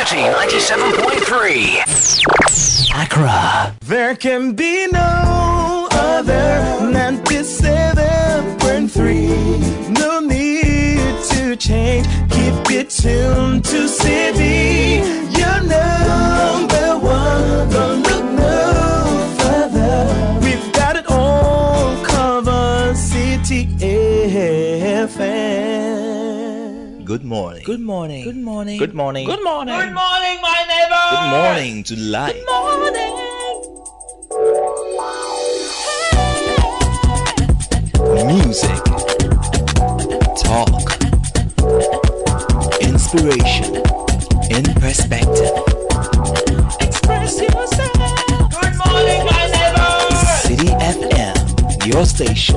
Citi 97.3. Accra. There can be no other 97.3. No need to change. Keep it tuned to Citi. Your number one. Good morning. Good morning. Good morning. Good morning. Good morning. Good morning, my neighbor. Good morning to life. Good morning. Music. Talk. Inspiration. In perspective. Express yourself. Good morning, my neighbor. Citi FM. Your station.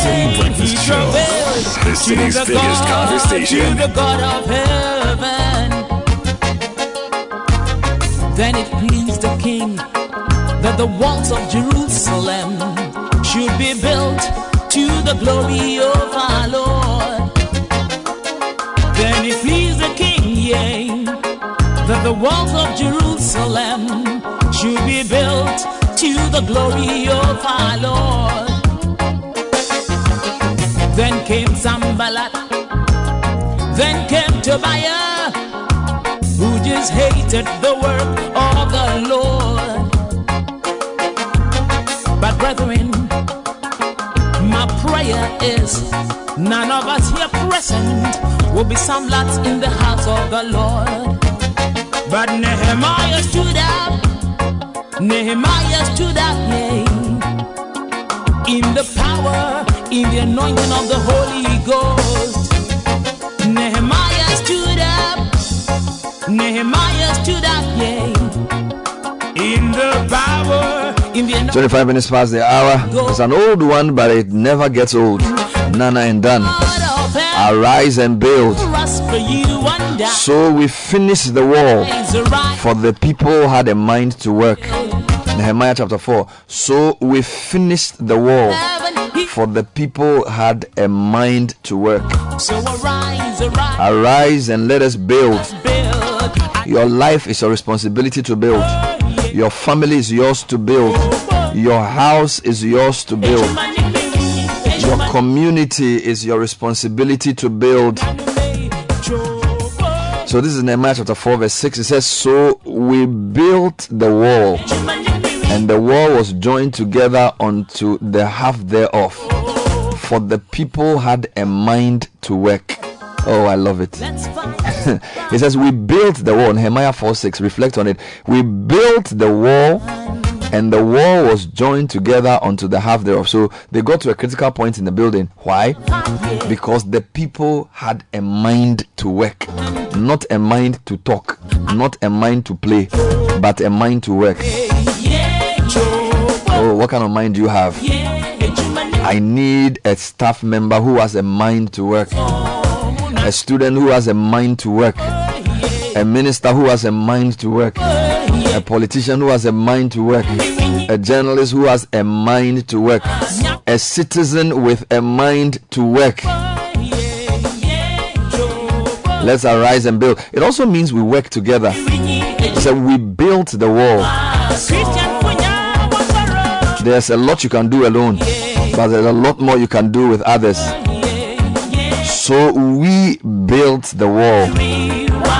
Citi Breakfast Show, the city's the biggest God, conversation. To the God of heaven. Then it pleased the king that the walls of Jerusalem should be built to the glory of our Lord. Then it pleased the king, yea, that the walls of Jerusalem should be built to the glory of our Lord. Then came Sanballat, then came Tobiah, who just hated the work of the Lord. But brethren, my prayer is none of us here present will be samlats in the house of the Lord. But Nehemiah stood up, Nehemiah stood up, yea, in the power, in the anointing of the Holy Ghost. Nehemiah stood up, Nehemiah stood up, in the power, in the 25 minutes past the hour. It's an old one, but it never gets old. Nana and done. Arise and build. us for you and die. So we finished the wall, for the people had a mind to work. Nehemiah chapter 4. So we finished the wall, for the people had a mind to work. So arise, arise, Arise and let us build. build. Your life is your responsibility to build. Your family is yours to build. Your house is yours to build. Your community is your responsibility to build. So this is Nehemiah chapter 4, verse 6. It says, So we built the wall, and the wall was joined together unto the half thereof. For the people had a mind to work. Oh, I love it. it says, We built the wall. Nehemiah 4 6. Reflect on it. We built the wall, and the wall was joined together unto the half thereof. So they got to a critical point in the building. Why? Because the people had a mind to work, not a mind to talk, not a mind to play, but a mind to work. What kind of mind do you have? I need a staff member who has a mind to work, a student who has a mind to work, a minister who has a mind to work, a politician who has a mind to work, a journalist who has a mind to work, a citizen with a mind to work. Let's arise and build. It also means we work together. So we built the wall. There's a lot you can do alone, but there's a lot more you can do with others. So we built the wall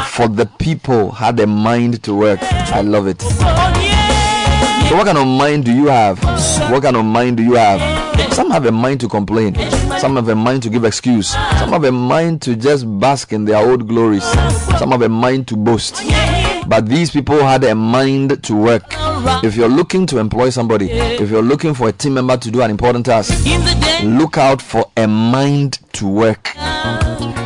for the people had a mind to work. I love it. So what kind of mind do you have? What kind of mind do you have? Some have a mind to complain. Some have a mind to give excuse. Some have a mind to just bask in their old glories. Some have a mind to boast. But these people had a mind to work. If you're looking to employ somebody, if you're looking for a team member to do an important task, look out for a mind to work.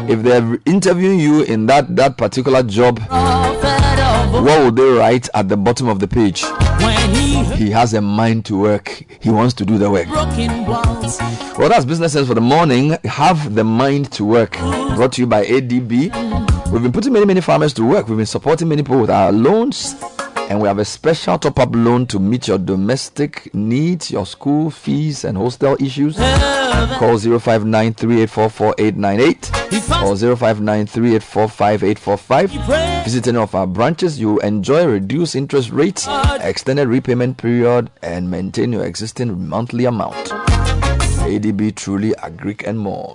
If they're interviewing you in that, that particular job, what will they write at the bottom of the page? He has a mind to work. He wants to do the work. Well, that's business sense for the morning. Have the mind to work. Brought to you by ADB. We've been putting many, many farmers to work. We've been supporting many people with our loans. And we have a special top up loan to meet your domestic needs, your school fees, and hostel issues. Call 059 or 059 Visit any of our branches. You enjoy reduced interest rates, extended repayment period, and maintain your existing monthly amount. ADB truly agric and more.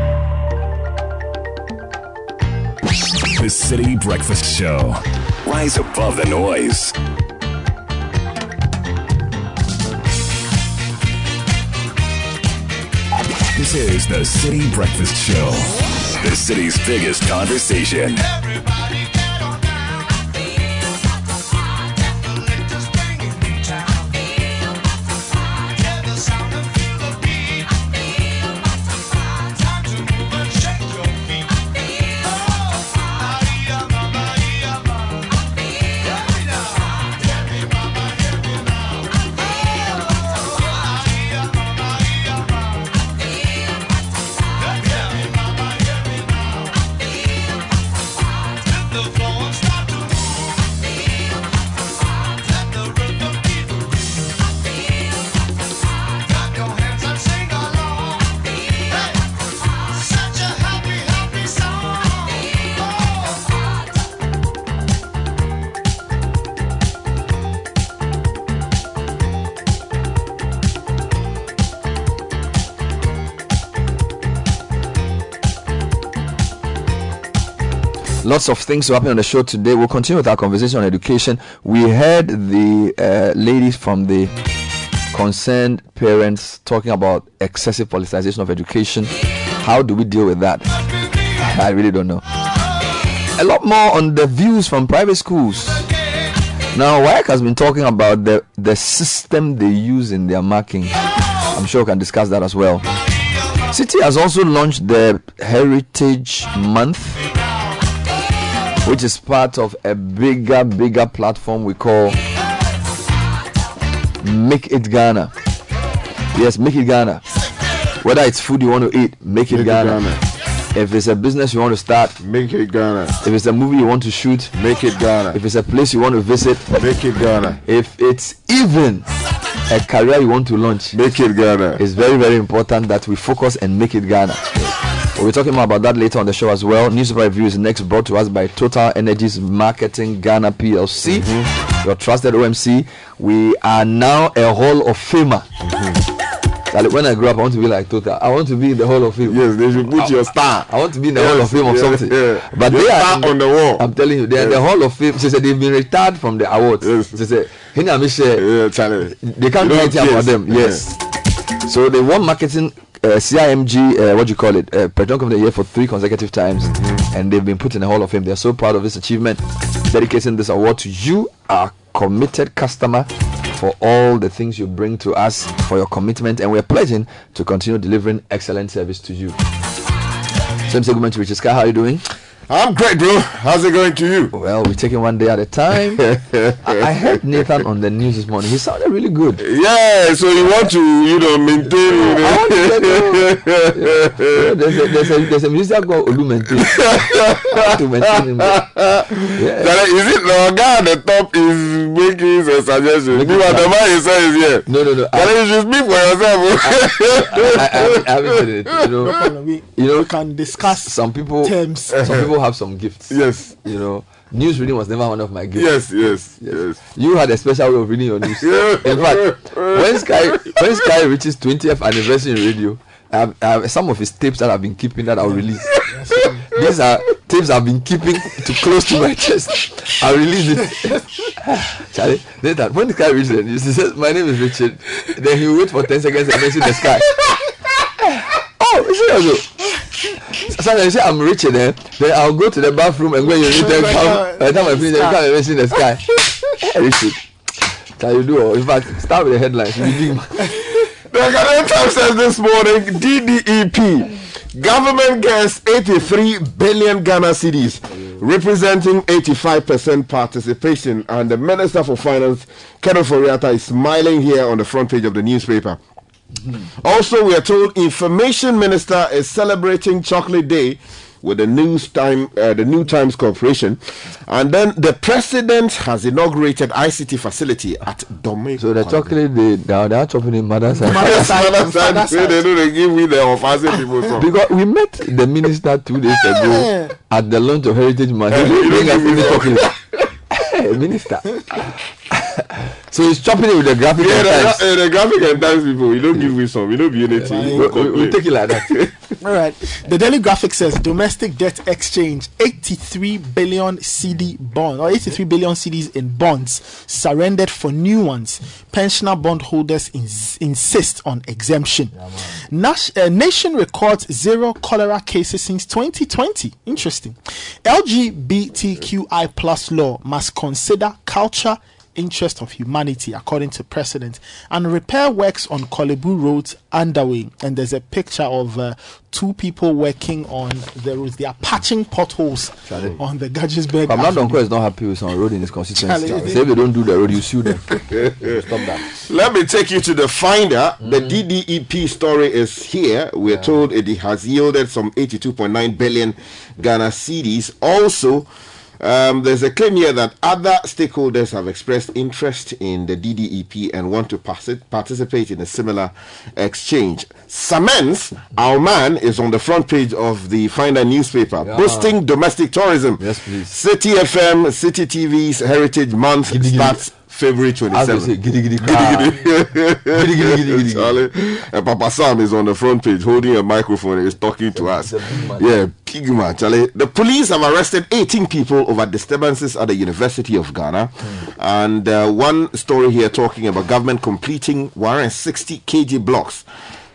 The Citi Breakfast Show. Rise above the noise. This is the Citi Breakfast Show, the city's biggest conversation. Lots of things to happen on the show today. We'll continue with our conversation on education. We heard the uh, ladies from the concerned parents talking about excessive politicization of education. How do we deal with that? I really don't know. A lot more on the views from private schools. Now, WAEC has been talking about the, the system they use in their marking. I'm sure we can discuss that as well. Citi has also launched the Heritage Month which is part of a bigger, bigger platform we call Make It Ghana. Yes, Make It Ghana. Whether it's food you want to eat, make it, make Ghana. it Ghana. If it's a business you want to start, make it Ghana. If it's a movie you want to shoot, make it Ghana. If it's a place you want to visit, make it Ghana. If it's even a career you want to launch, make it Ghana. It's very, very important that we focus and make it Ghana. We'll be talking more about that later on the show as well. News review is next brought to us by Total Energies Marketing Ghana PLC, mm-hmm. your trusted OMC. We are now a Hall of Famer. Mm-hmm. When I grow up, I want to be like Total. I want to be in the Hall of Fame. Yes, they should put your star. I want to be in the Yes, Hall of Fame of yeah, something. yeah. But Your they are on the wall. I'm telling you, they are in the Hall of Fame. She said they've been retired from the awards. Yes. She said, "Hina mi share." Yeah, Charlie. They can't do anything about them. Yes. So they won marketing uh, CIMG, uh, what do you call it, uh, Petrol of the Year for three consecutive times, and they've been put in the Hall of Fame. They're so proud of this achievement, dedicating this award to you, our committed customer, for all the things you bring to us, for your commitment, and we're pledging to continue delivering excellent service to you. Same segment Richard Sky. How are you doing? I'm great, bro. How's it going to you? Well, we're taking one day at a time. I, I heard Nathan on the news this morning. He sounded really good. Yeah, so you want to, you know, maintain. You I want to get, know. there's, a, there's, a, there's a musician called Olumente. to maintain him. Yeah. Is it the guy at the top is making a suggestion? Making You are the man he says here. No, no, no. I, you should speak for yourself. I, I, I haven't said it. You know, you know, we can discuss some people, terms. some people have some gifts. yes, You know, news reading was never one of my gifts. yes, yes, yes. You had a special way of reading your news. In fact, when Sky when Sky reaches 20th anniversary in radio, I have, I have some of his tapes that I've been keeping that I'll release. These are tapes I've been keeping to close to my chest. I'll release it. Charlie, then that when the guy reaches it, he says, My name is Richard. Then he wait for 10 seconds and then see the sky. oh, is it also? Sometimes you say I'm Richard, eh? then I'll go to the bathroom and go and and come. By the time I finish, I come and see the sky. Richard. Can you do all? In fact, start with the headlines. You dig, man. The Ghanaian Times says this morning, DDEP, government gets 83 billion Ghana cedis, representing 85% participation. And the Minister for Finance, Kenneth Ofori-Atta, is smiling here on the front page of the newspaper. Also, we are told Information Minister is celebrating Chocolate Day with the News Time, uh, the New Times Corporation, and then the President has inaugurated ICT facility at Dome. So the chocolate, they, they, are, they are chopping in mother's side. Mother side and Father father side, they side. know they give me the offensive people from. Because we met the minister two days ago at the launch of Heritage Month. He bring us give me any chocolate. Minister. so he's chopping it with the graphic. Yeah, the, times. uh, the graphic and times people, you don't give me some, you don't be anything. we, you we, we take it like that. All right. The Daily Graphic says domestic debt exchange 83 billion cedi bond or 83 billion cedis in bonds surrendered for new ones. Pensioner bondholders ins- insist on exemption. Nash, uh, nation records zero cholera cases since 2020. Interesting. LGBTQI plus law must consider culture interest of humanity according to precedent. and repair works on Korle Bu Road underway and there's a picture of uh, two people working on the roads they are patching potholes Charlie. on the Guggisberg But Madam Avenue. Donko is not happy with some road in his constituency. Charlie, Say if they don't do the road, you sue them. Stop that. Let me take you to the finder. The DDEP story is here. We're told it has yielded some 82.9 billion Ghana cedis. Also, um, there's a claim here that other stakeholders have expressed interest in the DDEP and want to partic- participate in a similar exchange. Samens, our man, is on the front page of the Finder newspaper, boosting domestic tourism. Yes, please. Citi FM, Citi TV's Heritage Month starts February As they say, 27th. giddy giddy cry. Giddy giddy giddy giddy. Charlie, and Papa Sam is on the front page holding a microphone and is talking to us. big. Yeah, big man, Charlie. The police have arrested 18 people over disturbances at the University of Ghana. Hmm. And uh, one story here talking about government completing 160 kg blocks.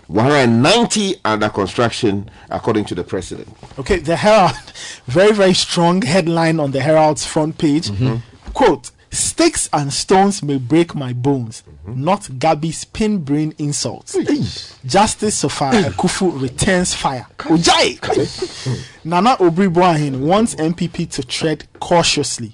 190 under construction, according to the president. Okay, the Herald, very, very strong headline on the Herald's front page. Mm-hmm. Quote, Sticks and stones may break my bones, mm-hmm. not Gabby's pin brain insults. Justice Sophia Akuffo returns fire. Ojai! Hmm. Nana Obiri Boahen wants NPP to tread cautiously.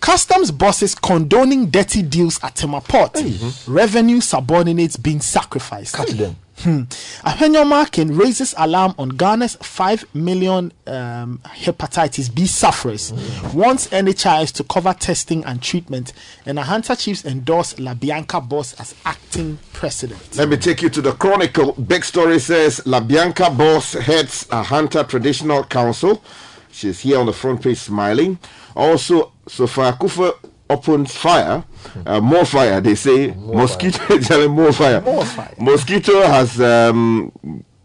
Customs bosses condoning dirty deals at Tema Port. Mm-hmm. Revenue subordinates being sacrificed. Catch them. Hmm. Afenyo-Markin raises alarm on Ghana's 5 million um, hepatitis B sufferers, wants NHIS to cover testing and treatment, and Ahanta chiefs endorse La Bianca boss as acting president. Let me take you to the Chronicle. Big story says La Bianca boss heads Ahanta Traditional Council. She's here on the front page smiling. Also, Sophia Akuffo opens fire, uh, more fire. They say mosquito. Charlie, more fire. More fire. Mosquito has um,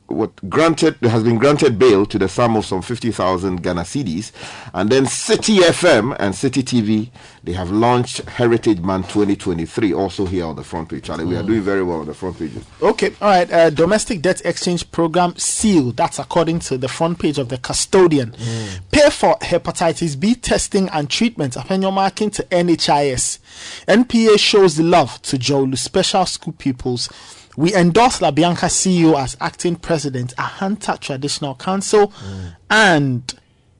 what granted has been granted bail to the sum of some 50,000 Ghana cedis and then Citi FM and Citi TV they have launched Heritage Month 2023 also here on the front page Charlie we are doing very well on the front pages Okay, all right. Uh, domestic debt exchange program seal. That's according to the front page of the custodian. Pay for hepatitis B testing and treatment. Afenyo-Markin to NHIS. NPA shows love to Jolu special school pupils. We endorse La Bianca CEO as acting president, Ahanta Traditional Council, and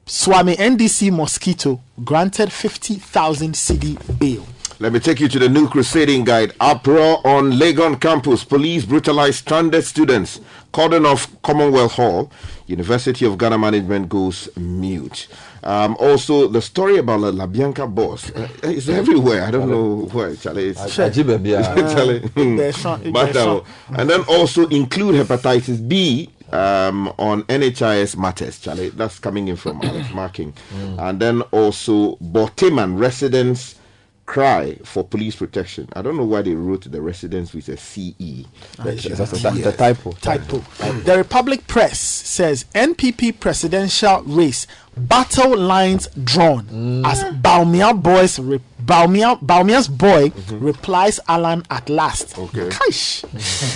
Swami NDC Mosquito granted 50,000 cedi bail. Let me take you to the new crusading guide. Uproar on Legon campus. Police brutalize stranded students. Cordon off Commonwealth Hall. University of Ghana management goes mute. Um, also, the story about La, La Bianca boss uh, is everywhere. I don't know where. Charlie, it's, Ajibe bia. Charlie. But, uh, and then also include hepatitis B um, on NHIS matters, Charlie. That's coming in from Alex Marking. And then also Boteman residents cry for police protection. I don't know why they wrote the residents with a CE. That's a, the typo. typo. The Republic Press says NPP presidential race battle lines drawn as mm. Bawumia boys re- Bawumia Bawumia's boy mm-hmm. replies Alan at last. Okay.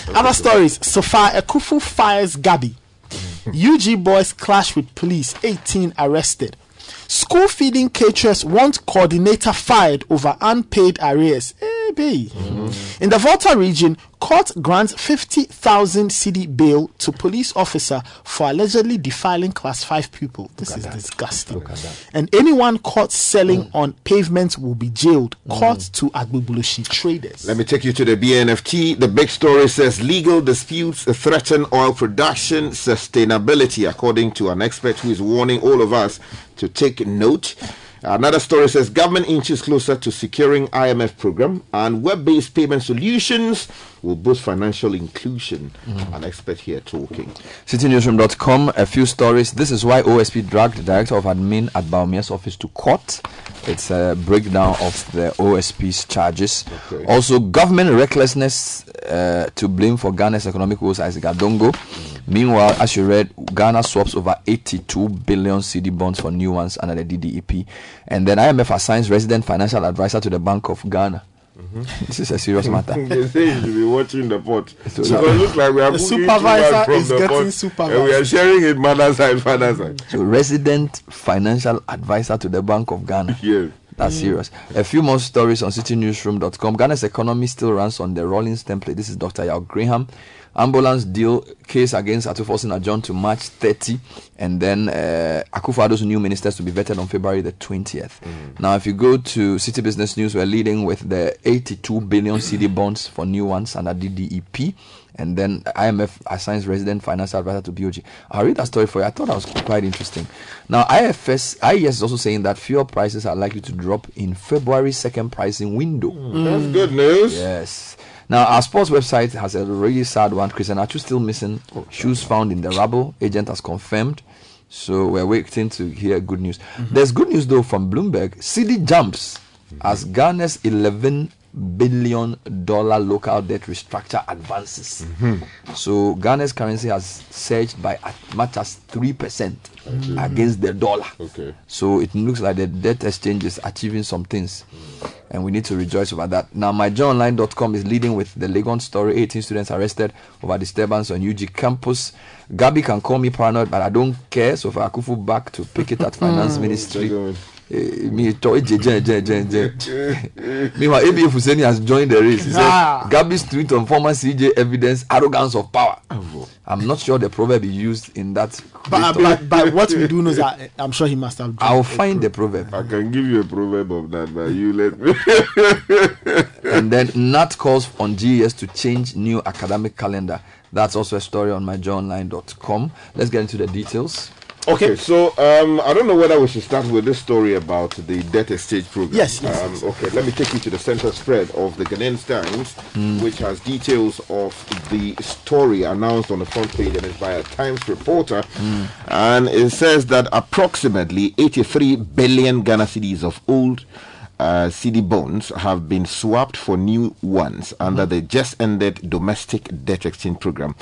Other stories. Sophia Akuffo fires Gabby. Mm-hmm. UG boys clash with police. 18 arrested. School feeding caterers want coordinator fired over unpaid arrears. Eh, be. In the Volta region, court grants 50,000 cedi bail to police officer for allegedly defiling class 5 pupil. This is disgusting. And anyone caught selling mm. on pavements will be jailed. Mm. Court to Agbogbloshie traders. Let me take you to the BNFT. The big story says legal disputes threaten oil production sustainability, according to an expert who is warning all of us to take note. Another story says government inches closer to securing IMF program and web-based payment solutions will boost financial inclusion. An expert here talking. CitiNewsroom.com, a few stories. This is why OSP dragged the director of admin at Bawumia's office to court. It's a breakdown of the OSP's charges. Okay. Also, government recklessness uh, to blame for Ghana's economic woes as Gadongo. Meanwhile, as you read, Ghana swaps over 82 billion cedi bonds for new ones under the DDEP. And then IMF assigns resident financial advisor to the Bank of Ghana. Mm-hmm. This is a serious matter. they say you should be watching the pot. So So it looks like we are The cooking too supervisor much from is the getting pot, and we are sharing it mother side, father side. So, resident financial advisor to the Bank of Ghana. Yes. That's mm. serious. A few more stories on citinewsroom.com. Ghana's economy still runs on the Rawlings template. This is Dr. Yao Graham. Ambulance deal case against Ato Forson adjourned to March 30, and then uh, Akufo-Addo's new ministers to be vetted on February the 20th. Now, if you go to Citi Business News, we're leading with the 82 billion cedi bonds for new ones under DDEP, and then IMF assigns resident financial advisor to BOG. I'll read that story for you. I thought that was quite interesting. Now, IFS, IES is also saying that fuel prices are likely to drop in February second pricing window. That's good news. Yes. Now, our sports website has a really sad one. Christian Atsu still missing. Shoes found in the rubble. Agent has confirmed. So we're waiting to hear good news. Mm-hmm. There's good news though from Bloomberg. Cedi jumps as Ghana's 11 billion dollar local debt restructure advances. So Ghana's currency has surged by as much as three percent against the dollar. Okay. So it looks like the debt exchange is achieving some things. And we need to rejoice over that. Now, myjoyonline.com is leading with the Legon story 18 students arrested over disturbance on UG campus. Gabby can call me paranoid, but I don't care. So, for Akufu back to pick it at Finance Ministry. Second. Eh, me to- je- je- je- je- je. Meanwhile, ABF Husseini has joined the race. He said, Ah. Gabby's tweet on former CJ evidence arrogance of power. I'm not sure the proverb he used in that. But, based on- but, but what we do know is that uh, I'm sure he must have. I'll find the proverb. I can give you a proverb of that, but you let me. and then NAT calls on GES to change new academic calendar. That's also a story on myjoyonline.com. Let's get into the details. Okay, so um, I don't know whether we should start with this story about the debt exchange program. Yes, yes, Um, okay, let me take you to the center spread of the Ghanaian Times, which has details of the story announced on the front page and it's by a Times reporter. And it says that approximately 83 billion Ghana cedis of old uh, cedi bonds have been swapped for new ones under the just ended domestic debt exchange program.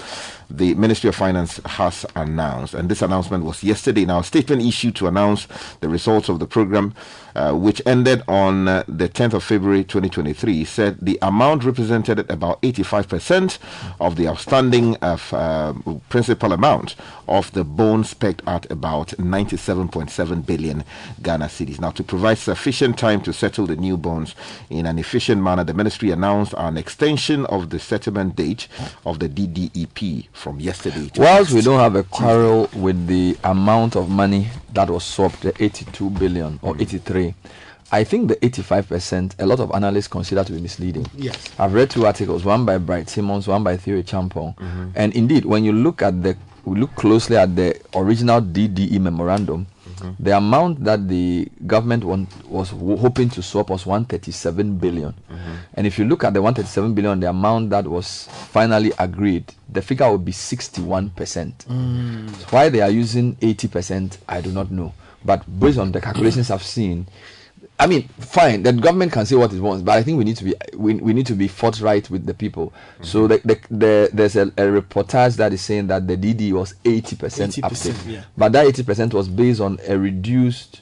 The Ministry of Finance has announced, and this announcement was yesterday. Now, a statement issued to announce the results of the program, uh, which ended on uh, the 10th of February 2023, said the amount represented about 85% of the outstanding of, uh, principal amount of the bonds pegged at about 97.7 billion Ghana cedis. Now, to provide sufficient time to settle the new bonds in an efficient manner, the ministry announced an extension of the settlement date of the DDEP from yesterday. To Whilst we don't have a quarrel with the amount of money that was swapped, the 82 billion or mm-hmm. 83, I think the 85%, a lot of analysts consider to be misleading. Yes. I've read two articles, one by Bright Simmons, one by Theo Acheampong. Mm-hmm. And indeed, when you look at the, we look closely at the original DDE memorandum, Mm-hmm. the amount that the government want, was w- hoping to swap was 137 billion. Mm-hmm. And if you look at the 137 billion, the amount that was finally agreed, the figure would be 61%. Mm. Why they are using 80%, I do not know. But based on the calculations I've seen, I mean, fine. The government can say what it wants, but I think we need to be we, we need to be forthright with the people. So mm-hmm. the, the, the, there's a, a reportage that is saying that the DD was 80% 80%, uptake, yeah. but that 80% was based on a reduced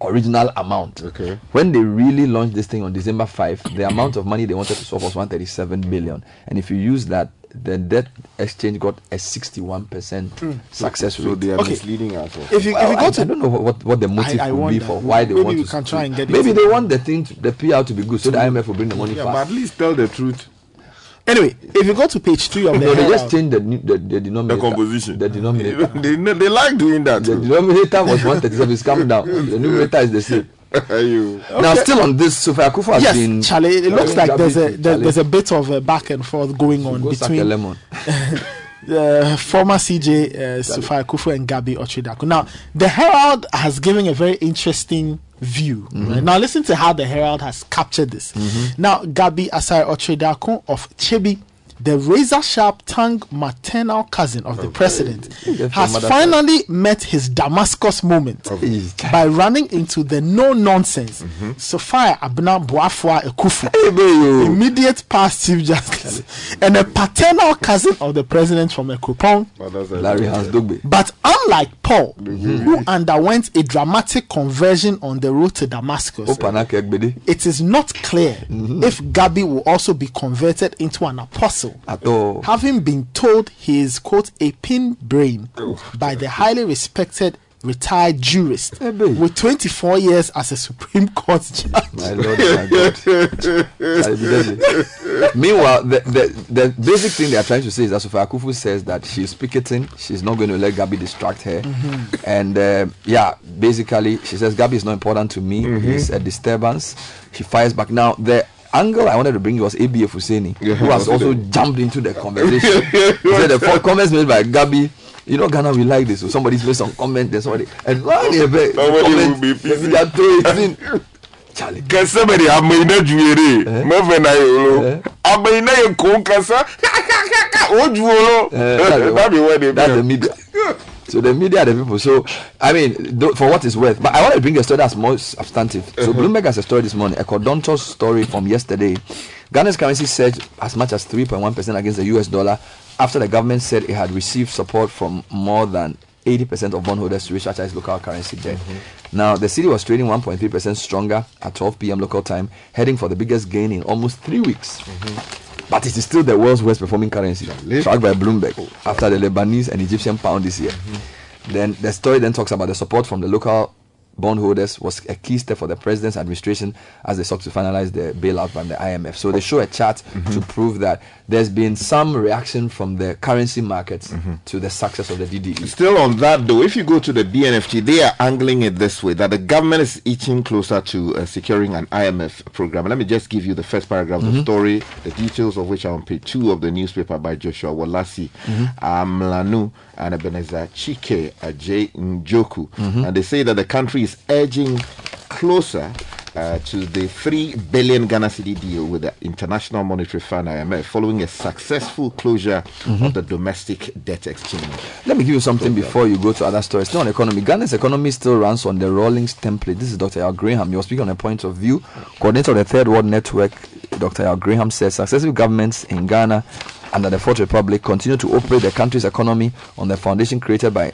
original amount. Okay. When they really launched this thing on December 5, the amount of money they wanted to solve was 137 billion, and if you use that, the debt exchange got a 61% success rate. So they are Okay. misleading us. If you, if you Well, go I, to I don't know what, what the motive I would be for why they Maybe want we to. can try and get it. Maybe they want the thing, to, the PR to be good, so the IMF will bring the money Yeah, but fast. at least tell the truth. anyway, if you go to page three of the No, they just changed the the, the denominator. The composition. The denominator. they, they like doing that. the denominator was 137. It's come down. The numerator is the same. You. Now, still on this, Sophia Akuffo has yes, been. Charlie, it looks like there's a there, Charlie, there's a bit of a back and forth going on go suck a between lemon. uh, former CJ uh, Sophia Akuffo and Gabby Otchere-Darko. Now, the Herald has given a very interesting view. Mm-hmm. right? Now, listen to how the Herald has captured this. Now, Gabby Asare Otchere-Darko of Kyebi, the razor sharp tongue maternal cousin of the president, has from mother finally met his Damascus moment. Yes. by running into the no nonsense Sophia Abena Boafoa Akuffo. Immediate past chief justice. And a paternal cousin of the president from Akropong. Larry Hans Dogbe. But unlike Paul, who underwent a dramatic conversion on the road to Damascus, it is not clear if Gabby will also be converted into an apostle, At all. having been told he is, quote, a pin brain by the highly respected retired jurist with 24 years as a Supreme Court judge. My lord, my God. Charlie, be deadly. Meanwhile, the, the, the basic thing they are trying to say is that Sophia Akuffo says that she's picketing, she's not going to let Gabby distract her. And uh, yeah, basically, she says Gabby is not important to me, it's a disturbance. She fires back. Now, the angle I wanted to bring was ABF Husseini, who has also jumped into the conversation. he said the four comments made by Gabi. You know, Ghana, we like this. So somebody's made some comment, then somebody, and while they Somebody the will comment, be the pissing. media throw it in. Charlie. kẹsẹ bẹ de amẹyinẹ juwere mẹfẹ na ye wolo amẹyinẹ ye kun kẹsẹ o juwolo Uh, that's the- that be where they that's the be. media. So the media the people. So I mean, th- for what it's worth. But I want to bring a story that's more substantive. So uh-huh. Bloomberg has a story this morning, a Codontos story from yesterday. Ghana's currency surged as much as 3.1 percent against the U.S. dollar after the government said it had received support from more than 80% of bondholders to restructure its local currency debt. Mm-hmm. Now, the cedi was trading 1.3% stronger at 12 p.m. local time, heading for the biggest gain in almost three weeks. Mm-hmm. But it is still the world's worst performing currency, tracked by Bloomberg, oh. after the Lebanese and Egyptian pound this year. Mm-hmm. Then the story then talks about the support from the local bondholders was a key step for the president's administration as they sought to finalize the bailout from the IMF. So they show a chart mm-hmm. to prove that there's been some reaction from the currency markets mm-hmm. to the success of the. DDE. Still on that though, if you go to the BNFT, they are angling it this way that the government is inching closer to uh, securing an IMF program. Let me just give you the first paragraph of the mm-hmm. story, the details of which are on page two of the newspaper by Joshua Worlasi, Amlanu, and Ebenezer Chike Adjei Njoku. And they say that the country is edging closer uh, to the 3 billion Ghana cedi deal with the International Monetary Fund IMF following a successful closure Mm-hmm. of the domestic debt exchange. Let me give you something before you go to other stories. Still on economy. Ghana's economy still runs on the Rawlings template. This is Dr. Yao Graham. You're speaking on a point of view. Coordinator of the Third World Network, Dr. Yao Graham says successive governments in Ghana under the Fourth Republic continue to operate the country's economy on the foundation created by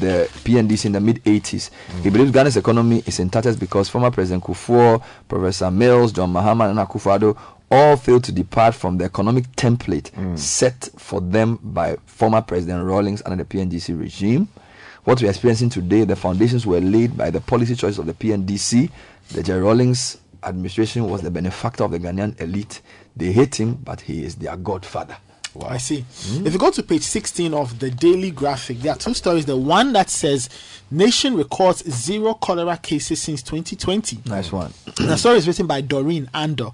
the PNDC in the mid 80s. Mm. He believes Ghana's economy is in tatters because former President Kufuor, Professor Mills, John Mahama, and Akufo-Addo all failed to depart from the economic template mm. set for them by former President Rawlings under the PNDC regime. What we're experiencing today, the foundations were laid by the policy choice of the PNDC. The Jerry Rawlings administration was the benefactor of the Ghanaian elite. They hate him, but he is their godfather. I see. Hmm. If you go to page 16 of the Daily Graphic, there are two stories. The one that says Nation records zero cholera cases since 2020. Nice one. the story is written by Doreen Andor,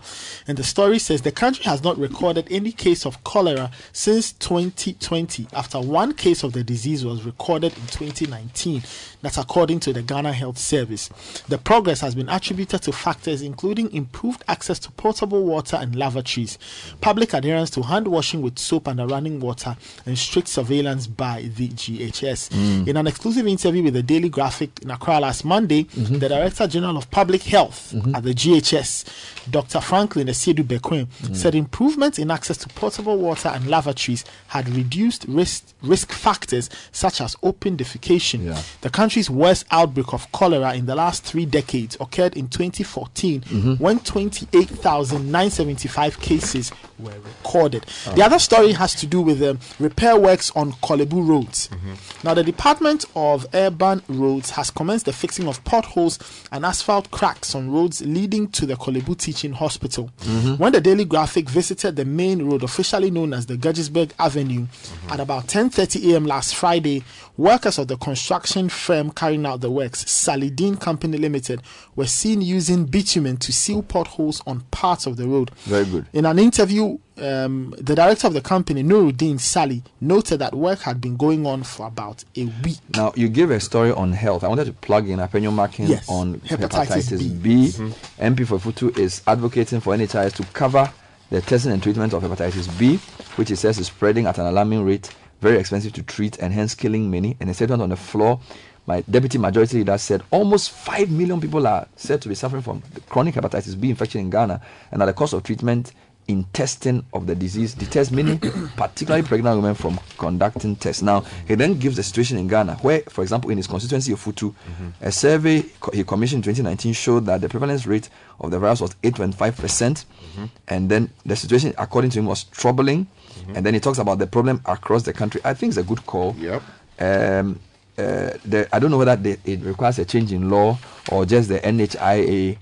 and the story says the country has not recorded any case of cholera since 2020, after one case of the disease was recorded in 2019. That's according to the Ghana Health Service. The progress has been attributed to factors including improved access to potable water and lavatories, public adherence to hand washing with soap and running water, and strict surveillance by the GHS. Mm. In an exclusive interview with the Daily Graphic in Accra last Monday, mm-hmm. the Director General of Public Health mm-hmm. at the GHS, Dr. Franklin Asiedu-Bekoe, mm. said improvements in access to potable water and lavatories had reduced risk, risk factors such as open defecation. The country's worst outbreak of cholera in the last three decades occurred in 2014 Mhm. when 28,975 cases were recorded. Ah. The other story has to do with the repair works on Korle Bu roads. Mm-hmm. Now, the Department of Urban Roads has commenced the fixing of potholes and asphalt cracks on roads leading to the Korle Bu Teaching Hospital. Mhm. When the Daily Graphic visited the main road, officially known as the Guggisberg Avenue, at about 10:30 a.m. last Friday, workers of the construction firm carrying out the works, Salidin Company Limited, were seen using bitumen to seal potholes on parts of the road. Very good. In an interview, um, the director of the company, Nuruddin Sali, noted that work had been going on for about a week. Now, you gave a story on health. I wanted to plug in Afenyo-Markin Yes, on hepatitis hepatitis, B. B. MP for Futu is advocating for NHIS to cover the testing and treatment of hepatitis B, which he says is spreading at an alarming rate, very expensive to treat, and hence killing many. In a statement on the floor, my deputy majority leader said almost 5 million people are said to be suffering from chronic hepatitis B infection in Ghana, and at the cost of treatment in testing of the disease deters many, particularly pregnant women, from conducting tests. Now, he then gives the situation in Ghana, where, for example, in his constituency of Futu, a survey co- he commissioned in 2019 showed that the prevalence rate of the virus was 8.5 percent, and then the situation, according to him, was troubling. And then he talks about the problem across the country. I think it's a good call. Yep. Um, uh, the, I don't know whether they, it requires a change in law or just the NHIA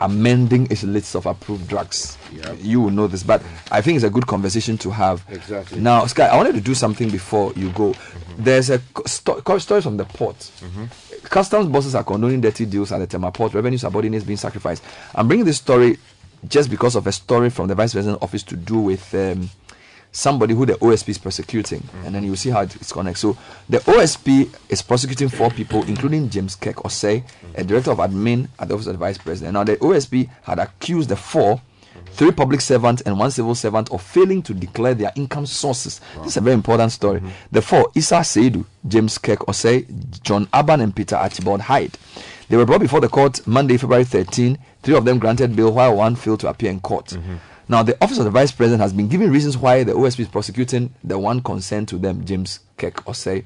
amending its list of approved drugs. Yep. You will know this, but I think it's a good conversation to have. Exactly. Now, Sky, I wanted to do something before you go. There's a sto- story from the port. Customs bosses are condoning dirty deals at the Tema port. Revenue subordinates being sacrificed. I'm bringing this story just because of a story from the vice president's office to do with um, somebody who the OSP is prosecuting, mm. and then you see how it's connected. So the OSP is prosecuting four people, including James Keck Osei, mm. a director of admin at the office of the vice president. Now the OSP had accused the four. Three public servants and one civil servant of failing to declare their income sources. This is a very important story. Mm-hmm. The four, Issa Seidu, James Keck Osei, John Aban, and Peter Archibald Hyde. They were brought before the court Monday, February 13. Three of them granted bail, while one failed to appear in court. Mm-hmm. Now, the office of the vice president has been giving reasons why the OSP is prosecuting the one concerned to them, James Keck Osei.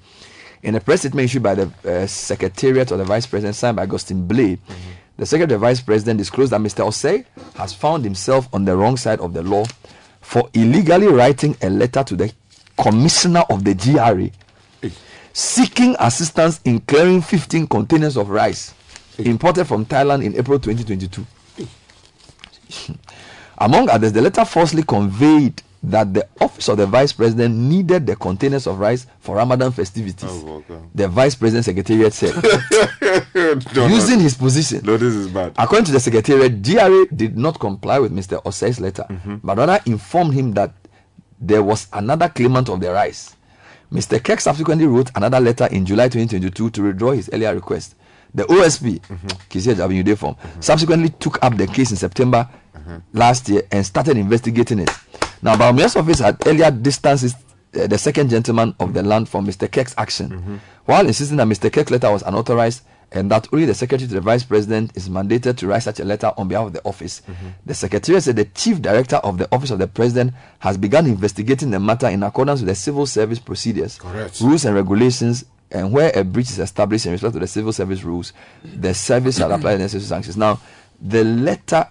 In a press statement issued by the uh, secretariat of the vice president, signed by Augustine Blay, the secretary of the vice president disclosed that Mr. Osei has found himself on the wrong side of the law for illegally writing a letter to the commissioner of the GRA seeking assistance in clearing 15 containers of rice imported from Thailand in April 2022. Among others, the letter falsely conveyed that the office of the vice president needed the containers of rice for Ramadan festivities. Oh, the vice president secretariat said, No, no. using his position. No, this is bad. According to the secretariat, GRA did not comply with Mr. Osei's letter, mm-hmm. but rather informed him that there was another claimant of the rice. Mr. Keck subsequently wrote another letter in July 2022 to withdraw his earlier request. The OSP, mm-hmm. Kissi Agyebeng form, subsequently took up the case in September last year and started investigating it. Now, Bawumia's office had earlier distanced his- uh, the second gentleman of the land from Mr. Keck's action, while insisting that Mr. Keck's letter was unauthorized and that only the secretary to the vice president is mandated to write such a letter on behalf of the office. The secretary said the chief director of the office of the president has begun investigating the matter in accordance with the civil service procedures, Correct. rules and regulations. And where a breach is established in respect to the civil service rules, the service shall apply the necessary sanctions. Now, the letter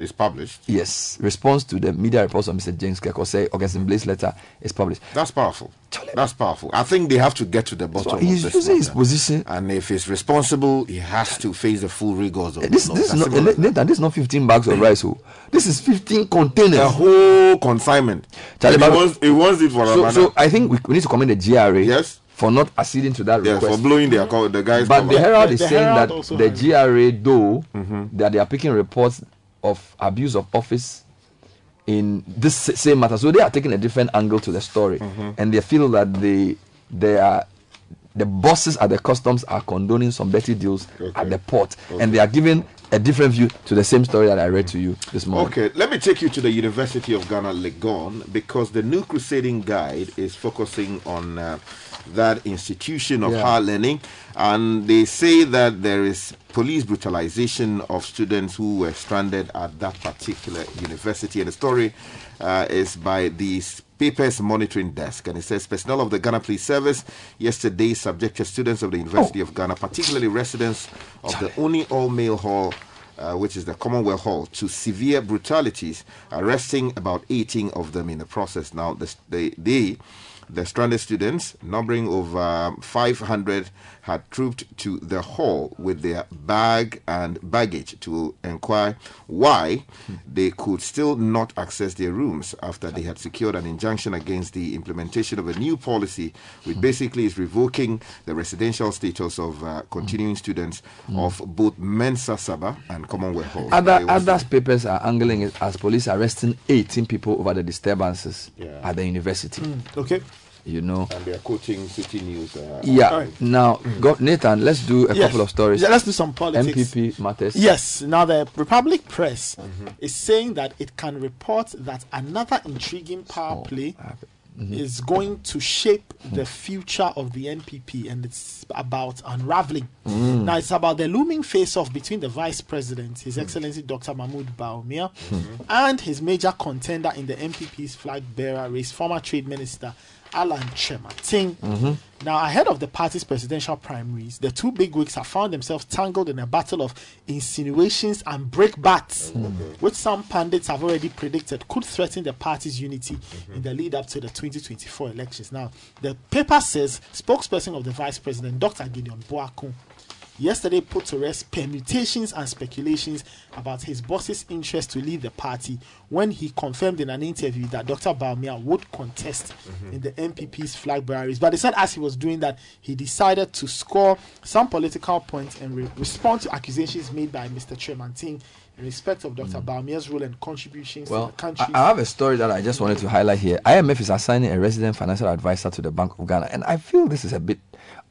It's published. Yes, response to the media reports of Mr. James Keko say Augustine Blaze letter is published. That's powerful. That's powerful. I think they have to get to the bottom So of he's this using his position. And if he's responsible, he has to face the full rigors of This, the law. this is not simple as. Nathan, this is not 15 bags of rice. Oh. This is 15 containers. the whole consignment. Charlie, he, wants, he wants it for so, Ramadan. so I think we, we need to commend the GRA Yes. for not acceding to that yeah, request. for blowing their co- the guys. but cover. the Herald is the saying Herald that the has- GRA, though, Mm-hmm. that they are picking reports of abuse of office in this same matter. So they are taking a different angle to the story, Mm-hmm. and they feel that they they are the bosses at the customs are condoning some dirty deals Okay. at the port, and they are giving a different view to the same story that I read to you this morning. Okay, let me take you to the University of Ghana, Legon, because the new Crusading Guide is focusing on uh, that institution of Yeah. higher learning, and they say that there is police brutalization of students who were stranded at that particular university. And the story uh, is by the Papers Monitoring Desk, and it says personnel of the Ghana Police Service yesterday subjected students of the University of Ghana, particularly residents of the only all-male hall uh, which is the Commonwealth Hall, to severe brutalities, arresting about 18 of them in the process. Now, the, they, they, the stranded students, numbering over um, 500, had trooped to the hall with their bag and baggage to inquire why they could still not access their rooms after they had secured an injunction against the implementation of a new policy, which basically is revoking the residential status of uh, continuing students of both Mensah Sarbah and Commonwealth Hall. Other They was- others papers are angling it as police arresting 18 people over the disturbances Yeah. at the university. Okay. You know. and they are quoting Citi News. Uh, Yeah. Now, go, Nathan, let's do a Yes. couple of stories. Yeah, let's do some politics. NPP matters. Yes. Now the Republic Press Mm-hmm. is saying that it can report that another intriguing power Oh, play Mm-hmm. is going to shape the future of the NPP, and it's about unraveling. Mm. Now it's about the looming face-off between the Vice President, His Excellency Dr. Mahmoud Bawumia, Mm-hmm. and his major contender in the NPP's flag bearer race, former Trade Minister Alan Kyerematen. Mm-hmm. Now, ahead of the party's presidential primaries, the two bigwigs have found themselves tangled in a battle of insinuations and breakbacks, which some pundits have already predicted could threaten the party's unity in the lead up to the 2024 elections. Now, the paper says spokesperson of the vice president, Dr. Gideon Boako, yesterday put to rest permutations and speculations about his boss's interest to leave the party when he confirmed in an interview that Dr. Bawumia would contest mm-hmm. in the NPP's flag bearers. But he said as he was doing that, he decided to score some political points and re- respond to accusations made by Mr. Kyerematen in respect of Dr. Mm. Bawumia's role and contributions to Well, the country. I, I have a story that I just wanted to highlight here. IMF is assigning a resident financial advisor to the Bank of Ghana, and I feel this is a bit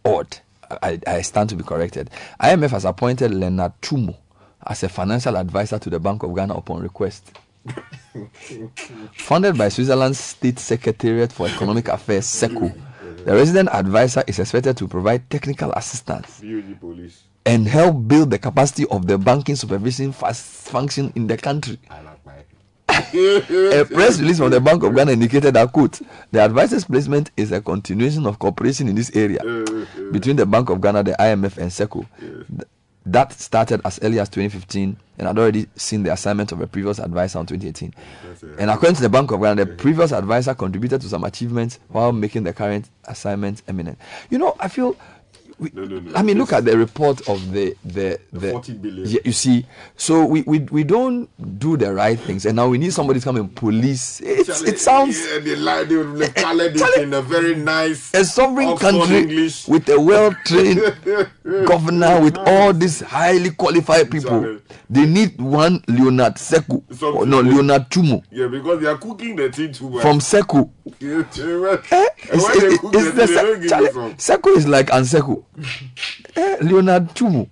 odd. I, I stand to be corrected. IMF has appointed Leonard Tumo as a financial advisor to the Bank of Ghana upon request. Funded by Switzerland's State Secretariat for Economic Affairs, SECO, the resident advisor is expected to provide technical assistance and help build the capacity of the banking supervision function in the country. I like my. A press release from the Bank of Ghana indicated that, quote, the advisor's placement is a continuation of cooperation in this area uh-huh. between the Bank of Ghana, the IMF, and SECO. That started as early as 2015 and had already seen the assignment of a previous advisor in 2018. And according to the Bank of Ghana, the previous advisor contributed to some achievements while making the current assignment eminent. You know, I feel. We, No, no, no. I mean, look at the report of the the the. 40 billion. Yeah, you see, so we, we we don't do the right things, and now we need somebody to come and police. It's, it sounds Yeah, they lie. They would they colored it in a very nice. a sovereign country English. with a well-trained governor with all these highly qualified people. They need one Leonard Seku, or no Leonard Tumo Yeah, because they are cooking the thing too much. from Seku. Eh? It's, it's- it's the the thing, they don't Se- give you Charlie, some. Seku is like Anseku. Eh, Leonard Tumu.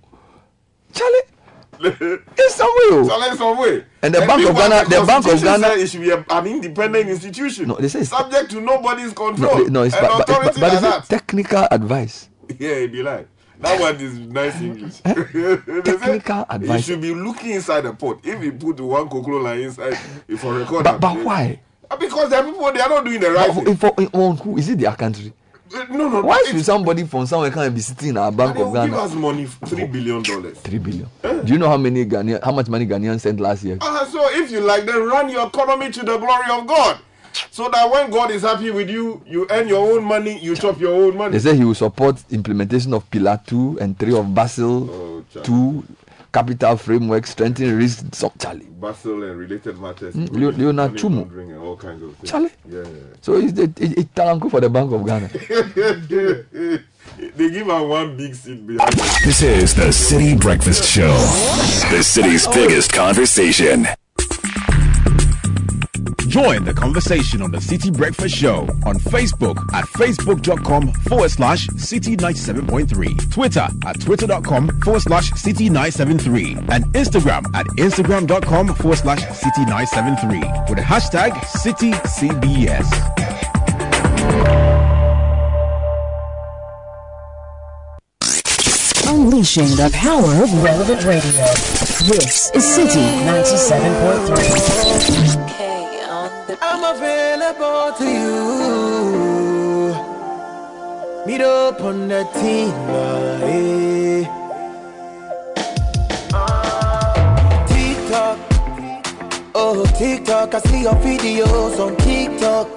Charlie. it's some way. oh. So let's some way. And the Bank of Ghana- the Bank of Ghana- it should be a, an independent institution. No, they say subject to nobody's control. No, no, it's and but, but, but, but it's technical advice. Yeah, it be like that one is nice English. Say Technical You advice. should be looking inside the pot. If you put one cocoa line inside, if for record. But, but why? Because the people they are not doing the right For, thing. for, on who is it their country? No, no. Why should somebody from somewhere come and be sitting in our Bank of will give Ghana? us money, three billion dollars. Three billion. Do you know how many Ghanaian, how much money Ghanaians sent last year? Uh, so if you like, then run your economy to the glory of God. So that when God is happy with you, you earn your own money, you chop your own money. They say he will support implementation of Pillar 2 and 3 of Basel Oh, child. 2 capital framework, strengthening risk. So, Charlie. Basel and related matters. Mm, Leo- Leonard money Chumo. all kinds of things. Charlie. Yeah. So it's the it, it, Talanko for the Bank of Ghana. they give her one big seat behind. This is the Citi Breakfast Show, the city's biggest conversation. Join the conversation on the Citi Breakfast Show on Facebook at facebook.com forward slash citi97.3, Twitter at twitter.com forward slash citi973, and Instagram at instagram.com forward slash citi973 with the hashtag CitiCBS. Unleashing the power of relevant radio. This is Citi 97.3. I'm available to you. Meet up on the team. eh. TikTok. Oh, TikTok. I see your videos on TikTok.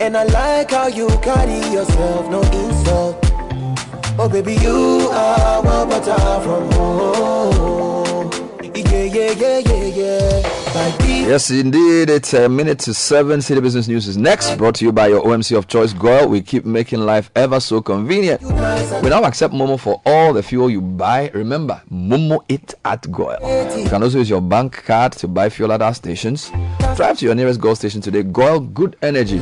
And I like how you carry yourself, no insult. Oh, baby, you are one butter from home. Yeah, yeah, yeah, yeah, yeah. Yes, indeed. It's a minute to seven. Citi Business News is next, brought to you by your OMC of choice, Goil. We keep making life ever so convenient. We now accept Momo for all the fuel you buy. Remember, Momo it at Goil. You can also use your bank card to buy fuel at our stations. Drive to your nearest Goil station today. Goil, good energy.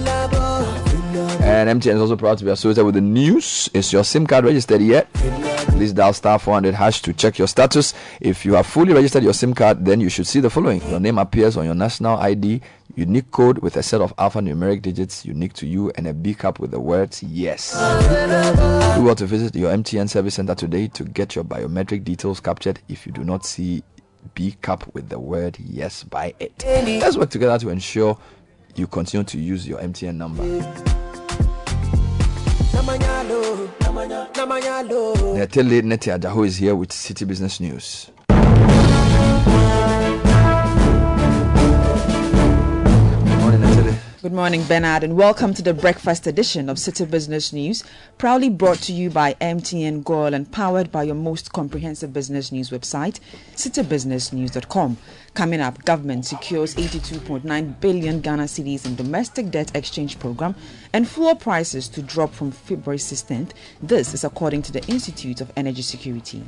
And MTN is also proud to be associated with the news. Is your SIM card registered yet? Please dial star 400 hash to check your status. If you have fully registered your SIM card, then you should see the following. Your name appears on your national ID, unique code with a set of alphanumeric digits unique to you, and a B cap with the words yes. Do well to visit your MTN service center today to get your biometric details captured if you do not see B cap with the word yes by it. Let's work together to ensure you continue to use your MTN number. Netele Neti Ajaho is here with Citi Business News. Good morning, Bernard, and welcome to the breakfast edition of Citi Business News, proudly brought to you by MTN Goil and powered by your most comprehensive business news website, citibusinessnews.com. Coming up, government secures 82.9 billion Ghana cedis in domestic debt exchange program and fuel prices to drop from February 16th. This is according to the Institute of Energy Security.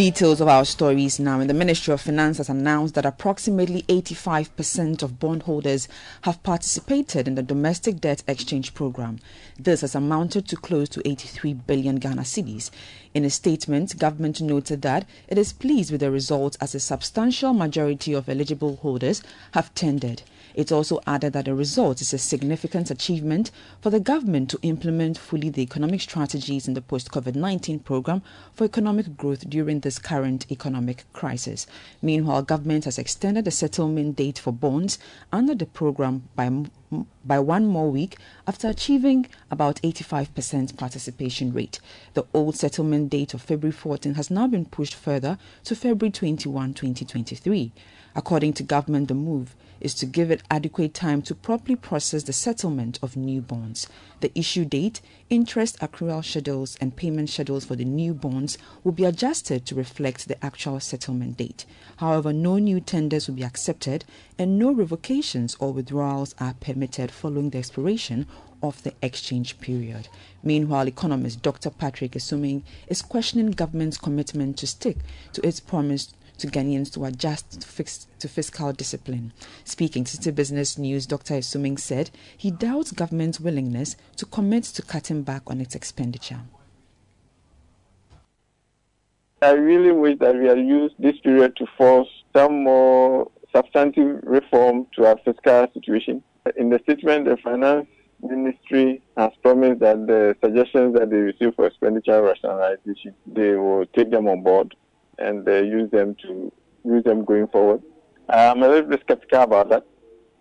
Details of our stories now. And the Ministry of Finance has announced that approximately 85% of bondholders have participated in the domestic debt exchange program. This has amounted to close to 83 billion Ghana cedis. In a statement, government noted that it is pleased with the results as a substantial majority of eligible holders have tendered. It also added that the result is a significant achievement for the government to implement fully the economic strategies in the post COVID 19 program for economic growth during this current economic crisis. Meanwhile, government has extended the settlement date for bonds under the program by, by one more week after achieving about 85% participation rate. The old settlement date of February 14 has now been pushed further to February 21, 2023. According to government, the move is to give it adequate time to properly process the settlement of new bonds. The issue date, interest accrual schedules, and payment schedules for the new bonds will be adjusted to reflect the actual settlement date. However, no new tenders will be accepted and no revocations or withdrawals are permitted following the expiration of the exchange period. Meanwhile, economist Dr. Patrick Asuming is questioning government's commitment to stick to its promise to Ghanaians to adjust to, fix, to fiscal discipline. Speaking to Citi Business News, Dr. Asuming said he doubts government's willingness to commit to cutting back on its expenditure. I really wish that we had used this period to force some more substantive reform to our fiscal situation. In the statement, the finance ministry has promised that the suggestions that they receive for expenditure rationalization, they will take them on board and uh, use them to use them going forward. I'm a little bit skeptical about that.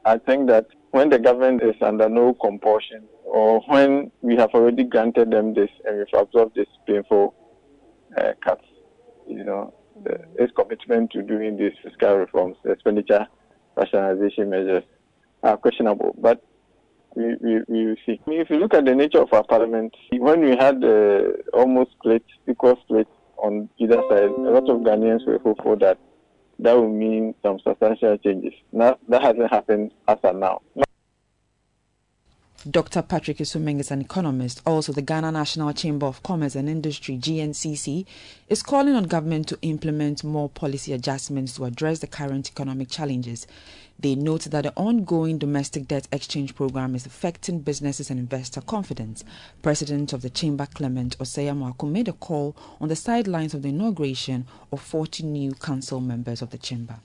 I think that when the government is under no compulsion, or when we have already granted them this and we've absorbed this painful uh, cuts, you know, the, its commitment to doing these fiscal reforms, expenditure rationalization measures, are questionable. But we, we, we see. I mean, if you look at the nature of our parliament, when we had uh, almost split, equal split on either side, a lot of Ghanaians were hopeful that that would mean some substantial changes. Now, that hasn't happened as of now. Dr. Patrick Asuming is an economist. Also, the Ghana National Chamber of Commerce and Industry, GNCC, is calling on government to implement more policy adjustments to address the current economic challenges. They note that the ongoing domestic debt exchange program is affecting businesses and investor confidence. President of the Chamber, Clement Osei-Amoako, made a call on the sidelines of the inauguration of 40 new council members of the Chamber.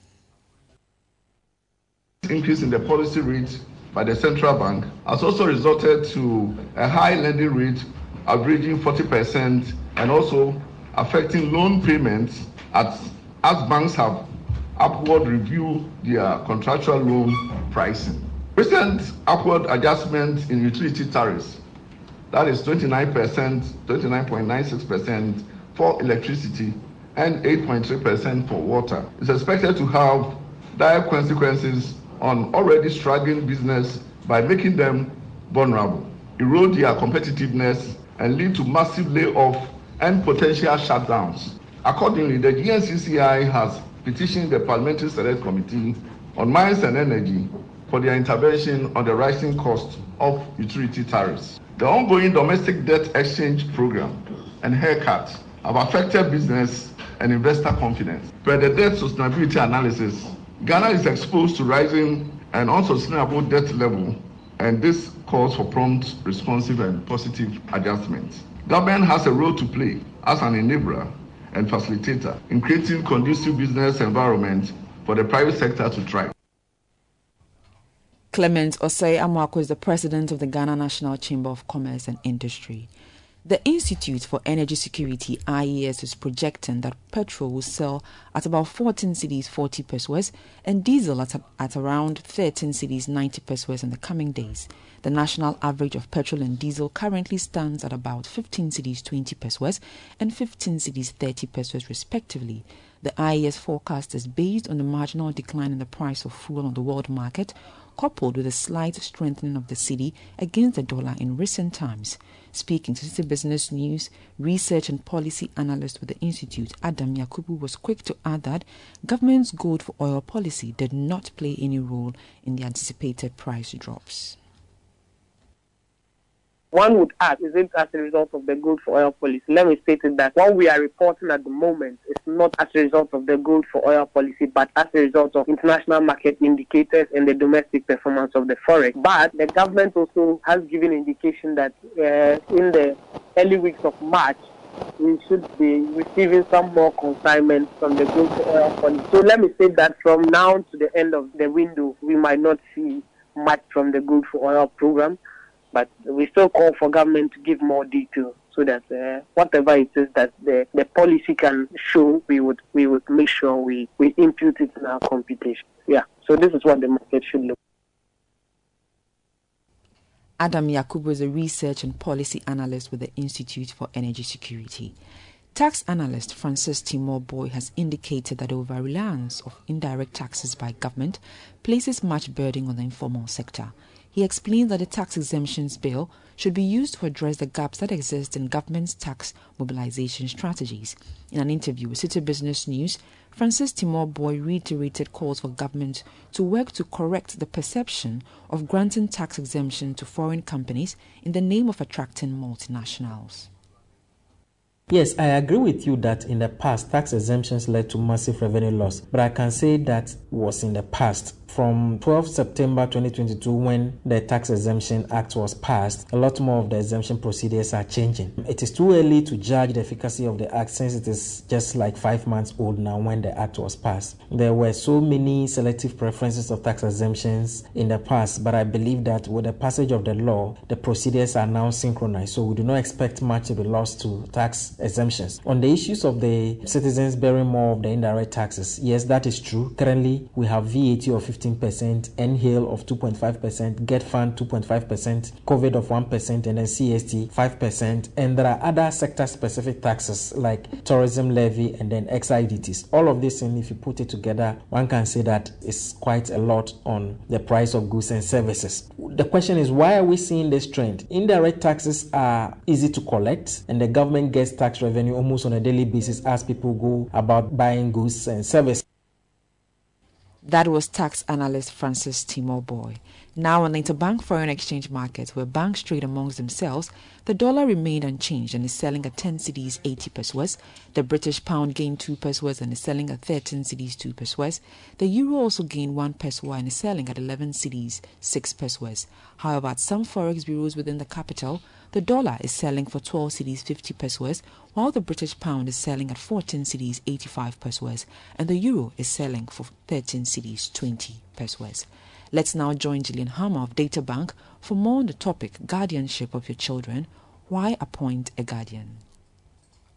Increase in the policy rate by the central bank has also resulted to a high lending rate averaging 40% and also affecting loan payments as, as banks have upward review their contractual loan pricing. Recent upward adjustment in utility tariffs, that is 29%, 29.96% for electricity and 8.3% for water, is expected to have dire consequences on already struggling business by making them vulnerable, erode their competitiveness, and lead to massive layoff and potential shutdowns. Accordingly, the GNCCI has petitioning the Parliamentary Select Committee on Mines and Energy for their intervention on the rising cost of utility tariffs. The ongoing domestic debt exchange program and haircut have affected business and investor confidence. Per the debt sustainability analysis, Ghana is exposed to rising and unsustainable debt level, and this calls for prompt, responsive, and positive adjustments. Government has a role to play as an enabler and facilitator in creating conducive business environment for the private sector to thrive. Clement Osei-Amoako is the president of the Ghana National Chamber of Commerce and Industry. The Institute for Energy Security IES is projecting that petrol will sell at about 14 cedis 40 pesos and diesel at, at around 13 cedis 90 pesos in the coming days. The national average of petrol and diesel currently stands at about 15 cedis 20 pesos and 15 cedis 30 pesos respectively. The IES forecast is based on the marginal decline in the price of fuel on the world market, coupled with a slight strengthening of the cedi against the dollar in recent times. Speaking to Citi Business News, research and policy analyst with the Institute, Adam Yakubu, was quick to add that government's gold for oil policy did not play any role in the anticipated price drops one would ask, is it as a result of the gold for oil policy? Let me state it that what we are reporting at the moment is not as a result of the gold for oil policy, but as a result of international market indicators and the domestic performance of the forex. But the government also has given indication that uh, in the early weeks of March, we should be receiving some more consignments from the gold for oil policy. So let me say that from now to the end of the window, we might not see much from the gold for oil program. But we still call for government to give more detail so that uh, whatever it is that the, the policy can show, we would we would make sure we, we impute it in our computation. Yeah. So this is what the market should look. Adam Yakubu is a research and policy analyst with the Institute for Energy Security. Tax analyst Francis Timor Boy has indicated that over reliance of indirect taxes by government places much burden on the informal sector. He explained that the tax exemptions bill should be used to address the gaps that exist in government's tax mobilization strategies. In an interview with Citi Business News, Francis Timor Boy reiterated calls for government to work to correct the perception of granting tax exemption to foreign companies in the name of attracting multinationals. Yes, I agree with you that in the past tax exemptions led to massive revenue loss, but I can say that was in the past from 12 September 2022 when the Tax Exemption Act was passed, a lot more of the exemption procedures are changing. It is too early to judge the efficacy of the act since it is just like five months old now when the act was passed. There were so many selective preferences of tax exemptions in the past, but I believe that with the passage of the law, the procedures are now synchronized, so we do not expect much to be lost to tax exemptions. On the issues of the citizens bearing more of the indirect taxes, yes, that is true. Currently, we have VAT of 50 15%, NHIL of 2.5%, GET Fund 2.5%, COVID of 1%, and then CST 5%. And there are other sector specific taxes like tourism levy and then duties. All of this, and if you put it together, one can say that it's quite a lot on the price of goods and services. The question is, why are we seeing this trend? Indirect taxes are easy to collect, and the government gets tax revenue almost on a daily basis as people go about buying goods and services. That was tax analyst Francis Timor Boy. Now on the interbank foreign exchange market, where banks trade amongst themselves, the dollar remained unchanged and is selling at 10 cedis 80 pesewas. The British pound gained 2 pesewas and is selling at 13 cedis 2 pesewas. The euro also gained 1 pesewa and is selling at 11 cedis 6 pesewas. However, at some forex bureaus within the capital, the dollar is selling for 12 cedis 50 pesewas, while the British pound is selling at 14 cedis 85 pesewas, and the euro is selling for 13 cedis 20 pesewas. Let's now join Gillian Hammer of Databank for more on the topic guardianship of your children. Why appoint a guardian?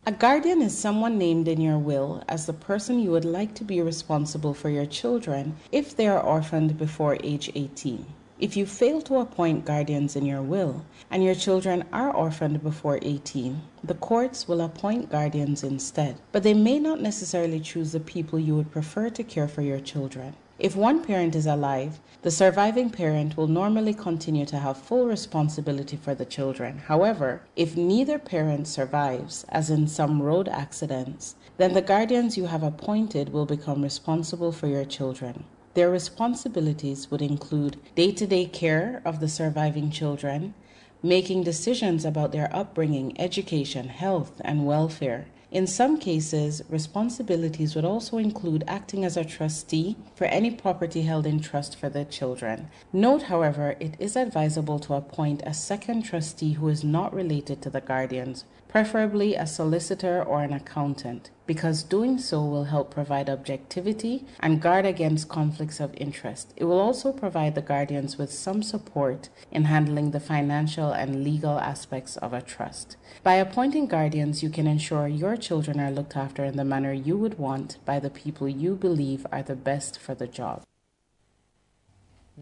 A guardian is someone named in your will as the person you would like to be responsible for your children if they are orphaned before age 18. If you fail to appoint guardians in your will and your children are orphaned before 18, the courts will appoint guardians instead, but they may not necessarily choose the people you would prefer to care for your children. If one parent is alive, the surviving parent will normally continue to have full responsibility for the children. However, if neither parent survives, as in some road accidents, then the guardians you have appointed will become responsible for your children. Their responsibilities would include day to day care of the surviving children, making decisions about their upbringing, education, health, and welfare. In some cases, responsibilities would also include acting as a trustee for any property held in trust for the children. Note, however, it is advisable to appoint a second trustee who is not related to the guardians, preferably a solicitor or an accountant, because doing so will help provide objectivity and guard against conflicts of interest. It will also provide the guardians with some support in handling the financial and legal aspects of a trust. By appointing guardians, you can ensure your children are looked after in the manner you would want by the people you believe are the best for the job.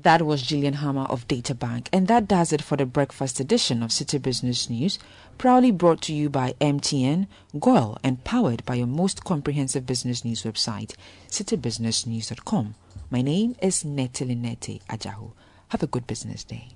That was Gillian Hammer of Databank, and that does it for the breakfast edition of Citi Business News, proudly brought to you by MTN, GOIL, and powered by your most comprehensive business news website, citibusinessnews.com. My name is Nettie Linette Ajahu. Have a good business day.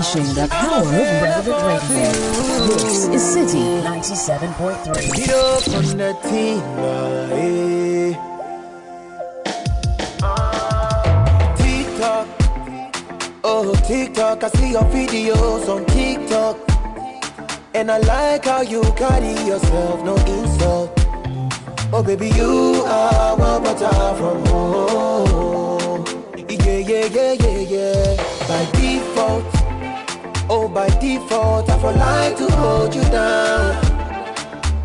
Unleashing the power of relevant radio. This is Citi 97.3. TikTok. Oh, TikTok, I see your videos on TikTok. And I like how you carry yourself, no insult. Oh, baby, you are one butter from home. Yeah, yeah, yeah, yeah, yeah. By default, oh, by default, I for like to hold you down.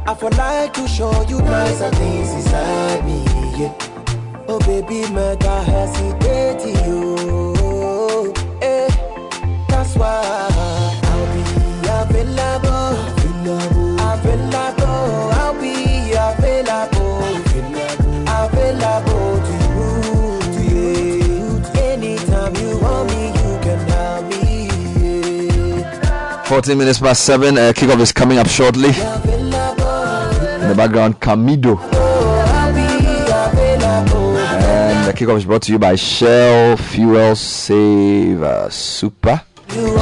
I for like to show you nicer things inside me. Yeah. Oh baby, I hesitate to you. Eh, that's why I'll be. Available, 14 minutes past 7. Uh, kickoff is coming up shortly. In the background, Camido. And the kickoff is brought to you by Shell Fuel Save uh, Super,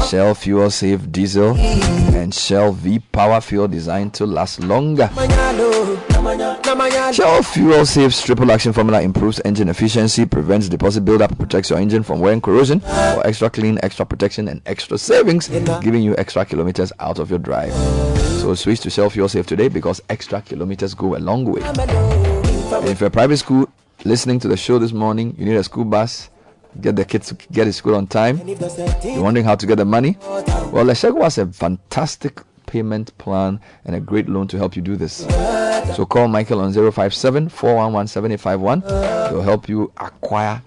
Shell Fuel Save Diesel, and Shell V Power Fuel designed to last longer. Shell Fuel Saves triple action formula improves engine efficiency, prevents deposit buildup, protects your engine from wear and corrosion for extra clean, extra protection, and extra savings, giving you extra kilometers out of your drive. So switch to Shell Fuel Save today because extra kilometers go a long way. If you're a private school listening to the show this morning, you need a school bus, get the kids to get to school on time. You're wondering how to get the money? Well, Leshego has a fantastic payment plan and a great loan to help you do this. So call Michael on 057 411 7851. He'll help you acquire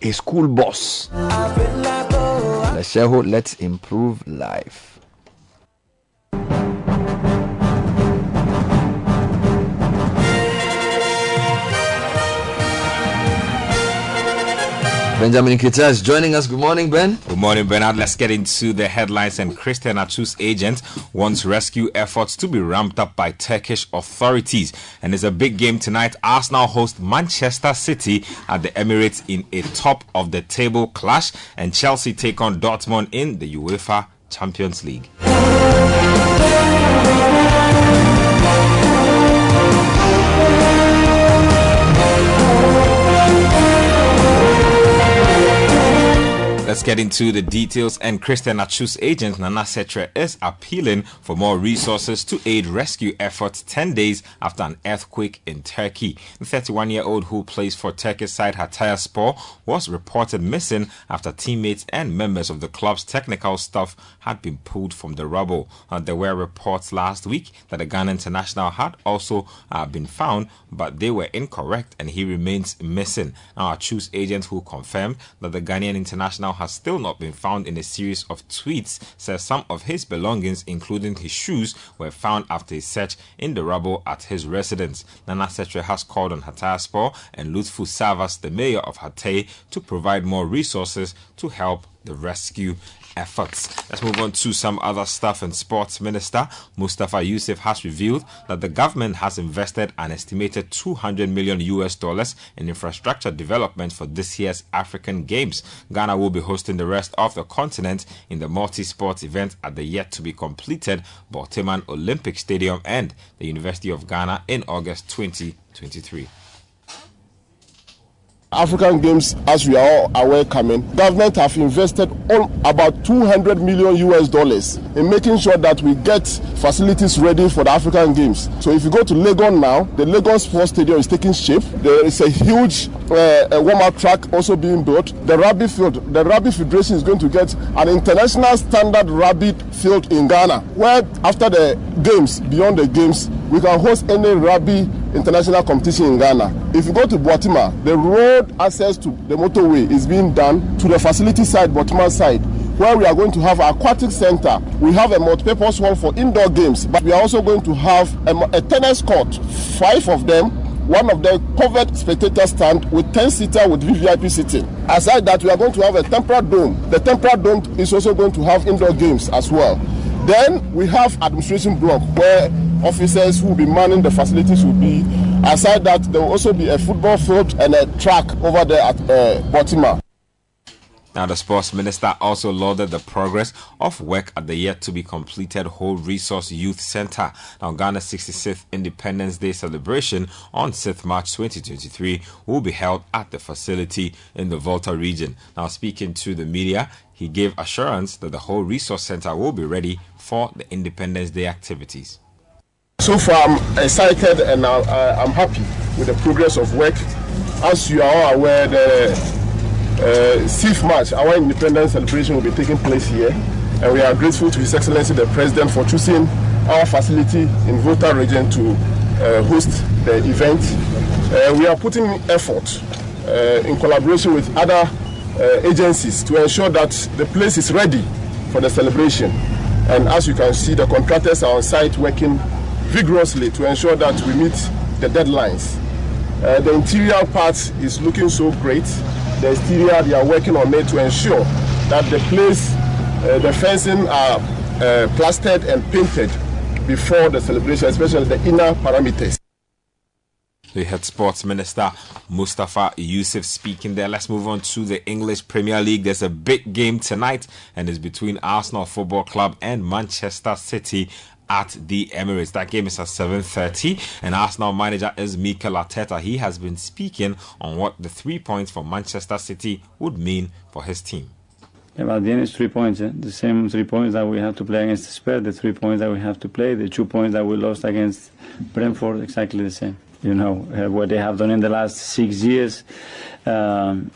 a school bus. Leshego, oh, let's improve life. Benjamin Kita is joining us. Good morning, Ben. Good morning, Bernard. Let's get into the headlines. And Christian Atsu's agent wants rescue efforts to be ramped up by Turkish authorities. And it's a big game tonight. Arsenal host Manchester City at the Emirates in a top of the table clash. And Chelsea take on Dortmund in the UEFA Champions League. Let's get into the details. And Christian Atsu's agent, Nana Sechere, is appealing for more resources to aid rescue efforts 10 days after an earthquake in Turkey. The 31 year old who plays for Turkish side Hatayspor was reported missing after teammates and members of the club's technical staff had been pulled from the rubble. Uh, there were reports last week that the Ghana international had also uh, been found, but they were incorrect and he remains missing. Now, Atsu's agent, who confirmed that the Ghanaian international has still not been found in a series of tweets, says some of his belongings, including his shoes, were found after a search in the rubble at his residence. Nana Sechere has called on Hatayspor and Lutfu Savas, the mayor of Hatay, to provide more resources to help the rescue efforts. Let's move on to some other stuff. And Sports Minister Mustapha Ussif has revealed that the government has invested an estimated 200 million US dollars in infrastructure development for this year's African Games. Ghana will be hosting the rest of the continent in the multi-sport event at the yet to be completed Borteyman Olympic Stadium and the University of Ghana in August 2023. African Games, as we are all aware, coming, government have invested all about 200 million US dollars in making sure that we get facilities ready for the African Games. So if you go to Legon now, the Legon Sports Stadium is taking shape. There is a huge uh, warm-up track also being built. The rugby field, the Rugby Federation is going to get an international standard rugby field in Ghana, where after the games, beyond the games, we can host any rugby international competition in Ghana. If you go to Botima, the road access to the motorway is being done to the facility side, Botima side, where we are going to have an aquatic center. We have a multi-purpose one for indoor games, but we are also going to have a, a tennis court, five of them, one of them covered spectator stand with 10 seater with VVIP sitting. Aside that, we are going to have a temporary dome. The temporary dome is also going to have indoor games as well. Then we have administration block where officers who will be manning the facilities will be. Aside that, there will also be a football field and a track over there at uh, Botima. Now, the sports minister also lauded the progress of work at the yet to be completed Ho Resource Youth Center. Now, Ghana's 66th Independence Day celebration on 6th March 2023 will be held at the facility in the Volta region. Now, speaking to the media, he gave assurance that the Ho Resource Center will be ready for the Independence Day activities. So far, I'm excited and I, am happy with the progress of work. As you are all aware, the uh, 6th March, our independence celebration will be taking place here. And we are grateful to His Excellency the President for choosing our facility in Volta region to uh, host the event. Uh, we are putting effort uh, in collaboration with other uh, agencies to ensure that the place is ready for the celebration. And as you can see, the contractors are on site working vigorously to ensure that we meet the deadlines. Uh, the interior part is looking so great. The exterior, they are working on it to ensure that the place, uh, the fencing are uh, plastered and painted before the celebration, especially the inner parameters. We had Sports Minister Mustapha Ussif speaking there. Let's move on to the English Premier League. There's a big game tonight, and it's between Arsenal Football Club and Manchester City at the Emirates. That game is at 7:30, and Arsenal manager is Mikel Arteta. He has been speaking on what the three points for Manchester City would mean for his team. Yeah, but at the end it's three points. Eh? The same three points that we have to play against Spurs, the three points that we have to play, the two points that we lost against Brentford, exactly the same you know, uh, what they have done in the last six years. Um,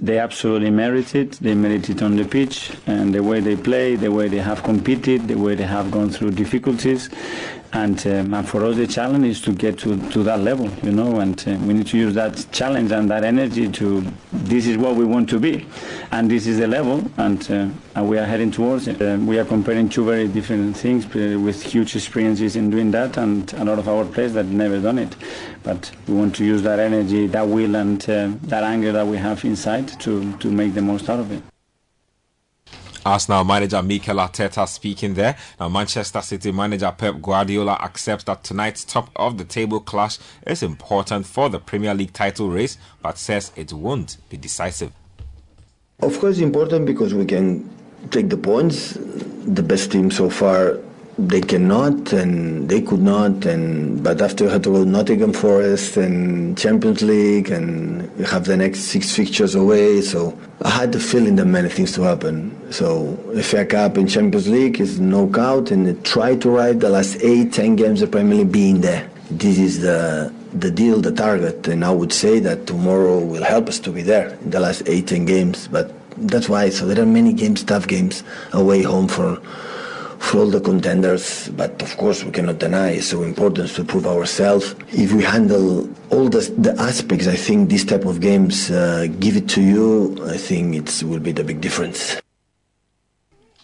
they absolutely merit it. They merit it on the pitch and the way they play, the way they have competed, the way they have gone through difficulties. And, um, and for us, the challenge is to get to, to that level, you know, and uh, we need to use that challenge and that energy to, this is what we want to be, and this is the level, and, uh, and we are heading towards it. Uh, we are comparing two very different things uh, with huge experiences in doing that, and a lot of our players that never done it. But we want to use that energy, that will, and uh, that anger that we have inside to, to make the most out of it. Arsenal manager Mikel Arteta speaking there. Now, Manchester City manager Pep Guardiola accepts that tonight's top of the table clash is important for the Premier League title race, but says it won't be decisive. Of course, important because we can take the points. The best team so far they cannot and they could not and but after we had to go Nottingham Forest and Champions League and have the next six fixtures away. So I had the feeling that many things to happen. So FA Cup and Champions League is knockout and try to ride the last eight ten games of Premier League being there. This is the the deal the target. And I would say that tomorrow will help us to be there in the last eight ten games. But that's why. So there are many games tough games away home for for all the contenders, but of course we cannot deny it's so important to prove ourselves. If we handle all the, the aspects, I think this type of games uh, give it to you. I think it will be the big difference.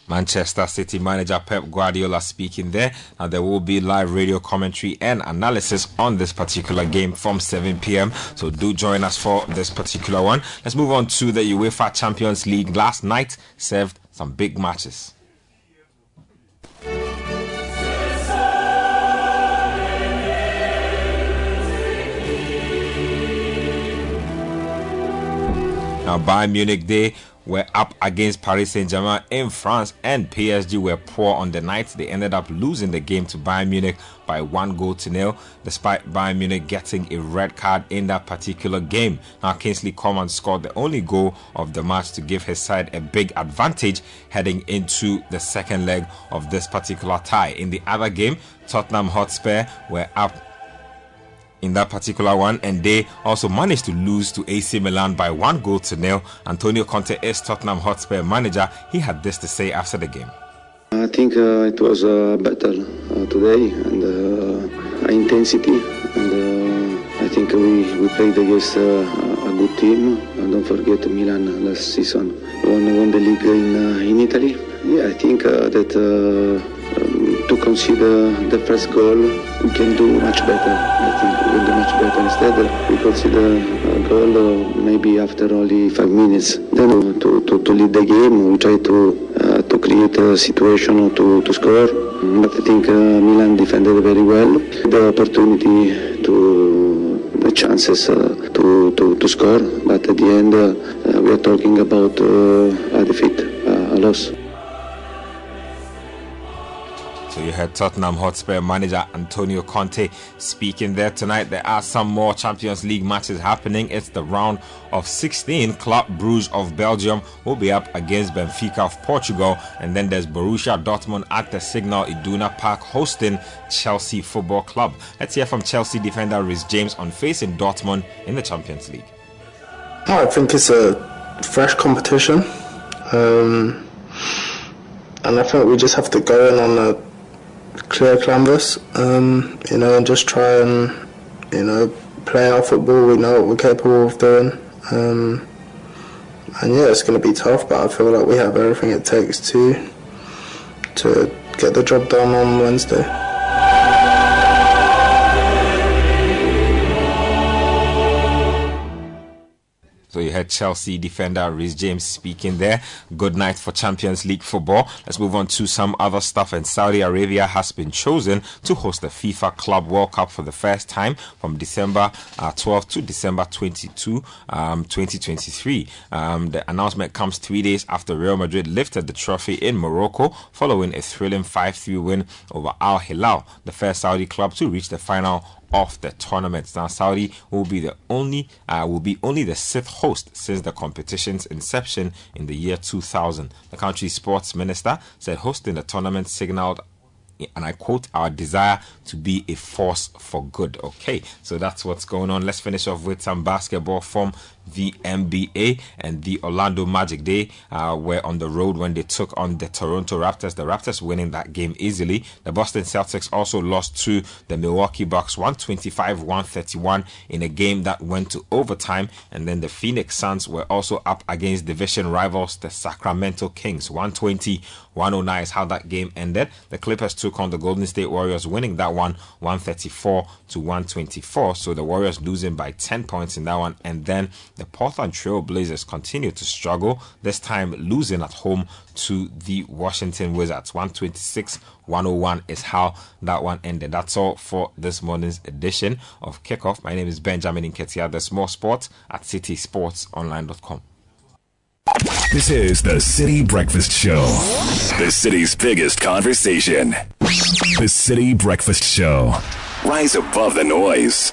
Manchester City manager Pep Guardiola speaking there. Now, there will be live radio commentary and analysis on this particular game from 7 p.m. So, do join us for this particular one. Let's move on to the UEFA Champions League. Last night served some big matches. Now, Bayern Munich, they were up against Paris Saint Germain in France, and PSG were poor on the night. They ended up losing the game to Bayern Munich by one goal to nil, despite Bayern Munich getting a red card in that particular game. Now, Kingsley Coman scored the only goal of the match to give his side a big advantage heading into the second leg of this particular tie. In the other game, Tottenham Hotspur were up in that particular one, and they also managed to lose to AC Milan by one goal to nil. Antonio Conte is Tottenham Hotspur manager. He had this to say after the game. I think uh, it was uh, better uh, today and uh, intensity, and uh, I think we, we played against uh, a good team. And don't forget Milan last season won, won the league in in Italy. Yeah, I think that to consider the first goal, we can do much better. I think we can do much better. Instead, we consider a goal uh, maybe after only five minutes. Then to, to, to lead the game, we try to uh, to create a situation to, to score. But I think uh, Milan defended very well. The opportunity to the chances uh, to, to, to score, but at the end uh, we are talking about uh, a defeat, a loss. Tottenham Hotspur manager Antonio Conte speaking there tonight. There are some more Champions League matches happening. It's the round of 16. Club Bruges of Belgium will be up against Benfica of Portugal, and then there's Borussia Dortmund at the Signal Iduna Park hosting Chelsea Football Club. Let's hear from Chelsea defender Reece James on facing Dortmund in the Champions League. I think it's a fresh competition. Um, and I think we just have to go in on a clear canvas, um, you know, and just try and, you know, play our football. We know what we're capable of doing. Um, and yeah, it's going to be tough, but I feel like we have everything it takes to to get the job done on Wednesday. So you heard Chelsea defender Reece James speaking there. Good night for Champions League football. Let's move on to some other stuff. And Saudi Arabia has been chosen to host the FIFA Club World Cup for the first time from December uh, 12 to December 22, um, 2023. Um, the announcement comes three days after Real Madrid lifted the trophy in Morocco following a thrilling 5-3 win over Al Hilal, the first Saudi club to reach the final of the tournament. Now, Saudi will be the only uh, will be only the sixth host since the competition's inception in the year 2000. The country's sports minister said hosting the tournament signaled and I quote, our desire to be a force for good. Okay, so that's what's going on. Let's finish off with some basketball from the NBA and the Orlando Magic. They uh, were on the road when they took on the Toronto Raptors. The Raptors winning that game easily. The Boston Celtics also lost to the Milwaukee Bucks 125 131 in a game that went to overtime. And then the Phoenix Suns were also up against division rivals, the Sacramento Kings 120 109 is how that game ended. The Clippers took on the Golden State Warriors, winning that one 134 to 124. So the Warriors losing by 10 points in that one. And then the Portland Trail Blazers continue to struggle, this time losing at home to the Washington Wizards. 126 101 is how that one ended. That's all for this morning's edition of Kickoff. My name is Benjamin Inketia. There's more sports at citisportsonline.com. This is the Citi Breakfast Show, the city's biggest conversation. The Citi Breakfast Show. Rise above the noise.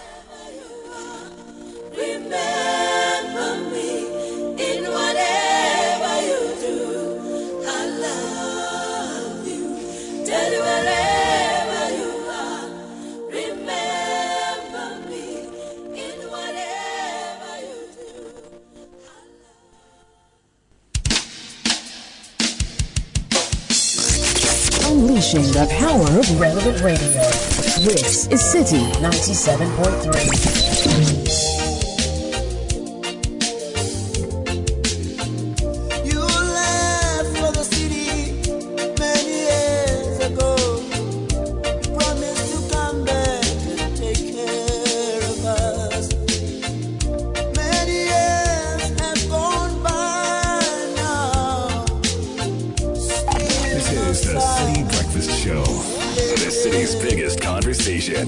Unleashing the power of relevant radio. This is Citi 97.3.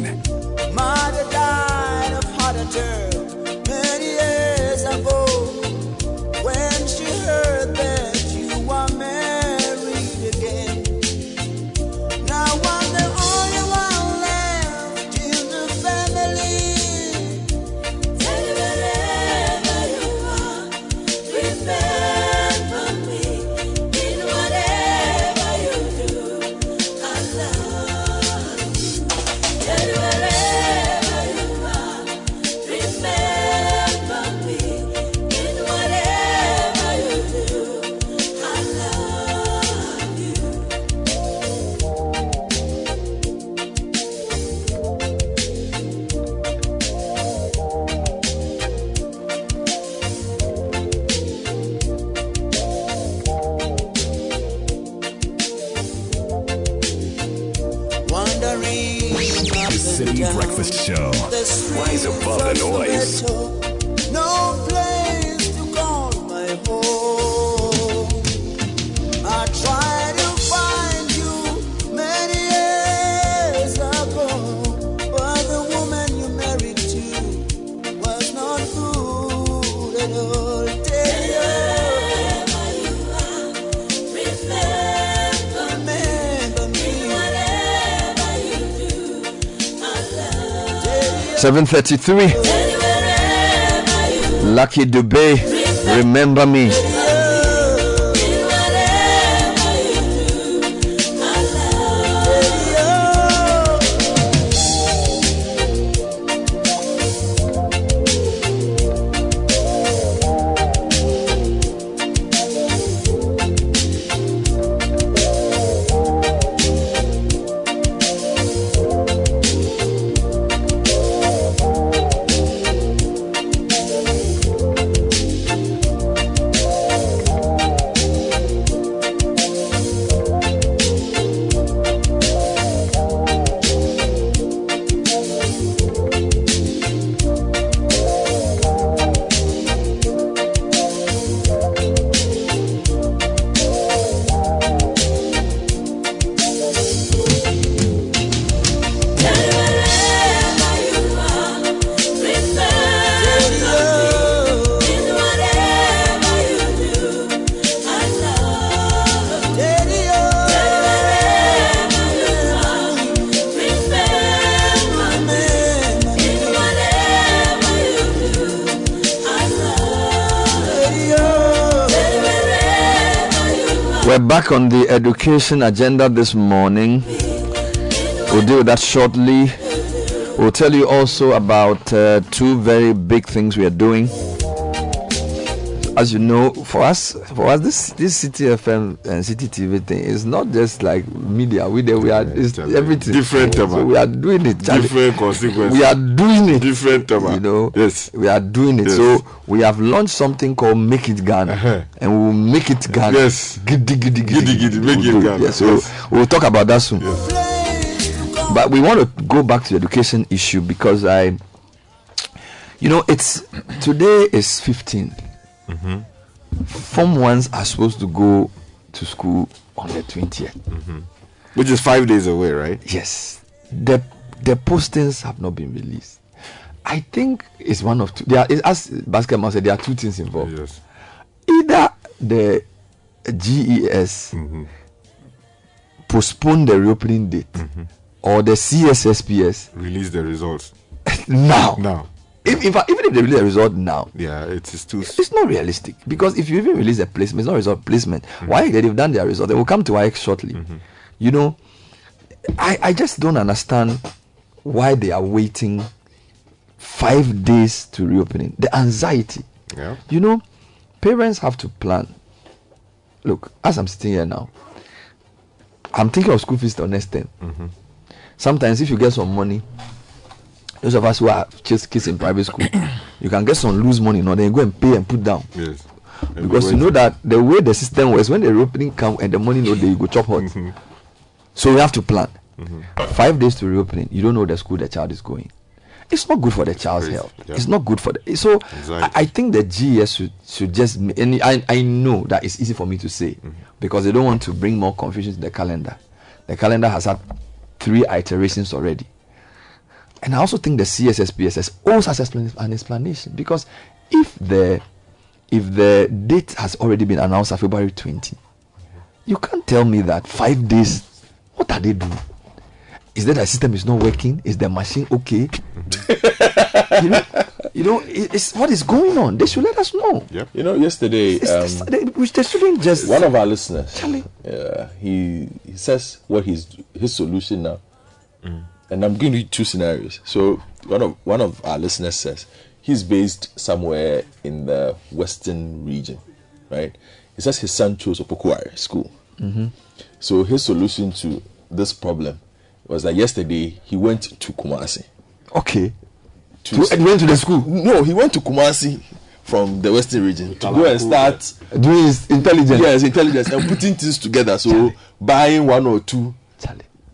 conversation. 733. Lucky Dubé, remember me. On the education agenda this morning. We'll deal with that shortly. We'll tell you also about uh, two very big things we are doing. As you know, for us, for us, this this City FM and City TV thing is not just like media. We there, we are it's everything Different, So we are doing it. Charlie. Different consequences. We are doing it. Different. You know. Yes. We are doing it. Yes. So we have launched something called Make It Ghana, and we will make it Ghana. Yes. Giddy, giddy, giddy, Giddy, giddy, make We'll it Ghana. Yes. So Yes. we'll talk about that soon. But we want to go back to the education issue because I, you know, it's today is 15. Mm-hmm. Form ones are supposed to go to school on the 20th. Which is five days away, right? Yes. The the postings have not been released. I think it's one of two. There are, as basketball said, there are two things involved. Yes. Either the GES postpone the reopening date, or the CSSPS Release the results. now. Now. If, in fact, even if they release a result now, Yeah, it is too. it's not realistic because if you even release a placement, it's not result placement. Mm-hmm. Why they've done their result? They will come to WAEC shortly. Mm-hmm. You know, I, I just don't understand why they are waiting five days to reopening. The anxiety. Yeah. You know, parents have to plan. Look, as I'm sitting here now, I'm thinking of school fees till next term. Mm-hmm. Sometimes if you get some money, those of us who are just kids in private school, you can get some loose money, now then you go and pay and put down. Yes. Because you know that the way the system works, when the reopening come and the money no there, you go chop hot. Mm-hmm. So we have to plan. Mm-hmm. Five days to reopening, you don't know the school the child is going. It's not good for the child's Crazy, health. yeah. It's not good for the so I, I think the GS should should just and I, I know that it's easy for me to say mm-hmm. because they don't want to bring more confusion to the calendar. The calendar has had three iterations already. And I also think the CSSPSS owes us explan- an explanation because if the if the date has already been announced at February 20, you can't tell me that five days. What are they doing? Is that the system is not working? Is the machine okay? you know, you know, it's what is going on. They should let us know. You know, yesterday, It's- um, they, which they shouldn't just one of our listeners, uh, he he says what his his solution now, and I'm giving you two scenarios. So one of one of our listeners says he's based somewhere in the western region, right? He says his son chose Opoku Ware School. Mm-hmm. So his solution to this problem was that yesterday he went to Kumasi. Okay. To, To- and went to the school? No, he went to Kumasi from the western region to go and start doing his intelligence. Yes, intelligence and putting things together. So buying one or two,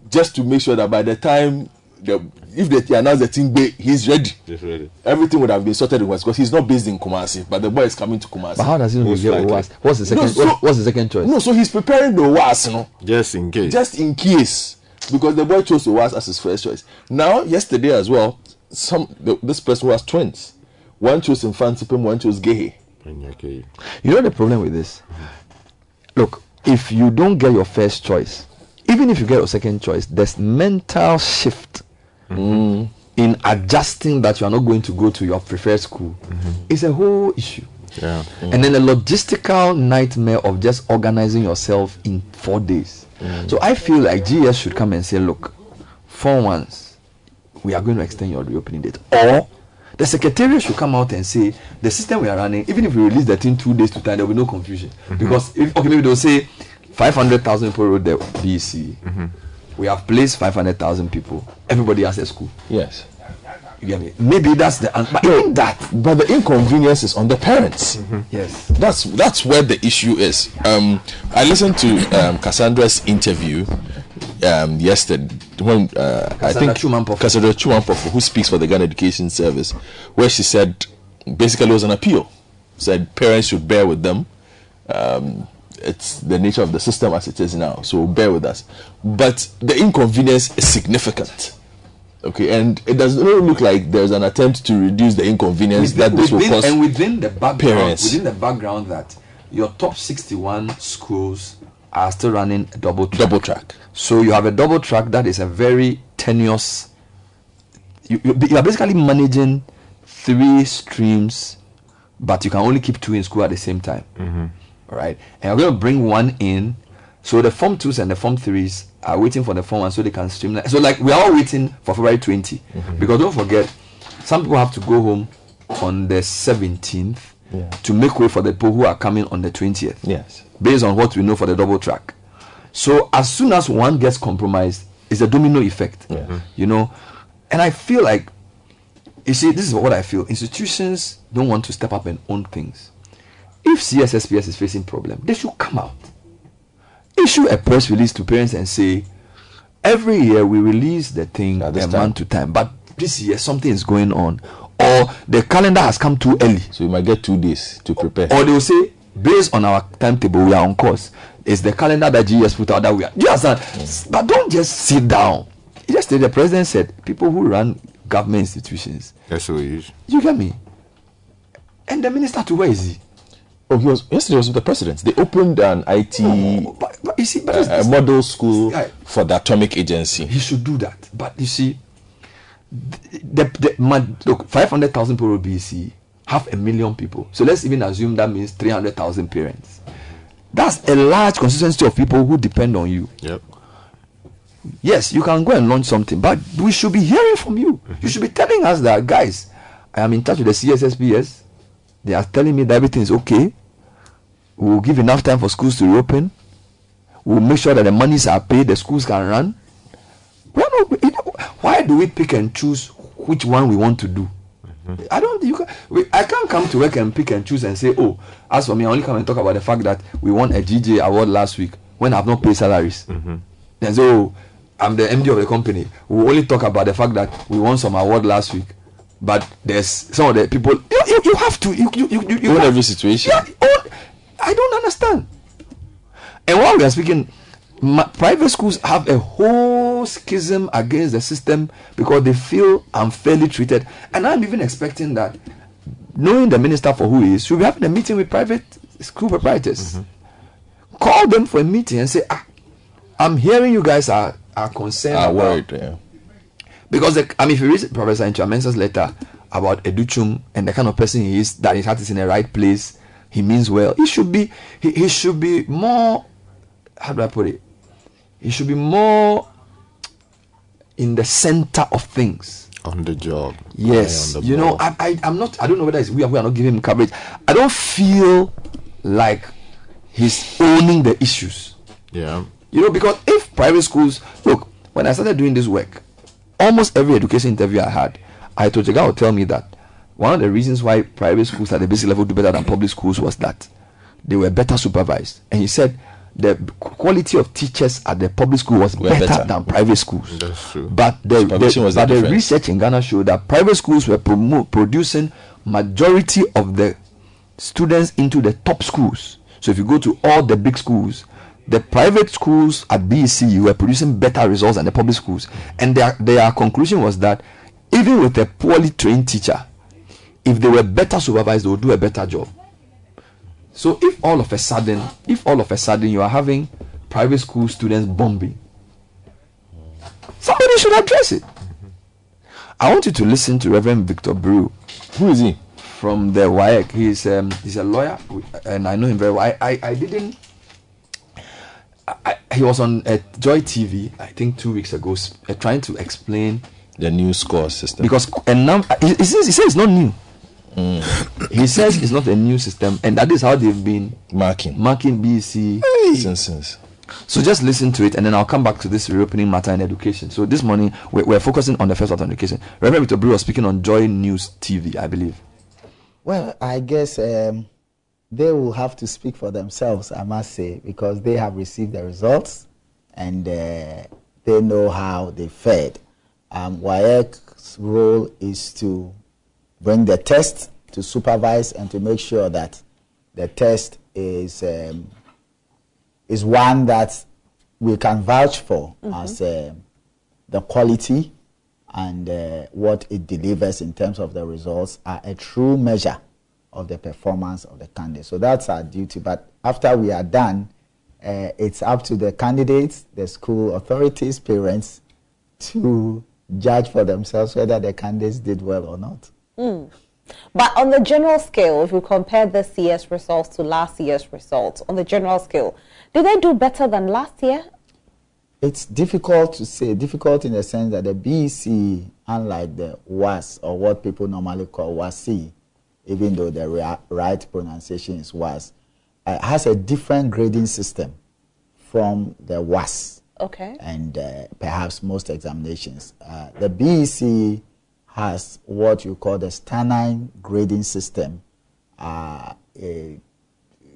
just to make sure that by the time the if they announce the thing, big, he's ready. Just ready. Everything would have been sorted in West because he's not based in Kumasi, but the boy is coming to Kumasi. But how does he know Most he get likely. OWASS? What's the second? No, so- what's, what's the second choice? No, so he's preparing the OWASS, no? Just in case. Just in case. Because the boy chose the OWASS as his first choice. Now, yesterday as well, some the, this person was twins. One chose Mfantsipim, one chose Gehe. You know the problem with this? Look, if you don't get your first choice, even if you get a second choice, there's mental shift mm-hmm. in adjusting that you are not going to go to your preferred school. Mm-hmm. It's a whole issue. Yeah. Mm. And then the logistical nightmare of just organizing yourself in four days. Mm. So I feel like GS should come and say, look, for once, we are going to extend your reopening date. Or the secretariat should come out and say, the system we are running, even if we release the thing two days to time, there will be no confusion. Mm-hmm. Because, if, okay, maybe they'll say 500,000 people wrote the BC. We have placed 500,000 people. Everybody has a school. Yes. You get me? Maybe that's the answer. But that. But the inconvenience is on the parents. Yes. That's that's where the issue is. Um, I listened to um, Cassandra's interview um, yesterday when uh, I think Cassandra Twum Ampofo, who speaks for the Ghana Education Service, where she said basically it was an appeal. Said parents should bear with them. Um, it's the nature of the system as it is now, so bear with us. But the inconvenience is significant. Okay, and it does not look like there's an attempt to reduce the inconvenience that this will cause and within the background, parents. within the background that your top 61 schools are still running a double track. Double track. So you have a double track that is a very tenuous. You, you, you are basically managing three streams, but you can only keep two in school at the same time. Mm-hmm. All right, and i'm going to bring one in, So the form twos and the form threes are waiting for the form one so they can streamline. So like we are all waiting for February 20 mm-hmm. because don't forget, some people have to go home on the 17th Yeah. to make way for the people who are coming on the 20th. Yes. Based on what we know for the double track. So as soon as one gets compromised, it's a domino effect. Mm-hmm. You know, and I feel like you see, this is what I feel. Institutions don't want to step up and own things. If CSSPS is facing problem, they should come out. Issue a press release to parents and say, every year we release the thing a month to time, but this year something is going on, or the calendar has come too early. So you might get two days to prepare. Or they will say, based on our timetable, we are on course. It's the calendar that GS put out that we are. Do you understand? Mm. But don't just sit down. Yesterday, the president said, people who run government institutions, SOEs. you get me? And the minister to where is he? Oh, he was yesterday was with the president. They opened an IT but, see, uh, model school guy- for the atomic agency. He should do that. But you see, the, the, man, look, 500,000 people BC, half a million people. So let's even assume that means 300,000 parents. That's a large constituency of people who depend on you. Yep. Yes, you can go and launch something, but we should be hearing from you. You should be telling us that, guys, I am in touch with the CSSPS. They are telling me that everything is okay. We will give enough time for schools to reopen. We will make sure that the monies are paid, the schools can run. We not, you know, why do we pick and choose which one we want to do? Mm-hmm. I don't. You can, we, I can't come to work and pick and choose and say, oh, as for me, I only come and talk about the fact that we won a GJ award last week when I've not paid salaries. Mm-hmm. Then say, oh, I'm the MD of the company. We only talk about the fact that we won some award last week, but there's some of the people. You, you, you have to. You you you, you, Own every situation. Yeah, own- I don't understand. And while we are speaking, ma- private schools have a whole schism against the system because they feel unfairly treated. And I'm even expecting that, knowing the minister for who he is, should be having a meeting with private school proprietors. Call them for a meeting and say, ah, I'm hearing you guys are, are concerned. About- worried. Yeah. Because the, I mean, if you read Professor Intramensa's letter about Adutwum and the kind of person he is, that his heart is in the right place, he means well. He should be, he, he should be more. How do I put it? He should be more in the center of things. On the job. Yes, the you know. I, I, I'm not. I don't know whether it's we are, we are not giving him coverage. I don't feel like he's owning the issues. Yeah. You know, because if private schools look, when I started doing this work, almost every education interview I had, I told the guy would tell me that one of the reasons why private schools at the basic level do better than public schools was that they were better supervised. And he said the quality of teachers at the public school was better, better. than private schools. That's true. But the, Supervision the- was the but the difference. research in Ghana showed that private schools were promo- producing majority of the students into the top schools. So if you go to all the big schools, the private schools at BEC were producing better results than the public schools. And their, their conclusion was that even with a poorly trained teacher, if they were better supervised, they would do a better job. So if all of a sudden, if all of a sudden you are having private school students bombing, somebody should address it. I want you to listen to Reverend Victor Brew. Who is he? From the WAEC. He's um, he's a lawyer, and I know him very well. I I, I didn't. I, I- he was on uh, Joy TV, I think two weeks ago, s- uh, trying to explain the new score system. because and now he, he says he says it's not new. He says it's not a new system, and that is how they've been marking marking BC since since. So just listen to it, and then I'll come back to this reopening matter in education. So this morning we're, we're focusing on the first part on education. Reverend Victor Brew was speaking on Joy News TV, I believe. Well, I guess um, they will have to speak for themselves, I must say, because they have received the results and uh, they know how they fared. Um, WAEC's role is to bring the test, to supervise, and to make sure that the test is um, is one that we can vouch for as um, the quality and uh, what it delivers in terms of the results are a true measure of the performance of the candidate. So that's our duty. But after we are done, uh, it's up to the candidates, the school authorities, parents to judge for themselves whether the candidates did well or not. Mm. But on the general scale, if we compare this year's results to last year's results, on the general scale, did they do better than last year? It's difficult to say, difficult in the sense that the BEC, unlike the WAS or what people normally call WASI, even though the right pronunciation is WAS, uh, has a different grading system from the WAS Okay. and uh, perhaps most examinations. Uh, the BEC has what you call the Stanine grading system uh,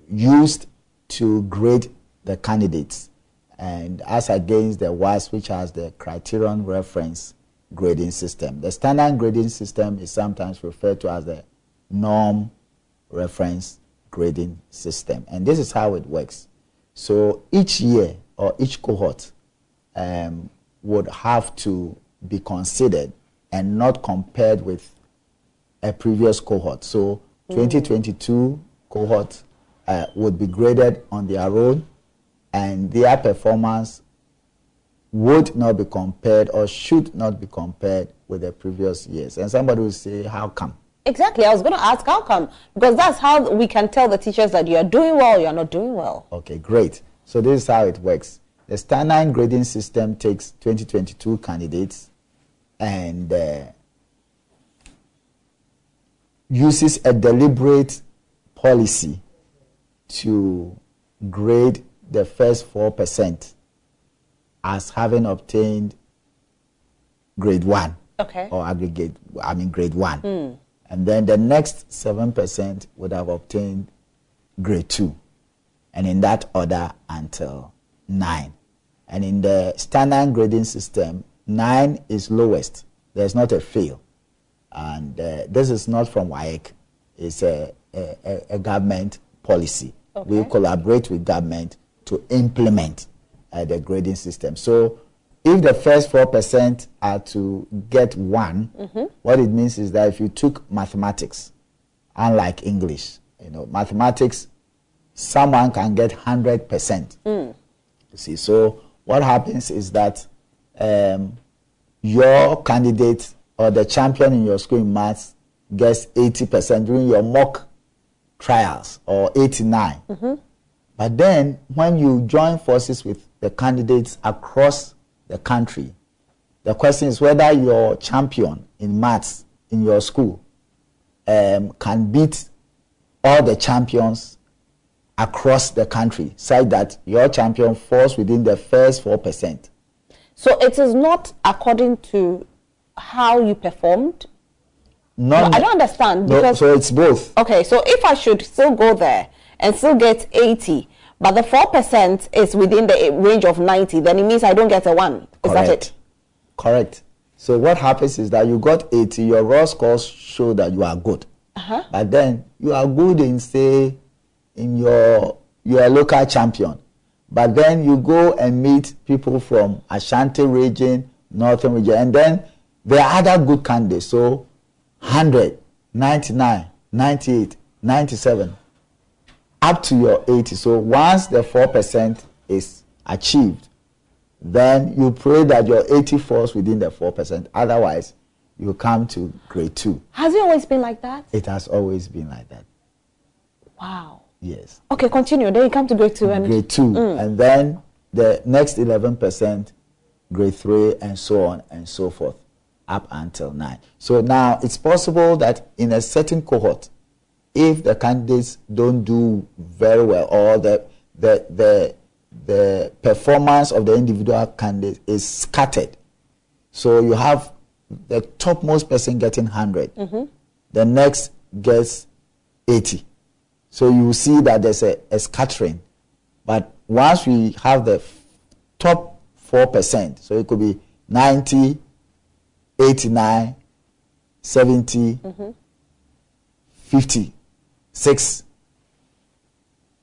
used to grade the candidates, and as against the WAS, which has the criterion reference grading system. The Stanine grading system is sometimes referred to as the norm reference grading system, and this is how it works. So each year or each cohort um, would have to be considered and not compared with a previous cohort. So 2022 cohort uh, would be graded on their own, and their performance would not be compared or should not be compared with the previous years. And somebody will say, "How come?" Exactly. I was going to ask how come because that's how we can tell the teachers that you are doing well, you are not doing well. Okay, great. So this is how it works. The standard grading system takes 2022 candidates and uh, uses a deliberate policy to grade the first 4% as having obtained grade 1 Okay. or aggregate, I mean grade 1. Hmm. And then the next 7% would have obtained grade 2. And in that order until 9. And in the standard grading system, 9 is lowest. There's not a fail. And uh, this is not from WAEC. It's a, a, a- government policy. We collaborate with government to implement uh, the grading system. So if the first 4% are to get 1, Mhm. what it means is that if you took mathematics, unlike English, you know, mathematics, someone can get 100%. Mm. You see, so what happens is that um, your candidate or the champion in your school in maths gets 80% during your mock trials or 89. Mhm. But then when you join forces with the candidates across the country, the question is whether your champion in maths in your school um, can beat all the champions across the country, such that your champion falls within the first 4%. So it is not according to how you performed. No, I don't understand No, so it's both. okay. So if I should still go there and still get eighty, but the four percent is within the range of ninety, then it means I don't get a one. Is that it? Correct. So what happens is that you got 80, your raw scores show that you are good. Uh-huh. But then you are good in say in your your local champion. But then you go and meet people from Ashanti region, Northern region, and then there are other good candidates. So 100, 99, 98, 97, up to your 80. So once the 4% is achieved, then you pray that your 80 falls within the 4%. Otherwise, you come to grade 2. Has it always been like that? It has always been like that. Wow. Yes. Okay, continue. Then you come to grade two and grade 2. Mm. And then the next 11%, grade 3, and so on and so forth, up until 9. So now it's possible that in a certain cohort, if the candidates don't do very well or the the the the performance of the individual candidate is scattered so you have the topmost person getting 100 mm-hmm. the next gets 80 so you see that there's a, a scattering but once we have the top 4% so it could be 90 89 70 mm-hmm. 50 six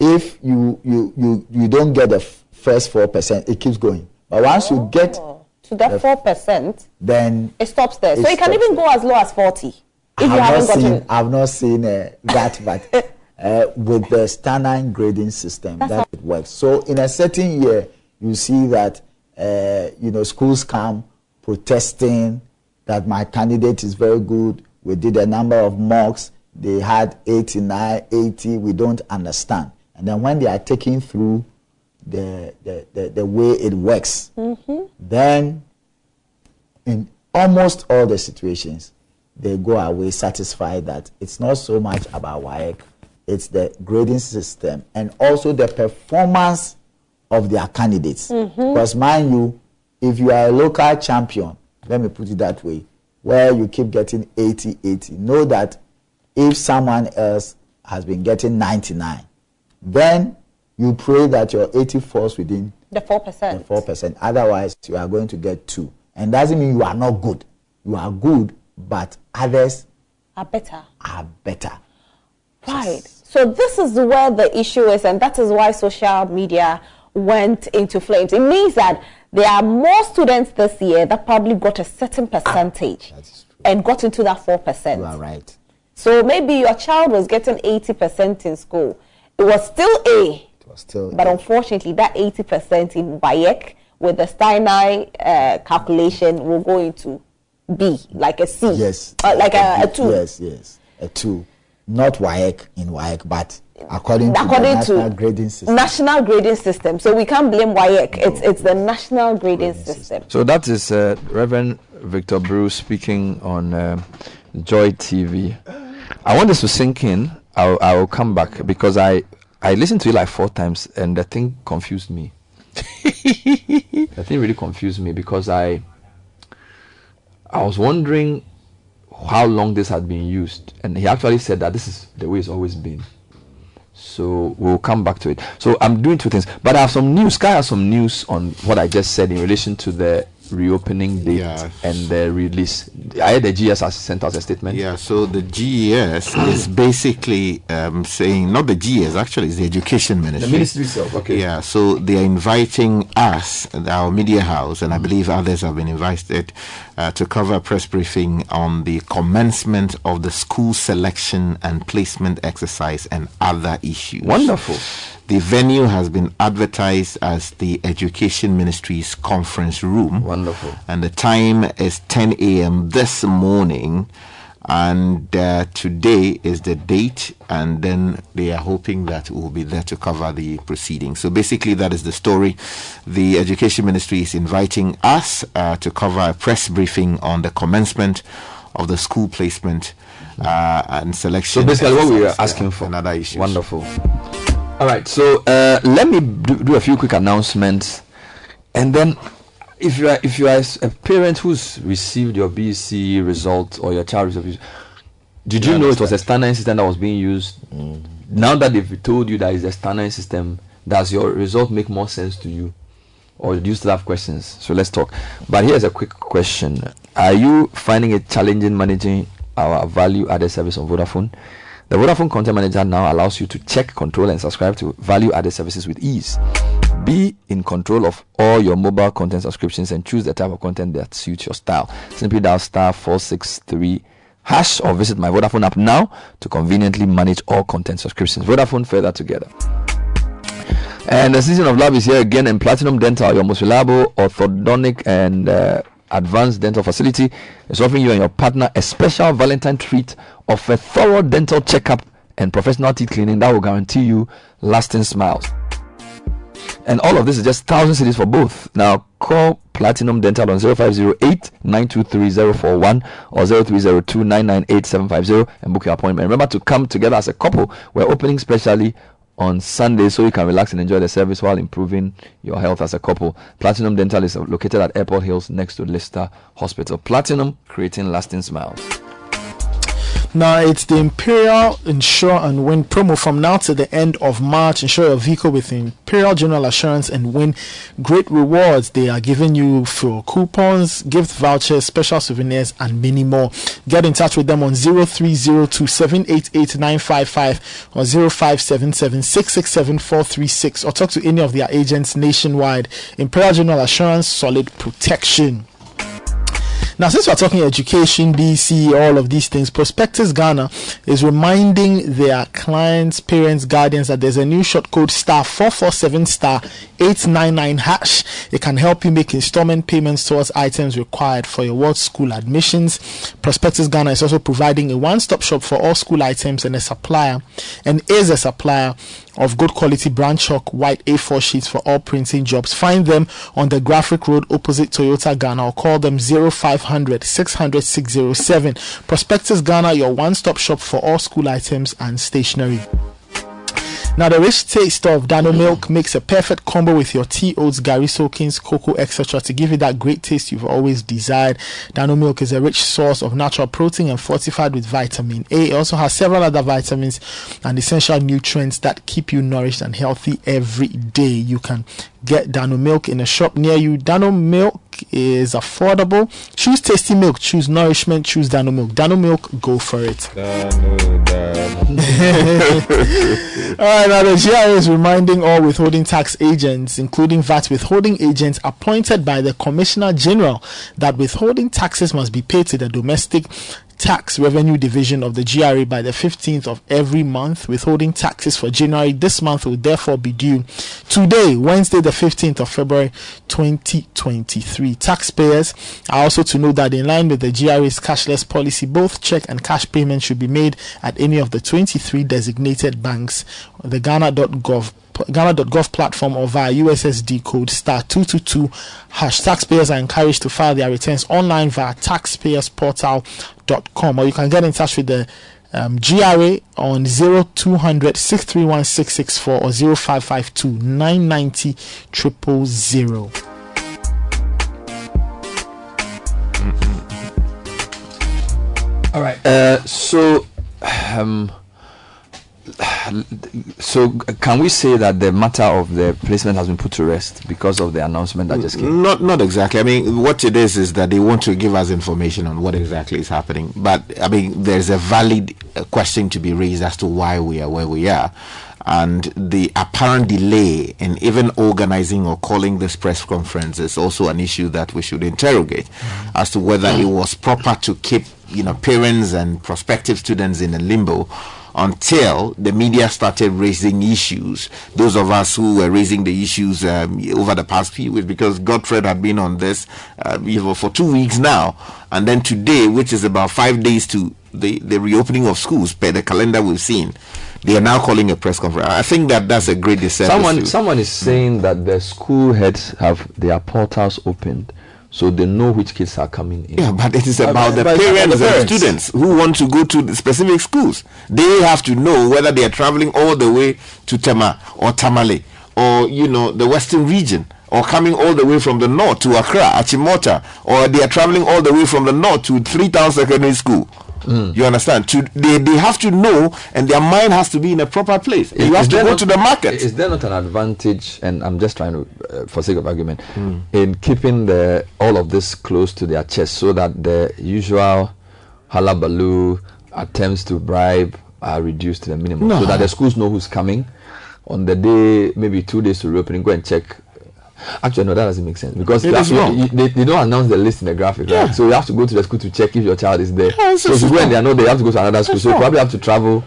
if you you you you don't get the first four percent it keeps going. But once oh, you get to that four percent then it stops there. it so it can even go as low as 40 if I you haven't gotten seen, i've not seen uh, that but uh, with the standard grading system That's that it works. So in a certain year you see that uh, you know schools come protesting that my candidate is very good. We did a number of mocks they had 89, 80, we don't understand. And then when they are taking through the, the, the, the way it works, Mm-hmm. then in almost all the situations, they go away satisfied that it's not so much about WAEC, it's the grading system and also the performance of their candidates. Mhm. Because mind you, if you are a local champion, let me put it that way, where you keep getting 80, 80, know that if someone else has been getting 99, then you pray that your 80 falls within The 4%. The four percent. Otherwise, you are going to get two, and doesn't mean you are not good. You are good, but others Are better. are better. Right. So this is where the issue is, and that is why social media went into flames. It means that there are more students this year that probably got a certain percentage and got into that four percent. You are right. So maybe your child was getting eighty percent in school. It was still A, It was still but unfortunately, that eighty percent in Bayek with the Stanine uh, calculation will go into B, like a C. Yes. Uh, like a, a two. Yes, yes, a two. Not WAEC in WAEC, but according, According to the national to grading system. national grading system. So we can't blame WAEC. It's it's the national grading system. So that is uh, Reverend Victor Bruce speaking on um Joy TV. I want this to sink in. I'll, I'll come back because I I listened to it like four times and the thing confused me. the thing really confused me because I I was wondering how long this had been used, and he actually said that this is the way it's always been. So we'll come back to it. So I'm doing two things, but I have some news. Sky has some news on what I just said in relation to the reopening date and the release. I heard the GS has sent out a statement. Yeah, so the GES is basically um, saying, not the GES, actually, it's the Education Ministry. The ministry itself, okay. Yeah, so they are inviting us, our media house, and I believe others have been invited uh, to cover a press briefing on the commencement of the school selection and placement exercise and other issues. Wonderful. The venue has been advertised as the Education Ministry's conference room. Wonderful. And the time is 10 a.m. this morning. And uh, today is the date, and then they are hoping that we'll be there to cover the proceedings. So basically, that is the story. The Education Ministry is inviting us uh, to cover a press briefing on the commencement of the school placement uh, and selection. So basically, what we are asking for. and other issues. Wonderful. All right, so uh, let me do, do a few quick announcements, and then if you are if you are a parent who's received your BC result or your child received, did you know it was a standard system that was being used? Now that they've told you that it's a standard system, does your result make more sense to you, or do you still have questions? So let's talk. But here's a quick question: Are you finding it challenging managing our value-added service on Vodafone? The Vodafone Content Manager now allows you to check, control, and subscribe to value added services with ease. Be in control of all your mobile content subscriptions and choose the type of content that suits your style. Simply dial star 463 hash or visit my Vodafone app now to conveniently manage all content subscriptions. Vodafone further together. And the season of love is here again, and Platinum Dental, your most reliable orthodontic and uh, advanced dental facility, is offering you and your partner a special Valentine treat of a thorough dental checkup and professional teeth cleaning that will guarantee you lasting smiles. And all of this is just thousand cedis for both. Now call Platinum Dental on 0508 923 041 or 0302 998 750 and book your appointment. Remember to come together as a couple. We're opening specially on Sunday so you can relax and enjoy the service while improving your health as a couple. Platinum Dental is located at Airport Hills next to Lister Hospital. Platinum, creating lasting smiles. Now it's the Imperial Insure and Win promo from now to the end of March. Insure your vehicle with Imperial General Assurance and win great rewards. They are giving you for coupons, gift vouchers, special souvenirs, and many more. Get in touch with them on 0302 788 955 or 0577 667 436 or talk to any of their agents nationwide. Imperial General Assurance, solid protection. Now, since we're talking education, BC, all of these things, Prospectus Ghana is reminding their clients, parents, guardians that there's a new short code star 447 star 899 hash. It can help you make installment payments towards items required for your world school admissions. Prospectus Ghana is also providing a one stop shop for all school items and a supplier and is a supplier of good quality brown chalk white A4 sheets for all printing jobs. Find them on the Graphic Road opposite Toyota Ghana or call them 0500 600 607. Prospectus Ghana, your one stop shop for all school items and stationery. Now, the rich taste of Dano milk makes a perfect combo with your tea, oats, gari soakings, cocoa, etc. to give you that great taste you've always desired. Dano milk is a rich source of natural protein and fortified with vitamin A. It also has several other vitamins and essential nutrients that keep you nourished and healthy every day. You can get Dano milk in a shop near you. Dano milk is affordable. Choose tasty milk, choose nourishment, choose Dano milk. Dano milk, go for it. All right, now the GRA is reminding all withholding tax agents, including VAT withholding agents appointed by the Commissioner General, that withholding taxes must be paid to the domestic tax revenue division of the GRA by the 15th of every month. Withholding taxes for January this month will therefore be due today, Wednesday, the 15th of February 2023. Taxpayers are also to know that in line with the GRA's cashless policy, both check and cash payments should be made at any of the 23 designated banks. The Ghana.gov Ghana.gov platform or via USSD code star 222 hash. Taxpayers are encouraged to file their returns online via taxpayersportal.com or you can get in touch with the um, GRA on 0200 631 664 or 0552 990 000. All right. Uh, so, um, so can we say that the matter of the placement has been put to rest because of the announcement that just came? Not, not exactly. I mean, what it is is that they want to give us information on what exactly is happening. But I mean, there's a valid uh, question to be raised as to why we are where we are. And the apparent delay in even organizing or calling this press conference is also an issue that we should interrogate Mm-hmm. as to whether it was proper to keep, you know, parents and prospective students in a limbo until the media started raising issues. Those of us who were raising the issues um, over the past few weeks, because Godfred had been on this uh, for two weeks now, and then today, which is about five days to the, the reopening of schools per the calendar we've seen, they are now calling a press conference. I think that that's a great disservice. Someone, someone is saying that the school heads have their portals opened, so they know which kids are coming in. Yeah, but it is about the but it's about parents the and students who want to go to the specific schools. They have to know whether they are traveling all the way to Tema or Tamale or you know the western region or coming all the way from the north to Accra, Achimota, or they are traveling all the way from the north to three town Secondary School. You understand? To they, they have to know, and their mind has to be in a proper place. You have to go not- to the market. Is there not an advantage? And I'm just trying to, uh, for sake of argument, Mm. in keeping the all of this close to their chest, so that the usual hullabaloo attempts to bribe are reduced to the minimum, No. so that the schools know who's coming on the day, maybe two days to reopening. Go and check. Actually, no, that doesn't make sense because It is wrong. you- they, they don't announce the list in the graphic, Yeah. right? So you have to go to the school to check if your child is there. Yeah, so if you go and they are not there, you have to go to another school. That's So you probably have to travel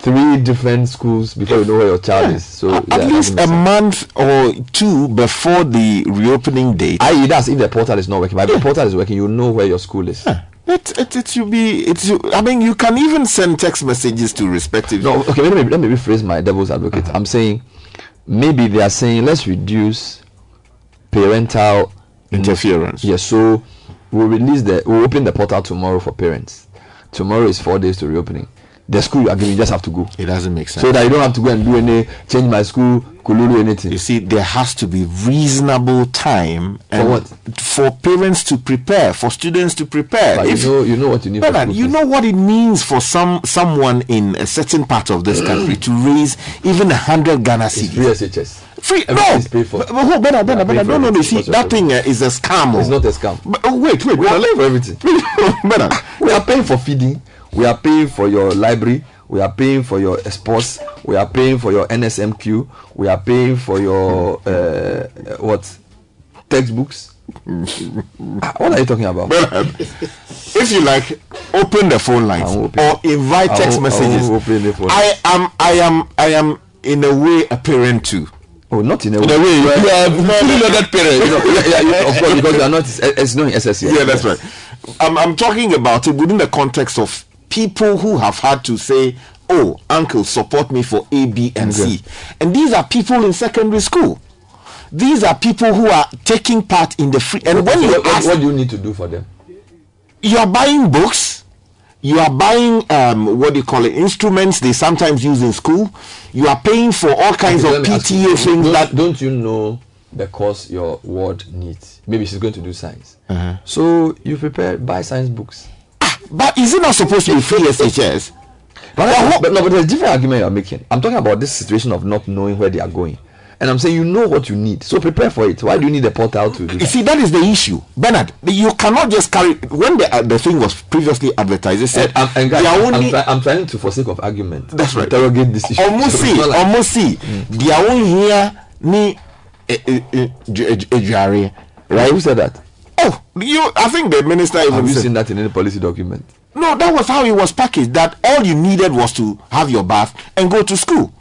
three different schools before you know where your child is. So at yeah, least a month or two before the reopening date. I that's if the portal is not working. But if the portal is working, you know where your school is. It, it, it should be. It should, I mean, you can even send text messages to respective. No, okay. Let me let me rephrase my devil's advocate. Uh-huh. I'm saying maybe they are saying let's reduce parental interference. Yes. so we'll release the we'll open the portal tomorrow for parents. Tomorrow is four days to reopening. The school you are giving, you just have to go. It doesn't make sense. So that you don't have to go and do any change my school, kululu anything. You see, there has to be reasonable time and For what? for parents to prepare, for students to prepare. But you know- you know what you need for Brother, you know what it means for some someone in a certain part of this country to raise even a hundred Ghana cedis. Free. No. Is paid for. But, but, hold- better, better, Yeah, better. paid No, no, no. See, that thing uh, is a scam. oh. It's not a scam. But, oh, wait, wait. We are paying for everything. better. we are paying for feeding. We are paying for your library. We are paying for your sports. We are paying for your NSMQ. We are paying for your uh, what textbooks. what are you talking about? if you like, open the phone lines or invite text I will messages. phone. I am, I am, I am in a way a parent too. Oh, not in a In way. a way, You are- you are fully loaded parent. You know, yeah, yeah, of course, because you are not. It's, not in SSC. Yeah, that's right. I'm, I'm talking about it within the context of people who have had to say, "Oh, uncle, support me for A, B, and C," and these are people in secondary school. These are people who are taking part in the free. And when you what, what, ask, what do you need to do for them? you are buying books you are buying um what do you call it instruments they sometimes use in school you are paying for all kinds Okay, of ask you, pta things don't, that don't you know the course your ward needs? Maybe she's going to do science. Uh-huh. So you prepare buy science books. but is it not supposed to be free shs But, but no, but there's a different argument you're making. I'm talking about this situation of not knowing where they are going. And I'm saying you know what you need, so prepare for it. Why do you need a portal to do you that? see that is the issue bernard you cannot just carry when the, uh, the thing was previously advertised they said And, and guys, I'm, only try- I'm trying to, for sake of argument, That's right. interrogate this issue. almost So see like- almost see they are only here ni eh, eh, eh, eh, right Who said that? oh you i think the minister even Have you said seen that in any policy document? No, that was how it was packaged. That all you needed was to have your bath and go to school.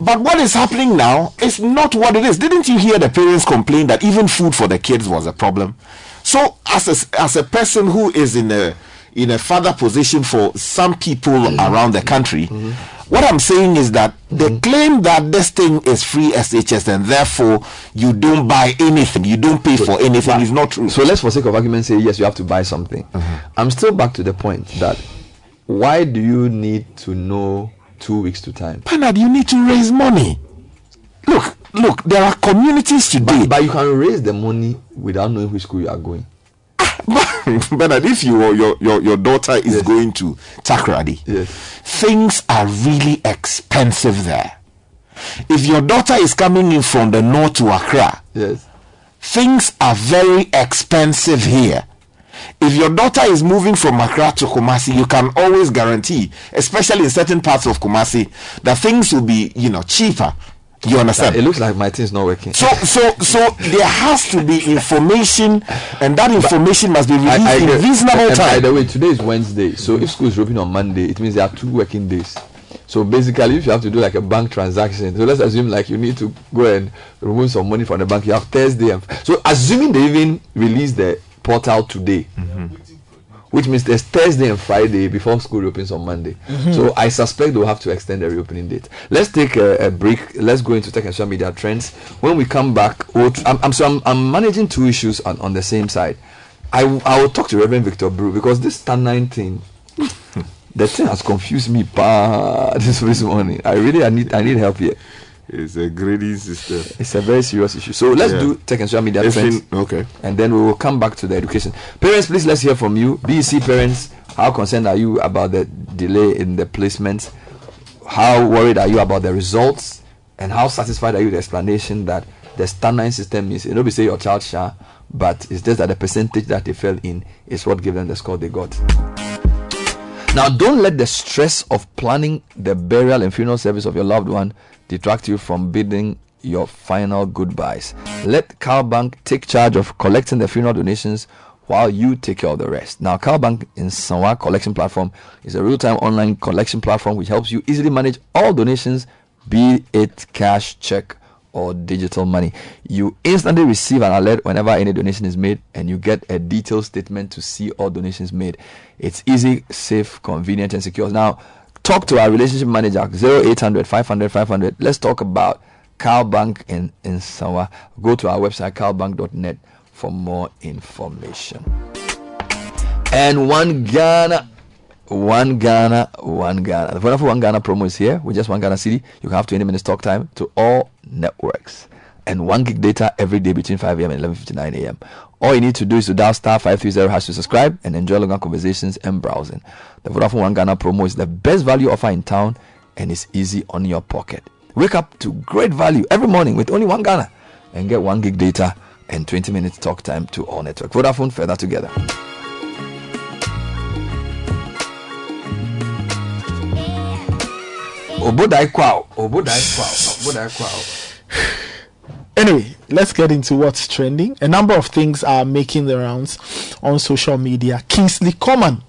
But what is happening now is not what it is. Didn't you hear the parents complain that even food for the kids was a problem? So, as a, as a person who is in a in a father position for some people around the country, mm-hmm. what I'm saying is that the mm-hmm. claim that this thing is free SHS and therefore you don't buy anything, you don't pay for anything is not true. So let's, for sake of argument, say yes, you have to buy something. Mm-hmm. I'm still back to the point that why do you need to know two weeks to time? Bernard, you need to raise money. Look, look, there are communities today. But, but you can raise the money without knowing which school you are going. Bernard, if you or your, your, your daughter is going to Takoradi, things are really expensive there. If your daughter is coming in from the north to Accra, yes. things are very expensive here. If your daughter is moving from Accra to Kumasi, you can always guarantee, especially in certain parts of Kumasi, that things will be, you know, cheaper. You understand? It looks like my thing is not working. So, so, so there has to be information, and that information must be released in get- reasonable and By the way, today is Wednesday, so if school is open on Monday, it means there are two working days. So basically, if you have to do like a bank transaction, so let's assume like you need to go and remove some money from the bank, you have Thursday. And, so assuming they even release the portal today, which means there's Thursday and Friday before school reopens on Monday. Mhm. So I suspect they'll have to extend the reopening date. Let's take a, a break. Let's go into tech and social media trends. When we come back, we'll tr- I'm, I'm so I'm, I'm managing two issues on, on the same side. I, w- I will talk to Reverend Victor Brew because this Stanine thing, the thing has confused me pa, this, this morning. I really I need I need help here. It's a grading system. It's a very serious issue. So let's Yeah. do tech and social media If trends. in- okay. And then we will come back to the education. Parents, please let's hear from you. BEC parents, how concerned are you about the delay in the placement? How worried are you about the results? And how satisfied are you with the explanation that the standard system is you know we say your child shall, but it's just that the percentage that they fell in is what gave them the score they got. Now, don't let the stress of planning the burial and funeral service of your loved one detract you from bidding your final goodbyes. Let CalBank take charge of collecting the funeral donations while you take care of the rest. Now, CalBank in Sanwa collection platform is a real-time online collection platform which helps you easily manage all donations, be it cash, check, or digital money. You instantly receive an alert whenever any donation is made, and you get a detailed statement to see all donations made. It's easy, safe, convenient, and secure. Now, talk to our relationship manager 0800 500 500. Let's talk about CalBank in, in Sawa. Go to our website calbank.net for more information. And one Ghana one Ghana, one Ghana. The Vodafone One Ghana promo is here with just one Ghana cedi. You can have 20 minutes talk time to all networks and one gig data every day between 5 a.m. and 11:59 a.m. All you need to do is to dial star 530 hash to subscribe and enjoy longer conversations and browsing. The Vodafone One Ghana promo is the best value offer in town and it's easy on your pocket. Wake up to great value every morning with only one Ghana and get one gig data and 20 minutes talk time to all network. Vodafone further together. obodai kwao obodai kwao obodai kwao anyway, let's get into what's trending. A number of things are making the rounds on social media. Kingsley Coman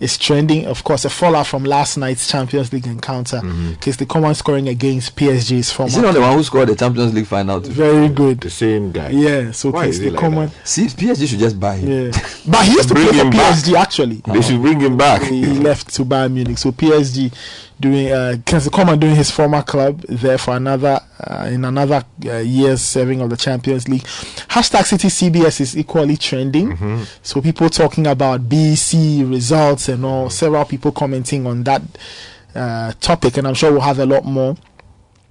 is trending. Of course, a fallout from last night's Champions League encounter. Mm-hmm. Kingsley Coman scoring against PSG's former. Is he not the one who scored the Champions League final? Too? Very good. The same guy. Yeah, so Why Kingsley like Coman. See, PSG should just buy him. Yeah, but he used to Bring play for him back. PSG actually. They should bring him back. He, he left to Bayern Munich. So PSG doing uh, Kingsley Coman doing his former club there for another uh, in another uh, year serving of the Champions League. Hashtag Citi CBS is equally trending. Mm-hmm. So people talking about BC results and all. Several people commenting on that uh, topic, and I'm sure we'll have a lot more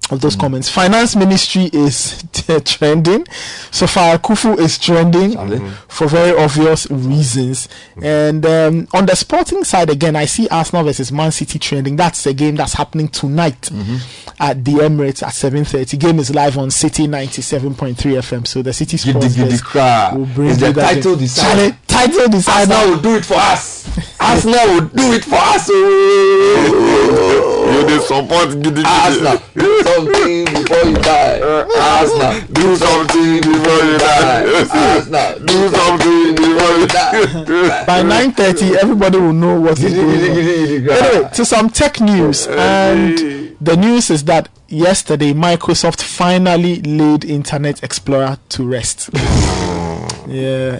of those comments. Finance Ministry is trending. Sophia Akuffo is trending mm. for very obvious reasons. Mm-hmm. And um, on the sporting side, again, I see Arsenal versus Man Citi trending. That's a game that's happening tonight mm-hmm. at the Emirates at 7:30. Game is live on Citi 97.3 FM. So the City Giddy, Sports giddy Desk will bring It's the title game. title decider. Arsenal will do it for us. Arsenal will do it for us. Oh. You dey support gidi gidi. Arsenal, do something before you die. Arsenal, Do something before you die. Arsenal, Do something before you die. by 9.30 everybody will know what is going on. Anyway to some tech news and the news is that yesterday microsoft finally laid internet explorer to rest yeah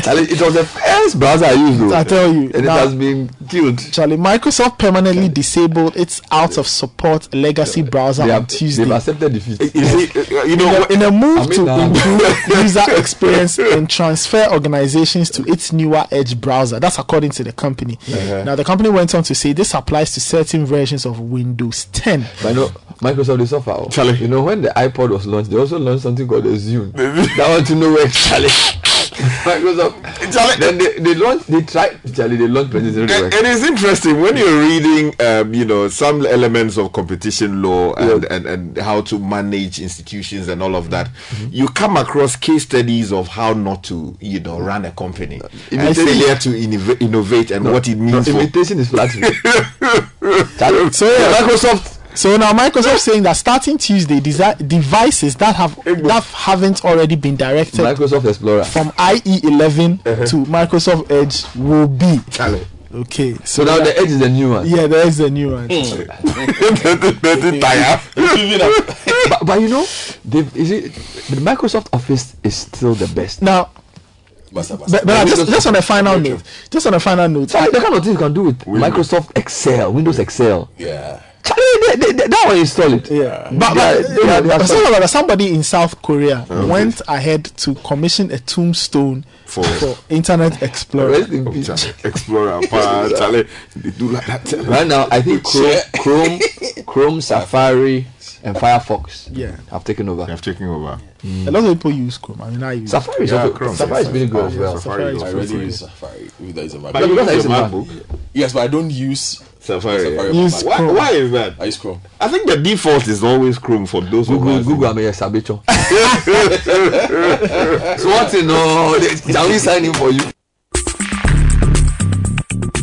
Charlie, it was the first browser I used. Though. I tell you, and it has been killed. Charlie, Microsoft permanently disabled its out of support legacy browser They on have, Tuesday. they've accepted defeat. You you know, in a, in a move I mean, to uh, improve user experience and transfer organizations to its newer Edge browser. That's according to the company. Uh-huh. Now, the company went on to say this applies to certain versions of Windows 10. But you know, Microsoft is suffer. Charlie. You know, when the iPod was launched, they also launched something called the Zune. that want to know where Charlie. Microsoft. Charlie- Then they, they launched, they tried, Charlie, they launched President And, and it's interesting when you're reading, um, you know, some elements of competition law and, Yeah. and, and how to manage institutions and all of that. You come across case studies of how not to, you know, run a company. Imitation- Failure to innov- innovate and what it No, means for. imitation is flattery. Charlie, So, yeah. Microsoft. So now Microsoft saying that starting Tuesday, desi- devices that have that haven't already been directed Microsoft Explorer. from IE11 Uh-huh. to Microsoft Edge will be okay. So now the edge is the new one. yeah, there is a new one. But, but you know, is it the Microsoft Office is still the best. Now, Basta, basta. but, but just, just on a final note, just on a final note, Charlie, the kind of things you can do with Microsoft Excel, Windows Excel. Yeah. Charlie, they, they, they, that one install it. Yeah, They but, are- but, they are- but solid. somebody, somebody in South Korea oh, went ahead to commission a tombstone For- for, Internet Explorer. Rest in peace. Explorer, pa, Charlie, they do like that. Charlie. Right now, I think Chrome, Chrome, Chrome, Safari, and Firefox Yeah. have taken over. They have taken over. A lot of people use Chrome. I mean, I use. Safari is Yeah, also, Chrome, Safari is really good as Safari, well. Safari Safari is I is already free. use Safari. If there is a But Mac. you because I use use a a Mac. MacBook. Yes, but I don't use Safari. Safari. Mac. Why, Chrome. why is that? I use Chrome. I think the default is always Chrome for those Google. Google, I'm a Sabicho. so what's in no? Shall we sign in for you?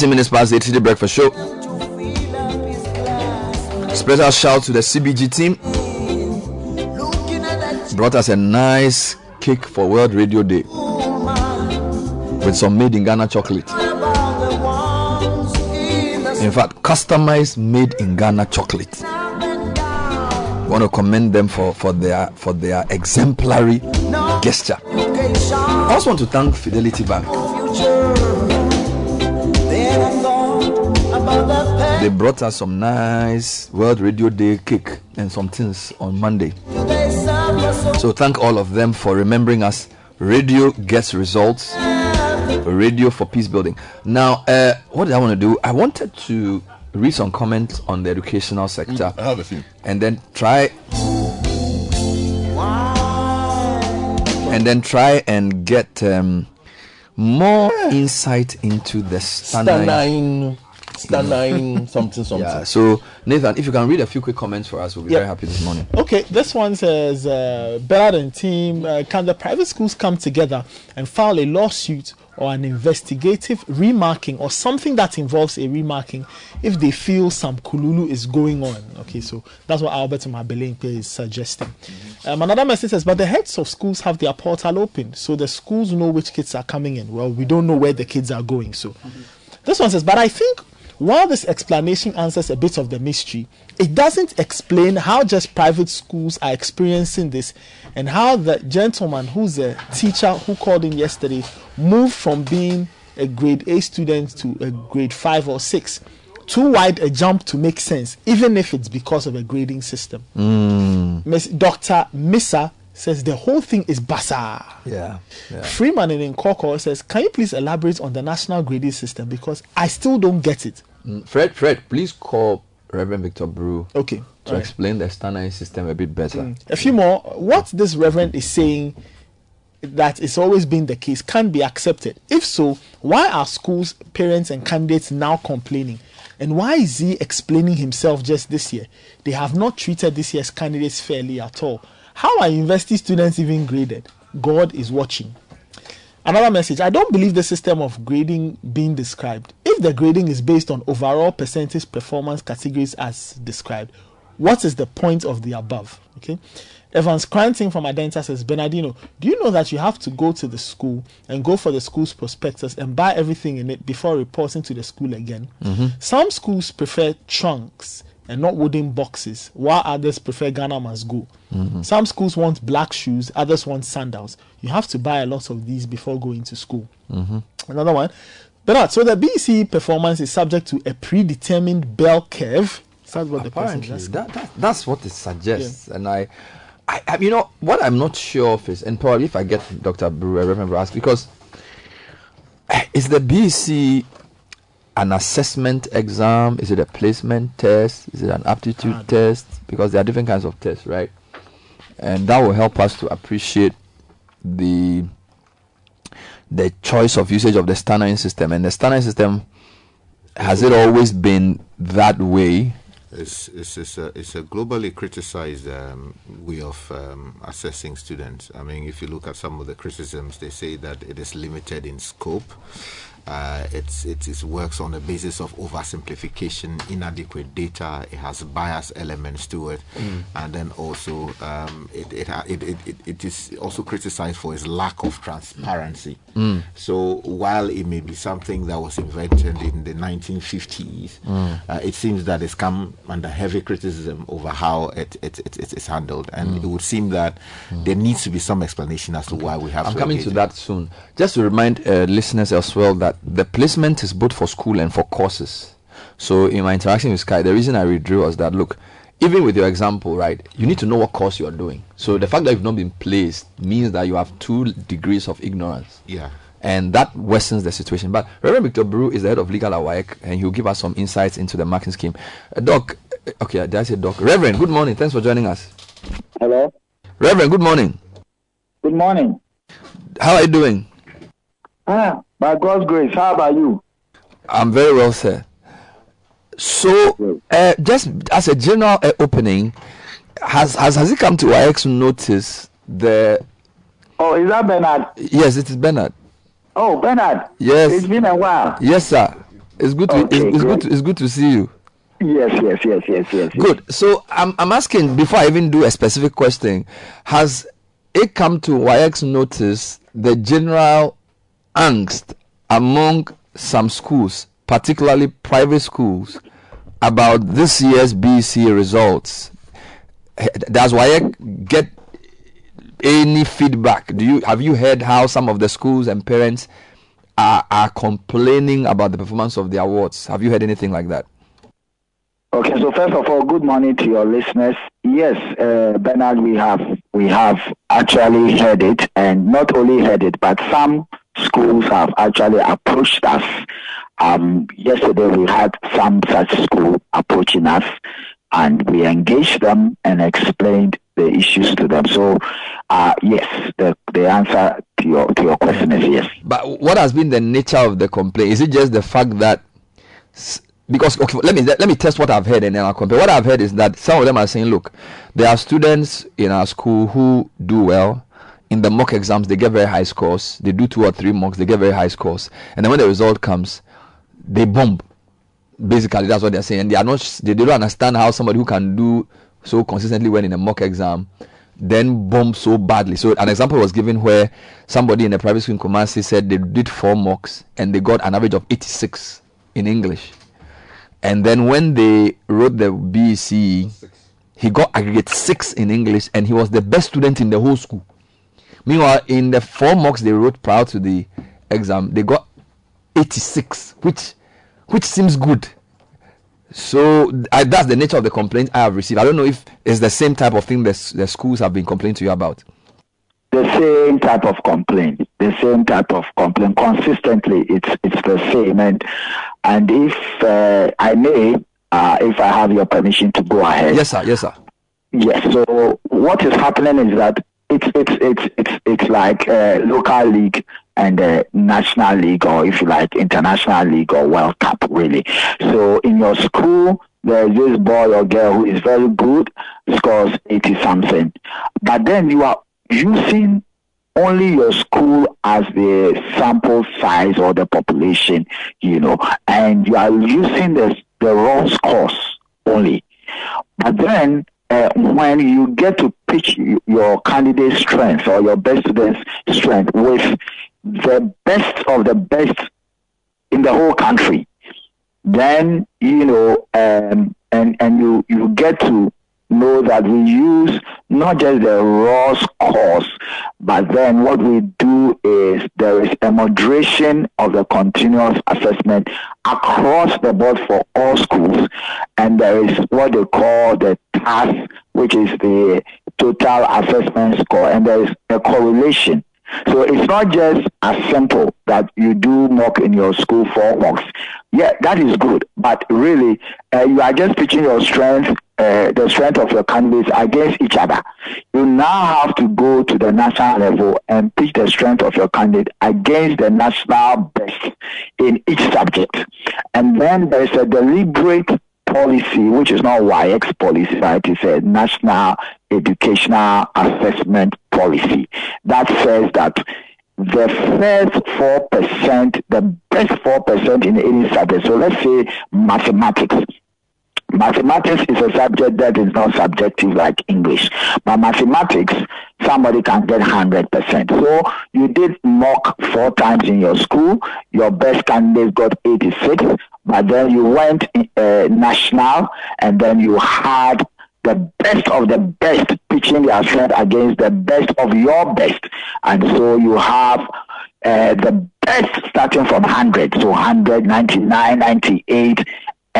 18 minutes past 8 the breakfast show. Special shout to the CBG team. Brought us a nice cake for World Radio Day with some made in Ghana chocolate. In fact, customized made in Ghana chocolate. I want to commend them for, for their for their exemplary gesture. I also want to thank Fidelity Bank They brought us some nice World Radio Day cake and some things on Monday. So thank all of them for remembering us. Radio gets results. Radio for peace building. Now, uh, what did I want to do? I wanted to read some comments on the educational sector. I have a few. And then try and then try and get um, more insight into the Stanine. Stanine, something, something. Yeah. So Nathan, if you can read a few quick comments for us, we'll be Yeah. very happy this morning. Okay, this one says, uh, Bernard and team, uh, can the private schools come together and file a lawsuit or an investigative remarking or something that involves a remarking if they feel some kululu is going on? Okay, so that's what Albert Mabelenke is suggesting. Um, another message says, but the heads of schools have their portal open, so the schools know which kids are coming in. Well, we don't know where the kids are going, so. This one says, but I think while this explanation answers a bit of the mystery, it doesn't explain how just private schools are experiencing this and how the gentleman who's a teacher who called in yesterday moved from being a grade A student to a grade 5 or 6. Too wide a jump to make sense, even if it's because of a grading system. Mm. Miss Dr. Missa says the whole thing is bazaar. Yeah. yeah. Freeman in Nkawkaw says, Can you please elaborate on the national grading system? Because I still don't get it. Mm, Fred, Fred, please call Reverend Victor Brew. Okay. To alright. explain the Stanine system a bit better. A few more. What this reverend is saying that it's always been the case can be accepted. If so, why are schools, parents, and candidates now complaining? And why is he explaining himself just this year? They have not treated this year's candidates fairly at all. How are university students even graded? God is watching. Another message I don't believe the system of grading being described. If the grading is based on overall percentage performance categories as described, what is the point of the above? Okay. Evans Cranting from Adenta says, Bernardino, do you know that you have to go to the school and go for the school's prospectus and buy everything in it before reporting to the school again? Mhm. Some schools prefer trunks and not wooden boxes, while others prefer Ghana must go. Mhm. Some schools want black shoes, others want sandals. You have to buy a lot of these before going to school. Mhm. Another one. Bernard, so the BC performance is subject to a predetermined bell curve. Is that what the person Apparently, is that, that, that's what it suggests. And I, I, I, you know, what I'm not sure of is, and probably if I get Dr. Brewer, remember ask, because eh, is the BC an assessment exam? Is it a placement test? Is it an aptitude test? Because there are different kinds of tests, right? And that will help us to appreciate the the choice of usage of the Stanine system. And the Stanine system has it always been that way? It's, it's, it's, a, it's a globally criticized um, way of um, assessing students. I mean, if you look at some of the criticisms, they say that it is limited in scope Uh, it's, it is works on the basis of oversimplification, inadequate data. It has bias elements to it, Mm. and then also um, it, it, it, it, it, it is also criticized for its lack of transparency. Mm. So while it may be something that was invented in the 1950s, Mm. uh, it seems that it's come under heavy criticism over how it, it, it, it is handled, and Mm. it would seem that there needs to be some explanation as to why we have. I'm coming to that soon. Just to remind uh, listeners as well that the placement is both for school and for courses. So in my interaction with Sky, the reason I withdrew was that look, even with your example, right, you need to know what course you are doing. So the fact that you've not been placed means that you have two degrees of ignorance. Yeah. And that worsens the situation. But Reverend Victor Brew is the head of legal at WAEC, and he'll give us some insights into the marking scheme. Uh, Doc, uh, okay, did I say Doc? Reverend, good morning. Thanks for joining us. Hello. Reverend, good morning. Good morning. How are you doing? Ah, by God's grace, how about you? I'm very well, sir. So, uh, just as a general uh, opening, has, has has it come to our ex notice the? Oh, is that Bernard? Yes, it is Bernard. Oh, Bernard. Yes. It's been a while. Yes, sir. It's good to Okay, it's, it's good to, it's good to see you. Yes, yes, yes, yes, yes. Good. So I'm I'm asking before I even do a specific question, has it come to WAEC's notice the general angst among some schools, particularly private schools, about this year's BC results? Eh, Does WAEC get any feedback? Do you have you heard how some of the schools and parents are, are complaining about the performance of the awards? Have you heard anything like that? Okay, so first of all, good morning to your listeners. Yes, uh, Bernard, we have we have actually heard it, and not only heard it, but some schools have actually approached us. Um, yesterday, we had some such school approaching us, and we engaged them and explained the issues to them. So, uh, yes, the the answer to your to your question is yes. But what has been the nature of the complaint? Is it just the fact that because okay, let me let me test what I've heard and then I'll compare. What I've heard is that some of them are saying, look, there are students in our school who do well in the mock exams. They get very high scores. They do two or three mocks. They get very high scores, and then when the result comes, they bomb. Basically, that's what they're saying. They are not. They, they don't understand how somebody who can do so consistently well in a mock exam then bomb so badly. So an example was given where somebody in a private school in Kumasi said they did four mocks and they got an average of 86 in English. And then when they wrote the BC, he got aggregate six in English and he was the best student in the whole school. Meanwhile, in the four mocks they wrote prior to the exam, they got 86, which which seems good. So I, that's the nature of the complaint I have received. I don't know if it's the same type of thing the, s- the schools have been complaining to you about. the same type of complaint, the same type of complaint consistently. It's it's the same, and and if uh, I may, uh, if I have your permission to go ahead. Yes, sir. Yes, sir. Yes. So what is happening is that it's it's it's it's it's like uh, local league and uh, national league, or if you like, international league or World Cup, really. So in your school, there's this boy or girl who is very good, scores eighty something, but then you are using only your school as the sample size or the population, you know, and you are using the the wrong scores only. But then uh, when you get to pitch your candidate's strength or your best student's strength with the best of the best in the whole country, then you know, um, and and you you get to know that we use not just the raw scores, but then what we do is there is a moderation of the continuous assessment across the board for all schools, and there is what they call the TAS, which is the total assessment score, and there is a correlation. So it's not just as simple that you do mock in your school for mocks. Yeah, that is good, but really, uh, you are just pitching your strength, uh, the strength of your candidates against each other. You now have to go to the national level and pitch the strength of your candidate against the national best in each subject. And then there is a deliberate policy, which is not WAEC policy, right? It's a national educational assessment policy that says that the first four percent, the best four percent in any subject. So let's say mathematics. Mathematics is a subject that is not subjective like English, but mathematics somebody can get hundred percent. So you did mock four times in your school. Your best candidate got eighty six, but then you went uh, national, and then you had the best of the best pitching strength against the best of your best. And so you have uh, the best starting from 100, so 100, 99, 98,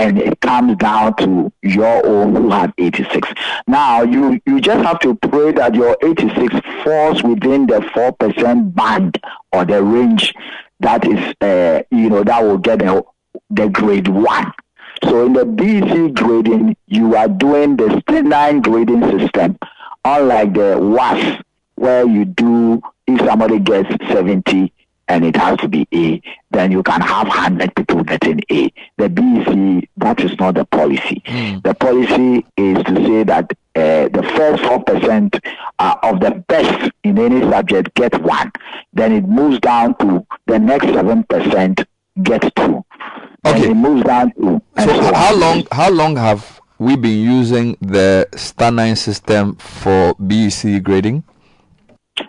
and it comes down to your own who had 86. Now, you, you just have to pray that your 86 falls within the 4% band or the range that is, uh, you know, that will get the, the grade 1. So in the BC grading, you are doing the streamline grading system, unlike the WAS, where you do, if somebody gets 70 and it has to be A, then you can have 100 people getting A. The BC, that is not the policy. Hmm. The policy is to say that uh, the first 4% uh, of the best in any subject get one. Then it moves down to the next 7% get two. Okay. And it moves down to So h- how long how long have we been using the Stanine system for BEC grading?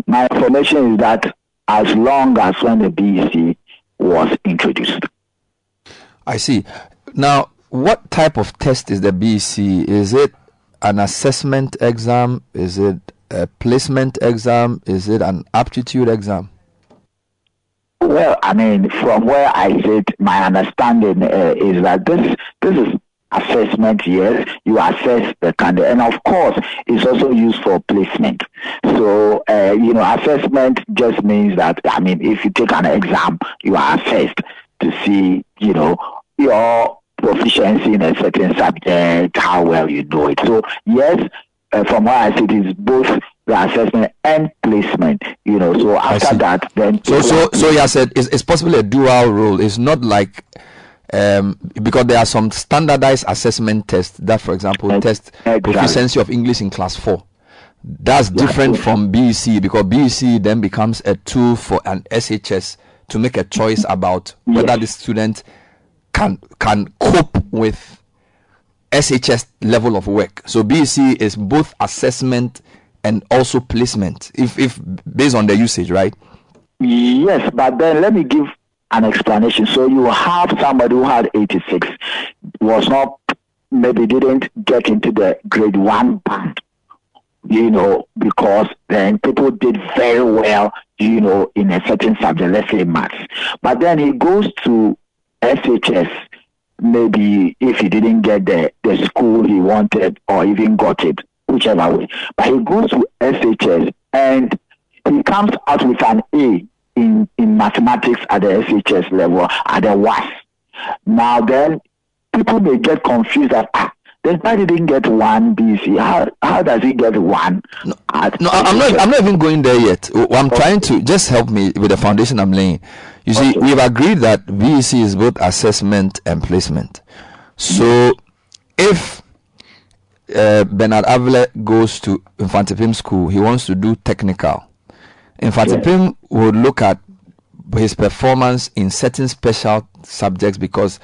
My information is that as long as when the BEC was introduced. I see. Now, what type of test is the BEC? Is it an assessment exam? Is it a placement exam? Is it an aptitude exam? Well, I mean, from where I sit, my understanding uh, is that this this is assessment. Yes, you assess the candidate, and of course, it's also used for placement. So, uh, you know, assessment just means that I mean, if you take an exam, you are assessed to see, you know, your proficiency in a certain subject, how well you know it. So, yes, uh, from where I sit, it's both the assessment and placement. You know, so after that, then So, so, so, yeah, said it's, it's possibly a dual role. It's not like um, because there are some standardized assessment tests that, for example, test proficiency of English in class four. That's different from BEC because BEC then becomes a tool for an SHS to make a choice about whether the student can can cope with SHS level of work. So BEC is both assessment and also placement, if if based on the usage, right? Yes, but then let me give an explanation. So you have somebody who had 86, was not, maybe didn't get into the grade one band, you know, because then people did very well, you know, in a certain subject, let's say maths. But then he goes to SHS, maybe if he didn't get the, the school he wanted or even got it, whichever way. But he goes to SHS and he comes out with an A in, in mathematics at the SHS level, at the WAS. Now then, people may get confused that, ah, then why did he get one BC? How, how does he get one? No, I- I'm not. I'm not even going there yet. I'm trying to just help me with the foundation I'm laying. You see, we've agreed that BEC is both assessment and placement. So, if uh, Bernard Avle goes to Mfantsipim School, he wants to do technical. Infante Yes. Pim would look at his performance in certain special subjects because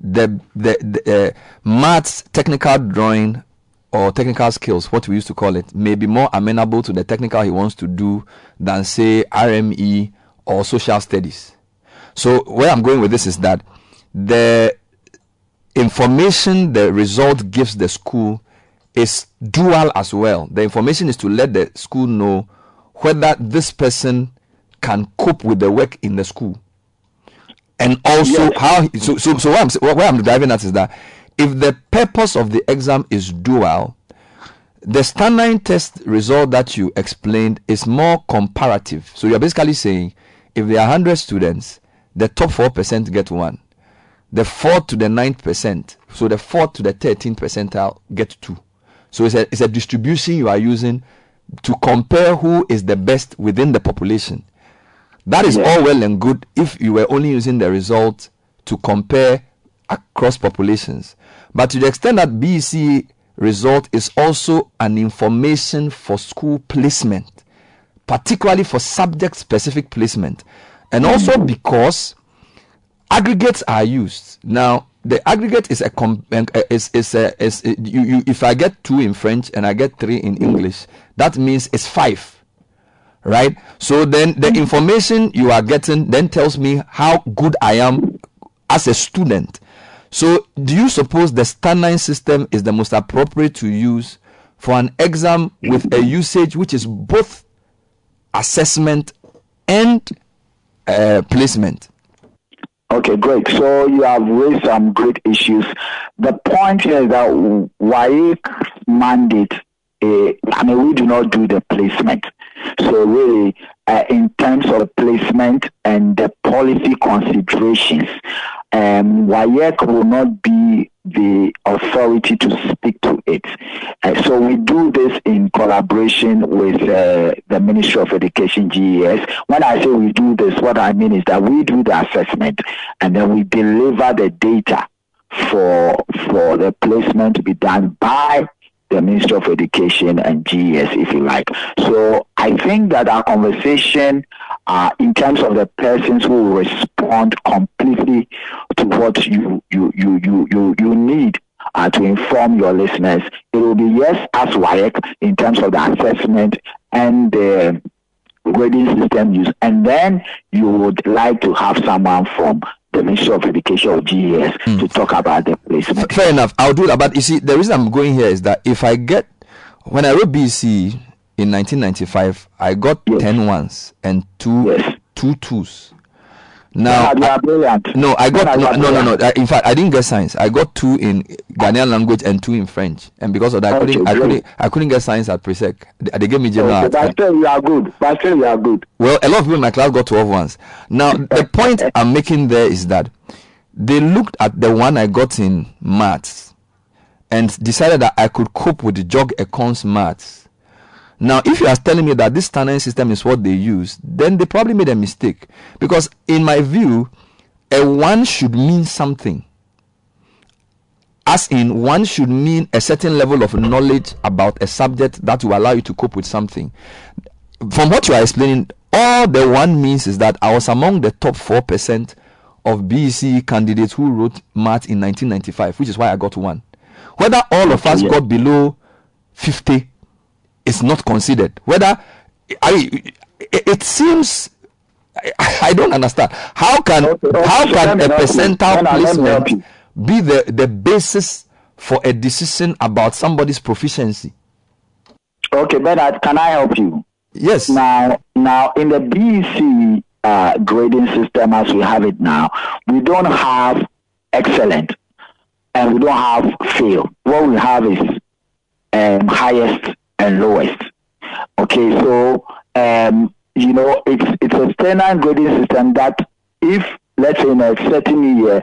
the the, the uh, maths technical drawing or technical skills what we used to call it may be more amenable to the technical he wants to do than say rme or social studies so where i'm going with this is that the information the result gives the school is dual as well the information is to let the school know whether this person can cope with the work in the school and also how so so so what I'm what I'm driving at is that if the purpose of the exam is dual, the standard test result that you explained is more comparative. So you're basically saying if there are hundred students, the top four percent get one, the fourth to the ninth percent, so the fourth to the thirteenth percentile get two. So it's a it's a distribution you are using to compare who is the best within the population. That is all well and good if you were only using the result to compare across populations. But to the extent that BEC result is also an information for school placement, particularly for subject specific placement, and also mm. because aggregates are used. Now, the aggregate is a com- uh, is is a, is a, you, you if I get two in French and I get three in English, that means it's five. Right? So then the information you are getting then tells me how good I am as a student. So do you suppose the standardized system is the most appropriate to use for an exam with a usage which is both assessment and uh, placement? Okay, great. So you have raised some great issues. The point here is that WAEC mandate, uh, I mean, we do not do the placement. So really, uh, in terms of placement and the policy considerations, um, WAEC will not be the authority to speak to it. Uh, so we do this in collaboration with uh, the Ministry of Education, GES. When I say we do this, what I mean is that we do the assessment and then we deliver the data for for the placement to be done by the Ministry of Education and GES, if you like. So I think that our conversation, uh, in terms of the persons who respond completely to what you you you you you, you need uh, to inform your listeners, it will be yes as WAEC in terms of the assessment and the grading system use, and then you would like to have someone from the Ministry of Education or GES to talk about the placement. Fair enough. I'll do that. But you see, the reason I'm going here is that if I get, when I wrote BC in 1995, I got 10 ones and two, two twos. Now, you are brilliant. no, I got no, no, no, no. In fact, I didn't get science. I got two in Ghanaian language and two in French, and because of that, I couldn't, I couldn't, I couldn't get science at Presec. They, they gave me general. Okay, but still you are good. But still you are good. Well, a lot of people in my class got 12 ones. Now, the point I'm making there is that they looked at the one I got in maths and decided that I could cope with the jog econs maths. Now, if you are telling me that this standard system is what they use, then they probably made a mistake. Because, in my view, a one should mean something. As in, one should mean a certain level of knowledge about a subject that will allow you to cope with something from what you are explaining, all the one means is that I was among the top 4% of BEC candidates who wrote math in 1995, which is why I got one. Whether all of us Yeah. got below 50 is not considered. Whether, I, it, it seems, I, I don't understand. How can, how so can a percentile Let me- let me help placement be the, the basis for a decision about somebody's proficiency? Okay, Bernard, can I help you? Yes. Now, now in the BEC uh, grading system as we have it now, we don't have excellent and we don't have fail. What we have is um, highest and lowest. Okay, so um, you know it's it's a standard grading system that if let's say in a certain year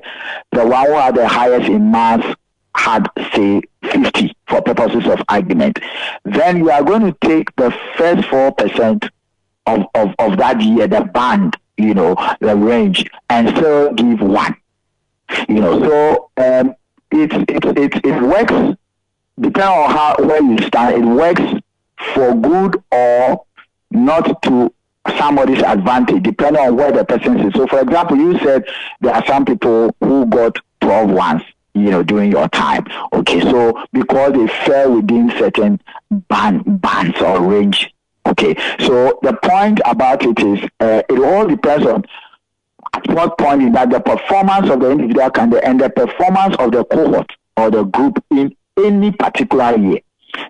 the one who had the highest in maths had say 50 for purposes of argument, then you are going to take the first four percent of, of, of that year, the band, you know, the range, and still give one. You know, so um, it, it, it, it works depending on how where you stand, it works for good or not to somebody's advantage, depending on where the person is. So, for example, you said there are some people who got 12 ones, you know, during your time. Okay, so because they fell within certain band, bands or range. Okay, so the point about it is uh, it all depends on at what point in that the performance of the individual candidate and the performance of the cohort or the group in any particular year.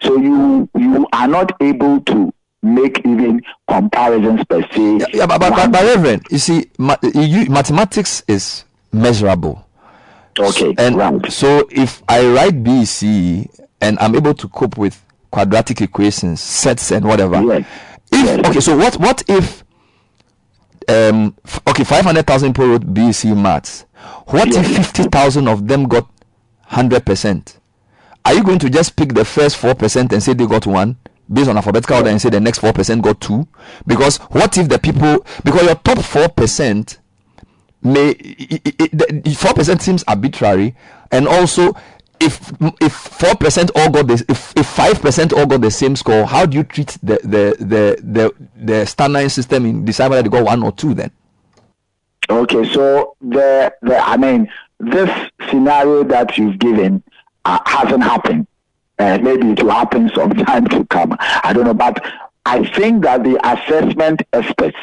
So you you are not able to make even comparisons per se. Yeah, but, but, but, but Reverend, you see, ma- you, mathematics is measurable. Okay. And so if I write BC and I'm able to cope with quadratic equations, sets, and whatever. If okay, so what what if um f- okay five hundred thousand people wrote BC maths. What if fifty thousand of them got hundred percent? Are you going to just pick the first four percent and say they got one? Based on alphabetical order and say the next four percent got two? Because what if the people because your top four percent may four percent seems arbitrary, and also if if four percent all got this, if if five percent all got the same score, how do you treat the the the the the nine system in decide whether they got one or two then? Okay, so the, the I mean, this scenario that you've given uh, hasn't happened. Uh, maybe it will happen sometime to come. I don't know, but I think that the assessment experts,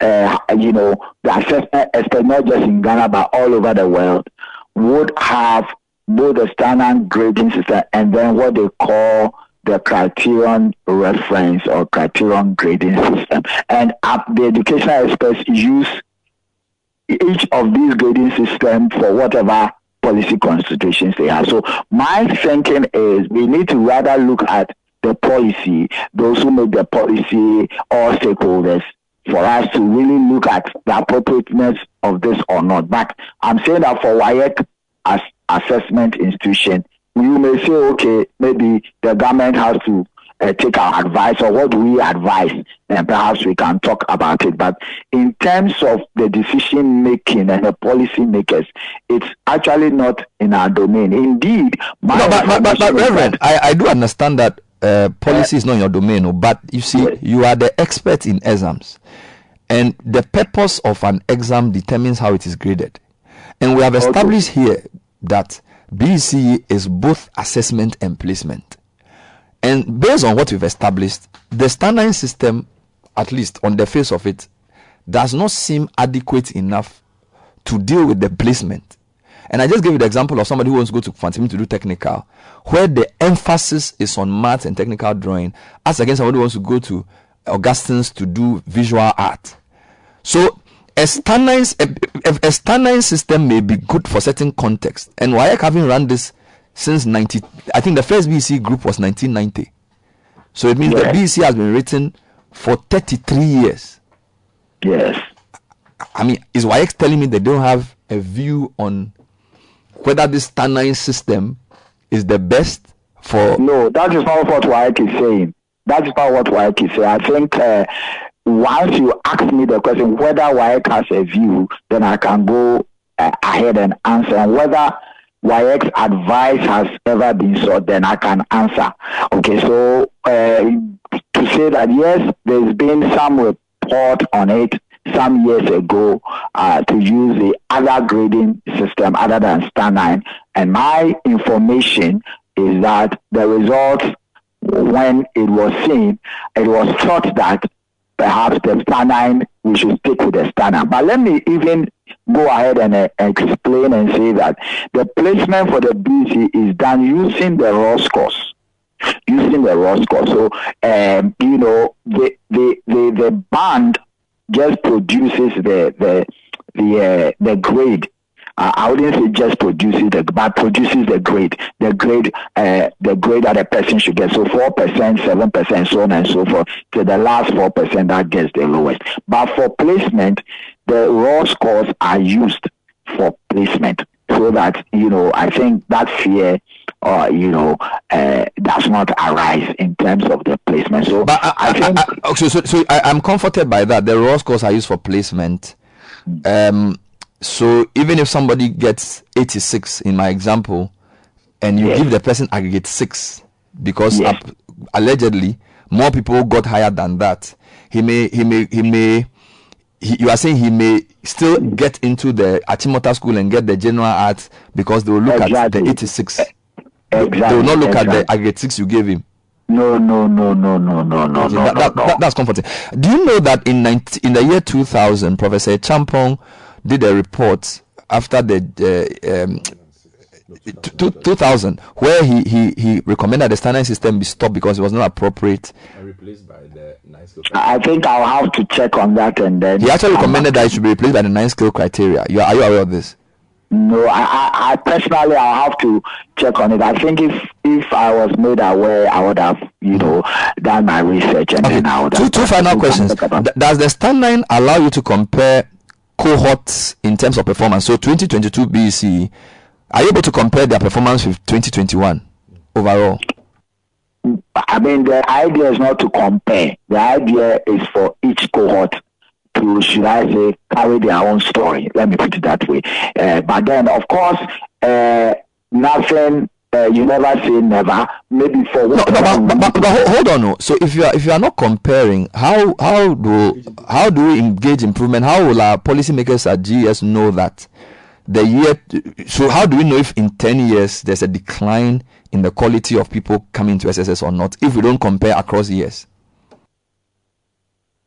uh, you know, the assessment experts, not just in Ghana but all over the world, would have both the standard grading system and then what they call the criterion reference or criterion grading system. And uh, the educational experts use each of these grading systems for whatever policy constitutions they have. So my thinking is we need to rather look at the policy, those who make the policy, all stakeholders, for us to really look at the appropriateness of this or not. But I'm saying that for WAEC as assessment institution, you may say, okay, maybe the government has to uh, take our advice or what do we advise? And perhaps we can talk about it. But in terms of the decision making and the policy makers it's actually not in our domain. Indeed my No, but, but, but, but Reverend, I, I do understand that uh, policy is not in your domain, oh, but you see, you are the expert in exams, and the purpose of an exam determines how it is graded. And we have established here that BCE is both assessment and placement. And based on what we've established, the standard system, at least on the face of it, does not seem adequate enough to deal with the placement. And I just gave you the example of somebody who wants to go to Fantimi to do technical, where the emphasis is on math and technical drawing, as against somebody who wants to go to Augustine's to do visual art. So a standard, a, a, a standard system may be good for certain contexts. And WAEC having run this since 90, I think the first BC group was 1990. So it means the BC has been written for 33 years. Yes. I mean, is WAEC telling me they don't have a view on whether this standard system is the best for? No, that is not what WAEC is saying. That is not what WAEC is saying. I think uh, once you ask me the question whether WAEC has a view, then I can go uh, ahead and answer. And whether WAEC's advice has ever been sought, then I can answer. Okay, so uh, to say that yes, there's been some report on it some years ago uh, to use the other grading system other than Stanine. And my information is that the results, when it was seen, it was thought that perhaps the Stanine, we should stick with the Stanine. But let me even go ahead and uh, explain and say that the placement for the BC is done using the raw scores using the raw score. So, um, you know, the the the, the band just produces the the the uh, the grade. Uh, I wouldn't say just produces the, but produces the grade, the grade, uh, the grade that a person should get. So four percent, seven percent, so on and so forth. To the last four percent that gets the lowest. But for placement, the raw scores are used for placement, so that you know. I think that fear, uh, you know, uh, does not arise in terms of the placement. So I, think. I, so, so, so I, I'm comforted by that. The raw scores are used for placement. Um, so even if somebody gets 86 in my example, and you give the person aggregate six, because Yes. allegedly more people got higher than that, he may he may he may. He, you are saying he may still get into the Achimota school and get the general art because they will look at the 86. Exactly. They will not look at the aggregate six you gave him. No, no, no, no, no, no, no, Okay, no, that, no, that- no. that- that's comforting. Do you know that in 19, in the year 2000, Professor Champong did a report after the uh, um, 2000 where he, he, he recommended the standard system be stopped because it was not appropriate. replaced by the nice I think I'll have to check on that and then. He actually recommended that it should be replaced by the nine skill criteria. You are, are you aware of this? No, I, I, I personally, I'll have to check on it. I think if if I was made aware, I would have, you know, done my research and then I would Two, have. two final questions. Does the standard allow you to compare cohorts in terms of performance? So 2022 BC, are you able to compare their performance with 2021 overall? I mean, the idea is not to compare. The idea is for each cohort to, should I say, carry their own story. Let me put it that way. Uh, but then, of course, uh, nothing uh, you never say never. Maybe for no, no, but, but, but, hold, on. So if you are if you are not comparing, how how do how do we engage improvement? How will our policymakers at GS know that the year? So how do we know if in ten years there's a decline in the quality of people coming to SSS or not? If we don't compare across years.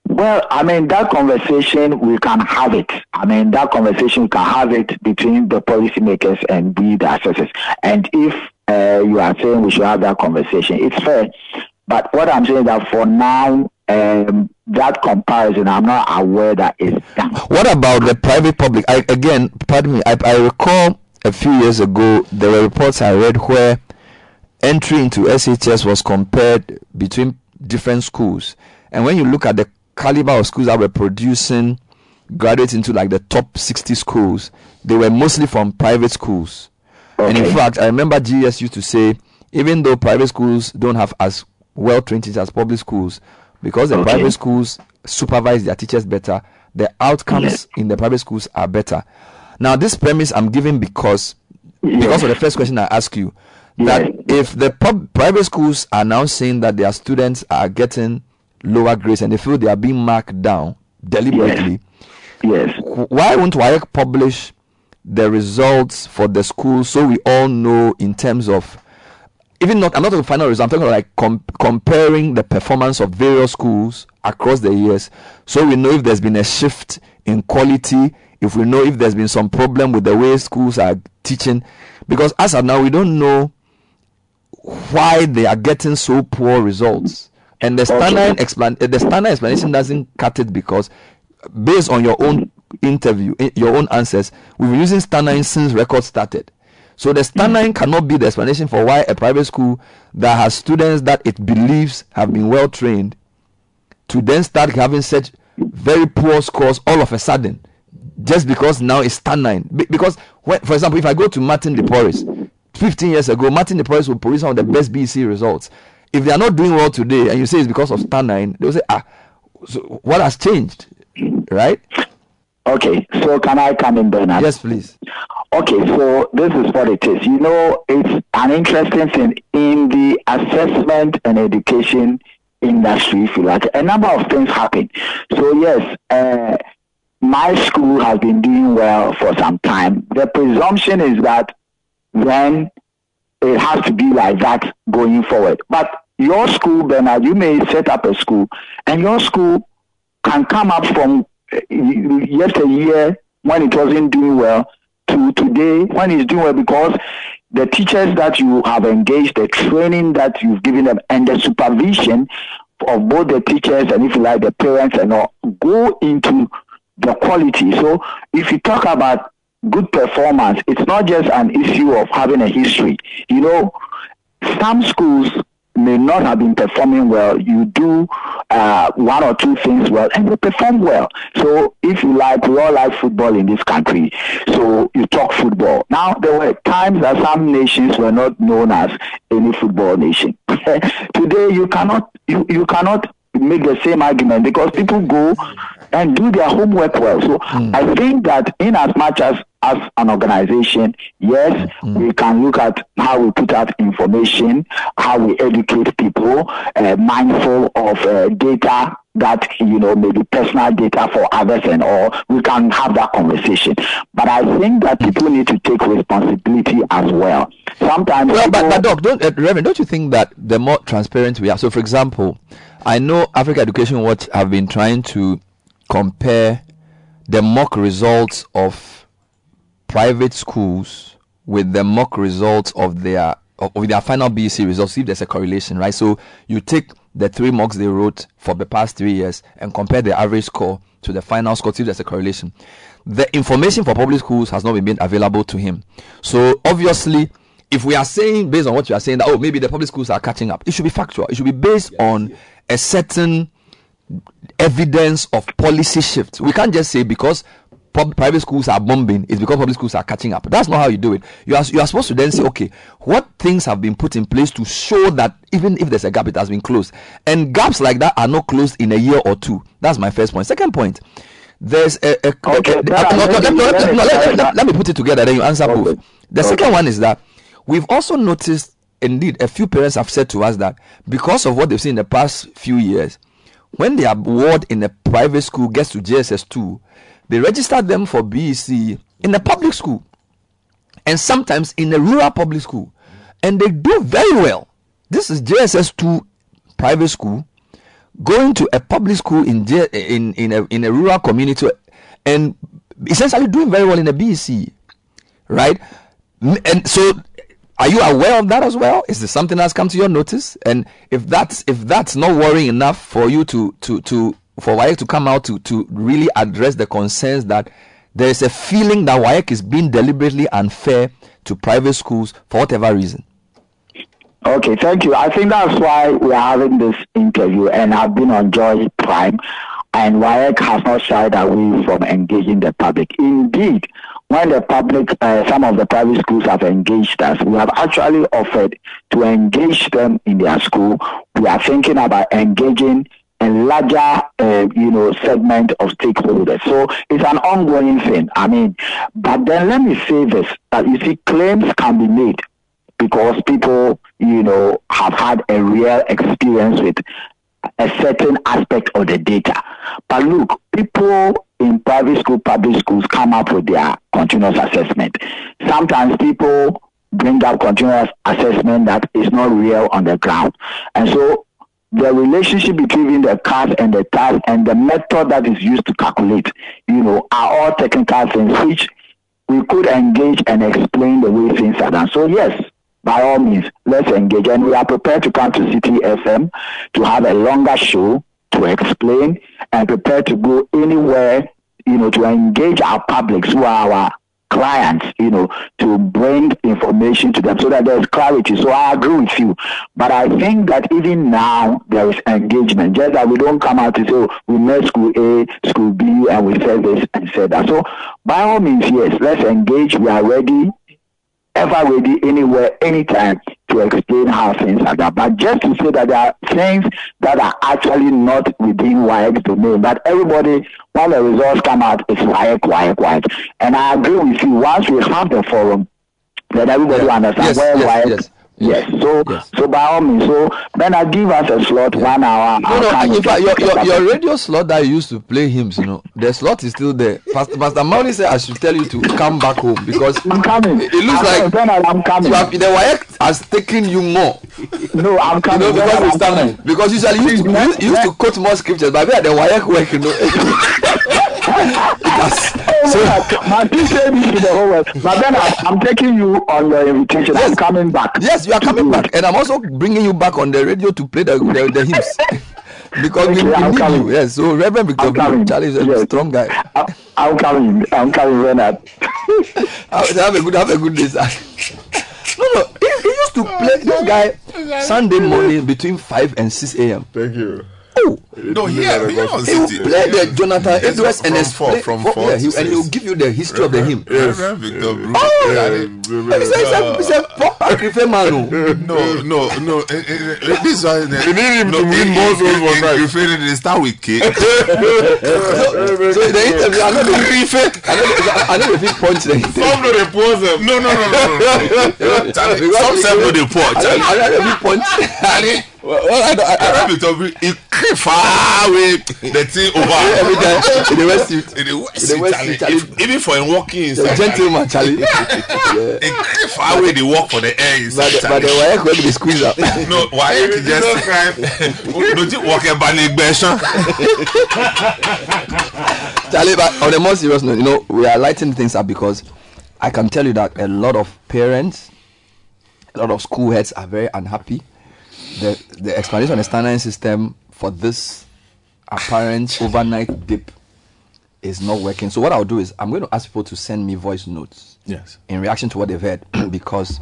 Well, I mean, that conversation, we can have it. I mean, that conversation, we can have it between the policymakers and we, the assessors. And if uh, you are saying we should have that conversation, it's fair. But what I'm saying is that for now, um, that comparison, I'm not aware that it's done. What about the private public? I, again, pardon me, I, I recall a few years ago, there were reports I read where entry into SHS was compared between different schools. And when you look at the caliber of schools that were producing graduates into like the top 60 schools, they were mostly from private schools. And in fact, I remember GS used to say, even though private schools don't have as well trained teachers as public schools, because the Okay. private schools supervise their teachers better, the outcomes in the private schools are better. Now, this premise I'm giving because because of the first question I asked you, that if the pub, private schools are now saying that their students are getting lower grades and they feel they are being marked down deliberately, yes. why won't WAEC publish the results for the school so we all know in terms of even not I'm not the final result, I'm talking like com- comparing the performance of various schools across the years so we know if there's been a shift in quality, if we know if there's been some problem with the way schools are teaching. Because as of now we don't know why they are getting so poor results. And the standard explan- the standard explanation doesn't cut it because based on your own interview, eh, your own answers, we've been using standard since records started. So the standard cannot be the explanation for why a private school that has students that it believes have been well trained to then start having such very poor scores all of a sudden just because now it's standard. Be- Because, when, for example, if I go to Martin De Porres, 15 years ago, Martin De Porres will produce some of the best BC results. If they are not doing well today and you say it's because of standard, they will say, ah, so what has changed? Right? Okay, so can I come in, Bernard? Yes, please. Okay, so this is what it is. You know, it's an interesting thing in the assessment and education industry, if you like. A number of things happen. So yes, uh, my school has been doing well for some time. The presumption is that then it has to be like that going forward. But your school, Bernard, you may set up a school, and your school can come up from yesteryear when it wasn't doing well to today when it's doing well because the teachers that you have engaged, the training that you've given them, and the supervision of both the teachers and if you like the parents and all go into the quality. So if you talk about good performance, it's not just an issue of having a history. You know, some schools may not have been performing well. You do uh, one or two things well, and they perform well. So, if you like, we all like football in this country. So, you talk football. Now, there were times that some nations were not known as any football nation. Today, you cannot you, you cannot make the same argument because people go and do their homework well. So, I think that in as much as as an organization, yes, we can look at how we put out information, how we educate people, uh, mindful of uh, data that you know maybe personal data for others and all. We can have that conversation, but I think that people need to take responsibility as well. Sometimes, Well, but, but Doc, don't, uh, Reverend, don't you think that the more transparent we are? So, for example, I know Africa Education Watch have been trying to compare the mock results of private schools with the mock results of their of their final BEC results. See if there's a correlation, right? So you take the three mocks they wrote for the past three years and compare the average score to the final score. See if there's a correlation. The information for public schools has not been made available to him. So obviously, if we are saying based on what you are saying that oh maybe the public schools are catching up, it should be factual. It should be based on a certain evidence of policy shift. We can't just say because pub- private schools are bombing, it's because public schools are catching up. That's not how you do it. You are, you are supposed to then say, okay, what things have been put in place to show that even if there's a gap, it has been closed. And gaps like that are not closed in a year or two. That's my first point. Second point, there's a. a, Okay, a- that- no, no, let me- no, let- let me no, let- clarify. let- let me put it together, then you answer both. The second one is that we've also noticed, indeed, a few parents have said to us that because of what they've seen in the past few years, when their ward in a private school gets to JSS2, they register them for BEC in a public school and sometimes in a rural public school. And they do very well. This is JSS2 private school going to a public school in in in a, in a rural community and essentially doing very well in a BEC, right? And so, are you aware of that as well? Is there something that's come to your notice? And if that's if that's not worrying enough for you to to to for WAEC to come out to to really address the concerns that there is a feeling that WAEC is being deliberately unfair to private schools for whatever reason. Okay, thank you. I think that's why we are having this interview, and I've been on Joy Prime, and WAEC has not shied away from engaging the public. Indeed, when the public, uh, some of the private schools have engaged us, we have actually offered to engage them in their school. We are thinking about engaging a larger, uh, you know, segment of stakeholders. So it's an ongoing thing. I mean, but then let me say this: that you see, claims can be made because people, you know, have had a real experience with a certain aspect of the data. But look, people in private school, public schools come up with their continuous assessment. Sometimes people bring up continuous assessment that is not real on the ground. And so the relationship between the CAS and the task and the method that is used to calculate, you know, are all technical things which we could engage and explain the way things are done. So yes, by all means, let's engage. And we are prepared to come to Citi FM to have a longer show to explain and prepared to go anywhere, you know, to engage our publics who are our clients, you know, to bring information to them so that there's clarity. So I agree with you. But I think that even now there is engagement. Just that we don't come out to say, oh, we met school A, school B, and we said this and said that. So by all means, yes, let's engage. We are ready ever ready anywhere, anytime to explain how things are done. But just to say that there are things that are actually not within WAEC's domain, but everybody, when the results come out, it's WAEC, WAEC, WAEC. And I agree with you, once we have the forum, then everybody will understand Yes, where yes, WAEC yes. Yes, so so by all means, so Bernard, give us a slot, one hour. No, no. In fact, your, your, your radio slot that you used to play hymns, you know, the slot is still there. Pastor, Pastor Mauni said I should tell you to come back home because I'm coming. It, looks I'm- like I'm coming. You have, the WAEC has taken you more. No, I'm coming. You know, because, I'm coming. because usually you used to, you, you used to quote more scriptures, but the WAEC work, you know. so, my sister is the whole world. But then I'm, I'm taking you on your invitation. Yes. I'm coming back. Yes, you are coming back, and I'm also bringing you back on the radio to play the the, the hymns. because we, Okay, we I'm need coming. you. Yes, so Reverend Victor Blue, Charlie is a strong guy. I'm coming. I'm coming, Bernard. have a good, have a good day, sir. No, no, he, he used to play oh, this guy Sunday morning between five and six a.m. Thank you. No, here, here on he will Citi. play the Jonathan Yes, Edwards and from explain four- from for- four yeah, he, and he will give you the history of the hymn. Reverend Victor Bruce. Oh, Charlie. He said, he's a, he's a proper Christian man. oh. No, no, no. eh, eh, eh, This one. You need him to win in- more in- souls for in- Christ. in Griffin, They start with K. so, so the interview, I know the I I know the big punch the interview. Some of the pose them. No, no, no, no, no, no. Some he- say no dey. I know, Charlie. I know the big punch. Charlie. Well, I, I, I, Reverend Victor Bruce, he came far away the thing over. Every time, in the West Suit. In the West In the West Suit, Charlie. If- Even for him walking the gentleman, Charlie. Charlie. He came far away. They walk for the air But, inside. the- but the Charlie. wire going to be squeezed out. no why you just no ti walk about the gbẹ̀sán. Charlie, but on a more serious note, you know, we are lighting things up because I can tell you that a lot of parents, a lot of school heads are very unhappy. The the explanation on the standard system for this apparent overnight dip is not working. So what I'll do is I'm going to ask people to send me voice notes. Yes. In reaction to what they've heard, because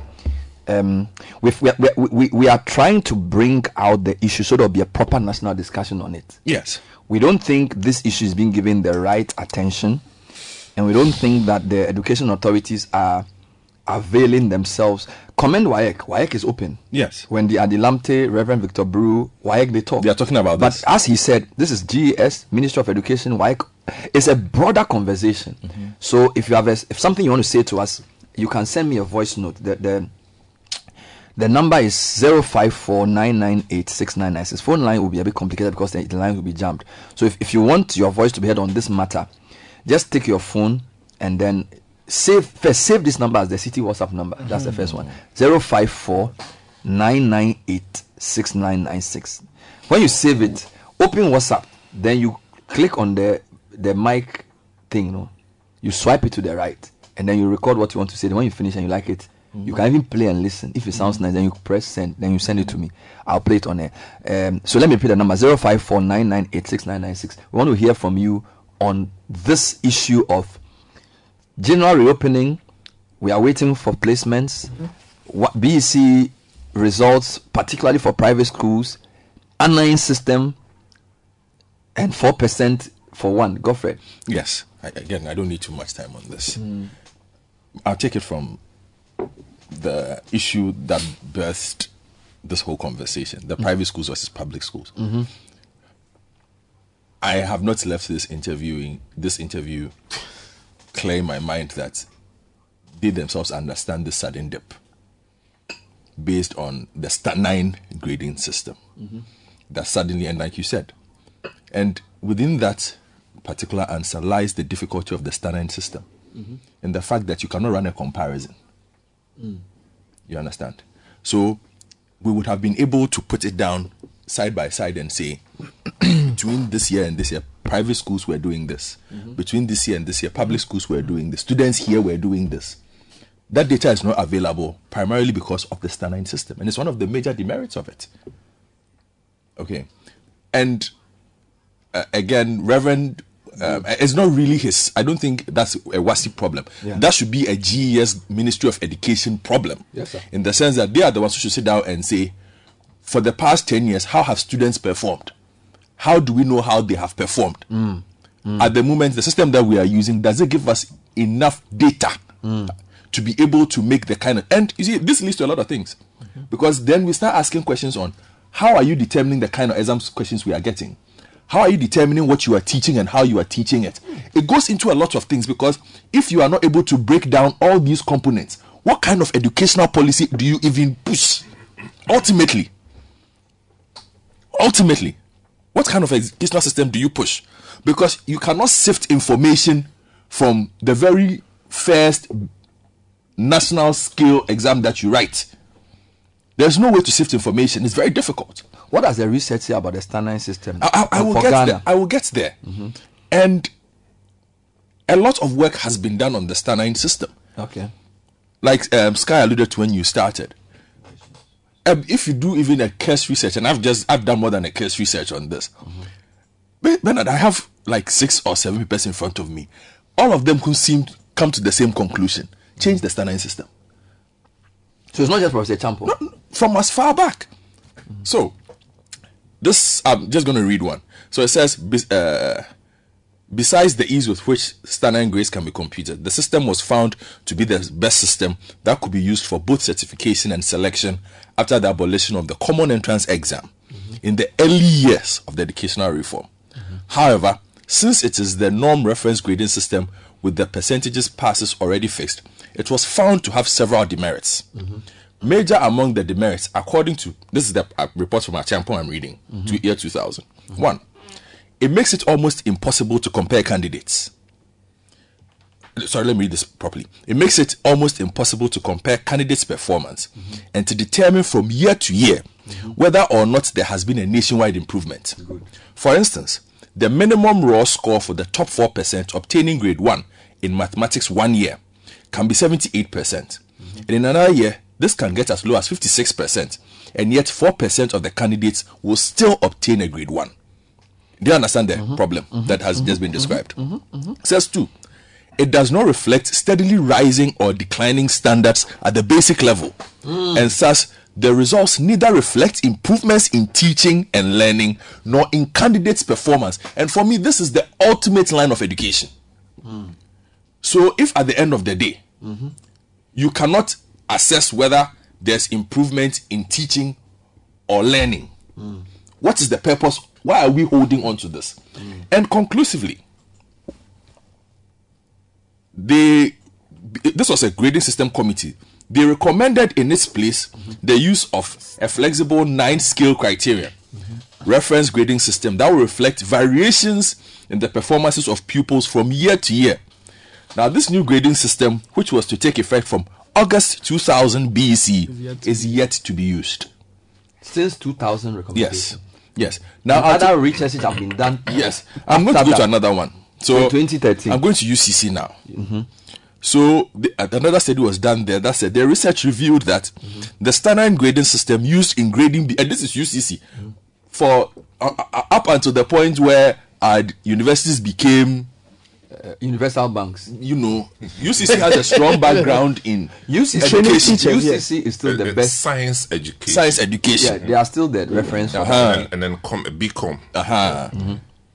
um, we've, we, we, we, we are trying to bring out the issue so there'll be a proper national discussion on it. Yes. We don't think this issue is being given the right attention, and we don't think that the education authorities are availing themselves. Comment WAEC. WAEC is open. Yes. When the Adilamte, Reverend Victor Brew, WAEC, they talk. They are talking about But this. But as he said, this is GES, Ministry of Education, WAEC. It's a broader conversation. Mm-hmm. So if you have a, if something you want to say to us, you can send me a voice note. The, the The number is 0549986996. Phone line will be a bit complicated because the, the line will be jammed. So if, if you want your voice to be heard on this matter, just take your phone and then save first save this number as the Citi WhatsApp number. That's the first one. 054 998 6996. When you save it, open WhatsApp, then you click on the the mic thing, you know. You swipe it to the right, and then you record what you want to say. Then when you finish and you like it, you can even play and listen. If it sounds nice, then you press send, then you send it to me. I'll play it on air. Um, so let me repeat the number 054 998 6996. We want to hear from you on this issue of general reopening. We are waiting for placements. What BEC results, particularly for private schools, online system, and four percent for one. Godfred. Yes. I, again, I don't need too much time on this. I'll take it from the issue that birthed this whole conversation the private schools versus public schools. Mhm. I have not left this interviewing this interview clear in my mind that they themselves understand the sudden dip based on the Stanine grading system Mhm. that suddenly and like you said and within that particular answer lies the difficulty of the nine system Mhm. and the fact that you cannot run a comparison Mm. you understand? So we would have been able to put it down side by side and say, between this year and this year, private schools were doing this. Mhm. Between this year and this year, public schools were doing this. Students here were doing this. That data is not available primarily because of the nine system, and it's one of the major demerits of it. Okay, and uh, again, Reverend, um, it's not really his. I don't think that's a WAEC problem. Yeah. That should be a GES Ministry of Education problem. Yes, sir. In the sense that they are the ones who should sit down and say, for the past ten years, how have students performed? How do we know how they have performed? Mm. At the moment, the system that we are using does it give us enough data Mm. to be able to make the kind of and you see this leads to a lot of things. Because then we start asking questions on how are you determining the kind of exams questions we are getting? How are you determining what you are teaching and how you are teaching it? It goes into a lot of things because if you are not able to break down all these components what kind of educational policy do you even push? Ultimately. Ultimately what kind of educational system do you push because you cannot sift information from the very first national scale exam that you write there's no way to sift information it's very difficult What does the research say about the nine system? I, I, I will get there. I will get there. Mhm. And a lot of work has been done on the Stanine system. Okay. Like um, Sky alluded to when you started. Um, if you do even a case research, and I've just I've done more than a case research on this. But Bernard, I have like six or seven papers in front of me. All of them who seem to come to the same conclusion. Change the Stanine system. So it's not just Professor Champo. from as far back. So, this I'm just going to read one. So it says, uh, besides the ease with which standard grades can be computed, the system was found to be the best system that could be used for both certification and selection after the abolition of the common entrance exam in the early years of the educational reform. However, since it is the norm reference grading system with the percentages passes already fixed, it was found to have several demerits. Major among the demerits, according to this is the uh, report from Achampo I'm reading, to year 2000. One, it makes it almost impossible to compare candidates. Sorry, let me read this properly. It makes it almost impossible to compare candidates' performance mm-hmm. and to determine from year to year mm-hmm. whether or not there has been a nationwide improvement. For instance, the minimum raw score for the top 4% obtaining grade 1 in mathematics one year can be 78%. Mm-hmm. And in another year, this can get as low as 56%, and yet 4% of the candidates will still obtain a grade 1. Do you understand the mm-hmm. problem mm-hmm. that has just been mm-hmm. described? Says 2. It does not reflect steadily rising or declining standards at the basic level, mm. and thus the results neither reflect improvements in teaching and learning nor in candidates' performance. And for me, this is the ultimate line of education. Mm. So, if at the end of the day, you cannot assess whether there's improvement in teaching or learning, mm. what is the purpose? Why are we holding on to this? Mm. And conclusively, they this was a grading system committee They recommended in its place mm-hmm. the use of a flexible nine scale criterion mm-hmm. reference grading system that will reflect variations in the performances of pupils from year to year. Now, this new grading system, which was to take effect from August 2000 BC, is yet to be used. Since 2000 recommendation. Yes. Yes. Now, other researches have been done. Yes, I'm going to go to another one. So In 2013. I'm going to UCC now. Mhm. So the, uh, another study was done there that said the research revealed that the standard grading system used in grading, and this is UCC, for uh, uh, up until the point where uh, universities became uh, universal banks. You know, UCC has a strong background in UCC, education. UCC is still the Uh, best. science education. Science education. Yeah, they are still the reference. for- Uh-huh. and, and then com, BCom. Uh-huh.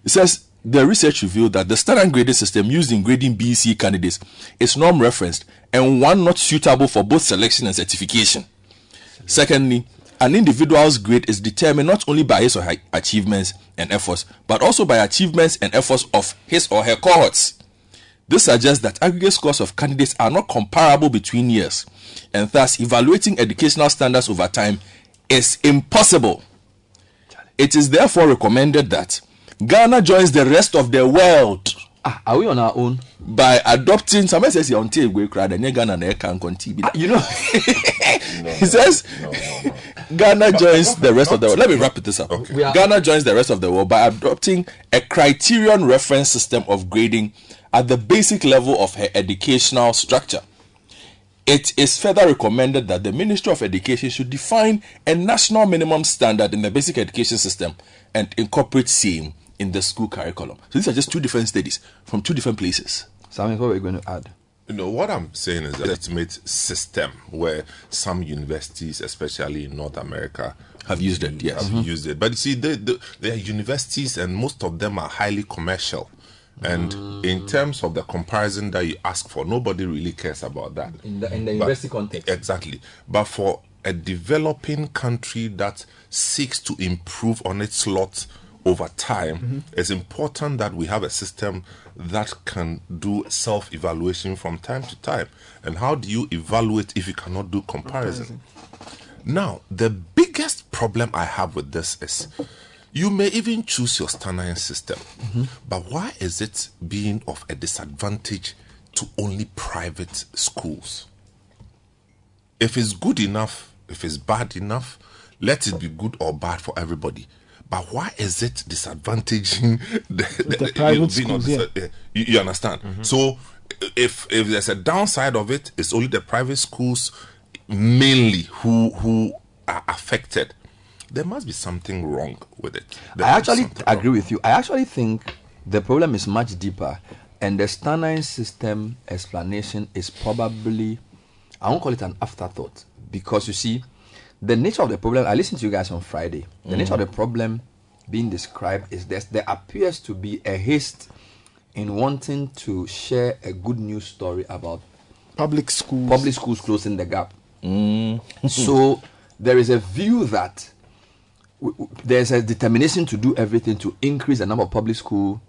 It says the research revealed that the standard grading system used in grading BC candidates is norm referenced and one not suitable for both selection and certification. Secondly, an individual's grade is determined not only by his or her achievements and efforts, but also by achievements and efforts of his or her cohorts. This suggests that aggregate scores of candidates are not comparable between years, and thus evaluating educational standards over time is impossible. It is therefore recommended that Ghana joins the rest of the world. Ah, are we on our own? By adopting some says on Tegwe crowd and Ghana na can continue. You know, he says Ghana joins the rest of the world. Let me wrap this up. We are- Ghana joins the rest of the world by adopting a criterion reference system of grading at the basic level of her educational structure. It is further recommended that the Ministry of Education should define a national minimum standard in the basic education system and incorporate same in the school curriculum. So these are just two different studies from two different places. Sammy, what we're going to add? You know, what I'm saying is a legitimate system where some universities, especially in North America, have used it, yes. Have Mhm. used it. But you see, they, they, they are universities and most of them are highly commercial. And in terms of the comparison that you ask for, nobody really cares about that. In the, in the But- university context. Exactly. But for a developing country that seeks to improve on its lot over time, Mm-hmm. it's important that we have a system that can do self evaluation from time to time. And how do you evaluate if you cannot do comparison? Now, the biggest problem I have with this is you may even choose your standardized system, but why is it being of a disadvantage to only private schools? If it's good enough, if it's bad enough, let it be good or bad for everybody. But why is it disadvantaging the, The private being schools, yeah. you, you understand? Mm-hmm. So if if there's a downside of it, it's only the private schools mainly who who are affected. There must be something wrong with it. There I actually something agree with you. I actually think the problem is much deeper, and the standard system explanation is probably, I won't call it an afterthought, because you see, the nature of the problem. I listened to you guys on Friday. The mm. nature of the problem being described is that there appears to be a haste in wanting to share a good news story about Public schools. public schools closing the gap. Mm. so there is a view that w- w- there's a determination to do everything to increase the number of public school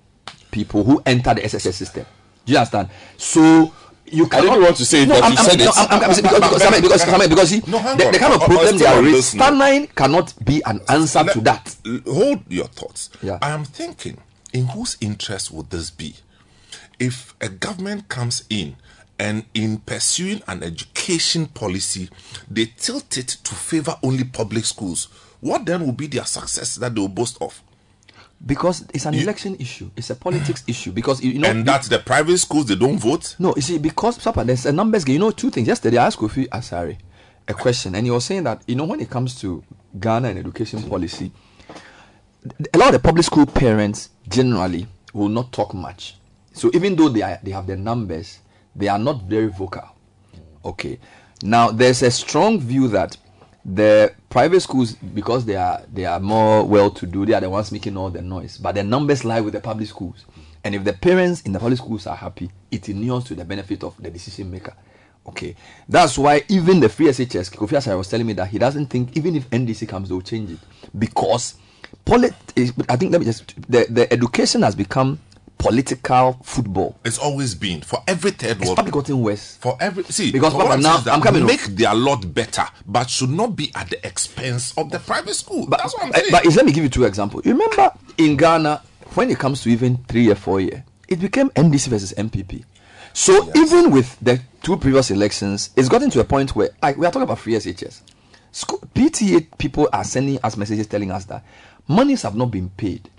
people who enter the SSS system. Do you understand? So you I cannot didn't want to say it, no, but I'm, you I'm, said no, it. I'm, I'm, I'm saying because because Samuel, because, because see, No, the, on. the kind of I- I- problem they are still on raised, this nine cannot be an answer to that. Hold your thoughts. Yeah. I am thinking, in whose interest would this be? If a government comes in and in pursuing an education policy, they tilt it to favor only public schools, what then will be their success that they will boast of? Because it's an election issue. It's a politics issue. Because you, you know, and that's the private schools, they don't vote? No, you see, because Papa, there's a numbers game. You know, two things. Yesterday, I asked Kofi Asare a question, and he was saying that you know when it comes to Ghana and education policy, a lot of the public school parents generally will not talk much. So even though they are, they have the numbers, they are not very vocal. Okay. Now there's a strong view that the private schools, because they are they are more well-to-do, they are the ones making all the noise. But the numbers lie with the public schools, and if the parents in the public schools are happy, it inures to the benefit of the decision maker. Okay, that's why even the free SHS, Kofi was telling me that he doesn't think even if NDC comes, they'll change it because polit- is- I think let me just the, the education has become political football. It's always been for every third It's world. probably gotten worse. For every see Because, Papa, I'm now I'm coming. Make their lot better, but should not be at the expense of the private school. That's what I'm Uh, saying. But let me give you two examples. You remember in Ghana, when it comes to even three year, four year, it became NDC versus NPP. So even with the two previous elections, it's gotten to a point where like, we are talking about free SHS. School, PTA people are sending us messages telling us that monies have not been paid.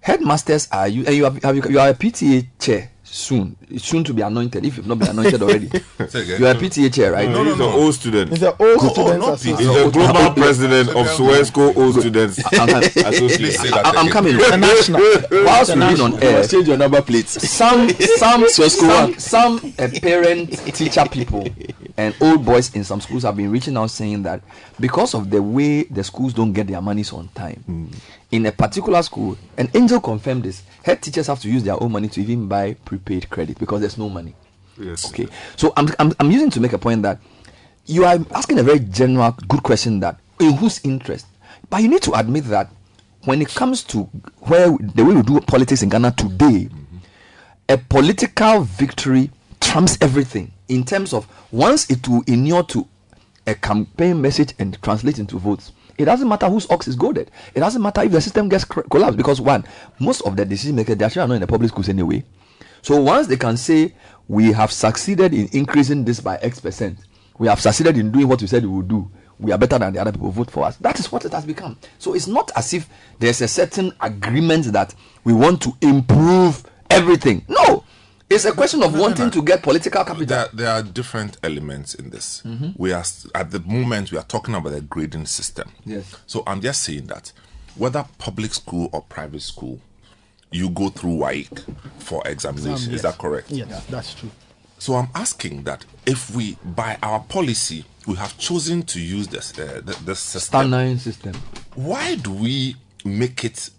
Headmasters are you and you are, have you, you are a PTA chair soon. Soon to be anointed if you've not been anointed already. You are a PTA chair, right? No, no, no. old student. He's an old Oh, student association. He's the global president of Suezco Old Students I'm, I'm, Association. I- I'm coming. International. Whilst we've been on air, change your number plates. some some Swesco some, some uh, parent teacher people and old boys in some schools have been reaching out saying that because of the way the schools don't get their monies on time hmm. in a particular school and angel confirmed this. Head teachers have to use their own money to even buy prepaid credit because there's no money. Yes. okay. So I'm, I'm i'm using to make a point that you are asking a very general good question that in whose interest? But you need to admit that when it comes to where the way we do politics in ghana today mm-hmm. a political victory trumps everything in terms of once it will inure to a campaign message and translate into votes. It doesn't matter whose ox is goaded. It doesn't matter if the system gets cr- collapsed because one, most of the decision makers they actually are not in the public schools anyway. So once they can say we have succeeded in increasing this by X percent, we have succeeded in doing what we said we would do. We are better than the other people vote for us. That is what it has become. So it's not as if there's a certain agreement that we want to improve everything. No, it's a question of wanting to get political capital. There, there are different elements in this. Mhm. We are at the moment we are talking about the grading system. Yes. So I'm just saying that whether public school or private school, you go through WAEC for examination. Exam, Is that correct? Yes, that's true. So I'm asking that if we, by our policy, we have chosen to use this uh, the, the system. Nine system. Why do we make it?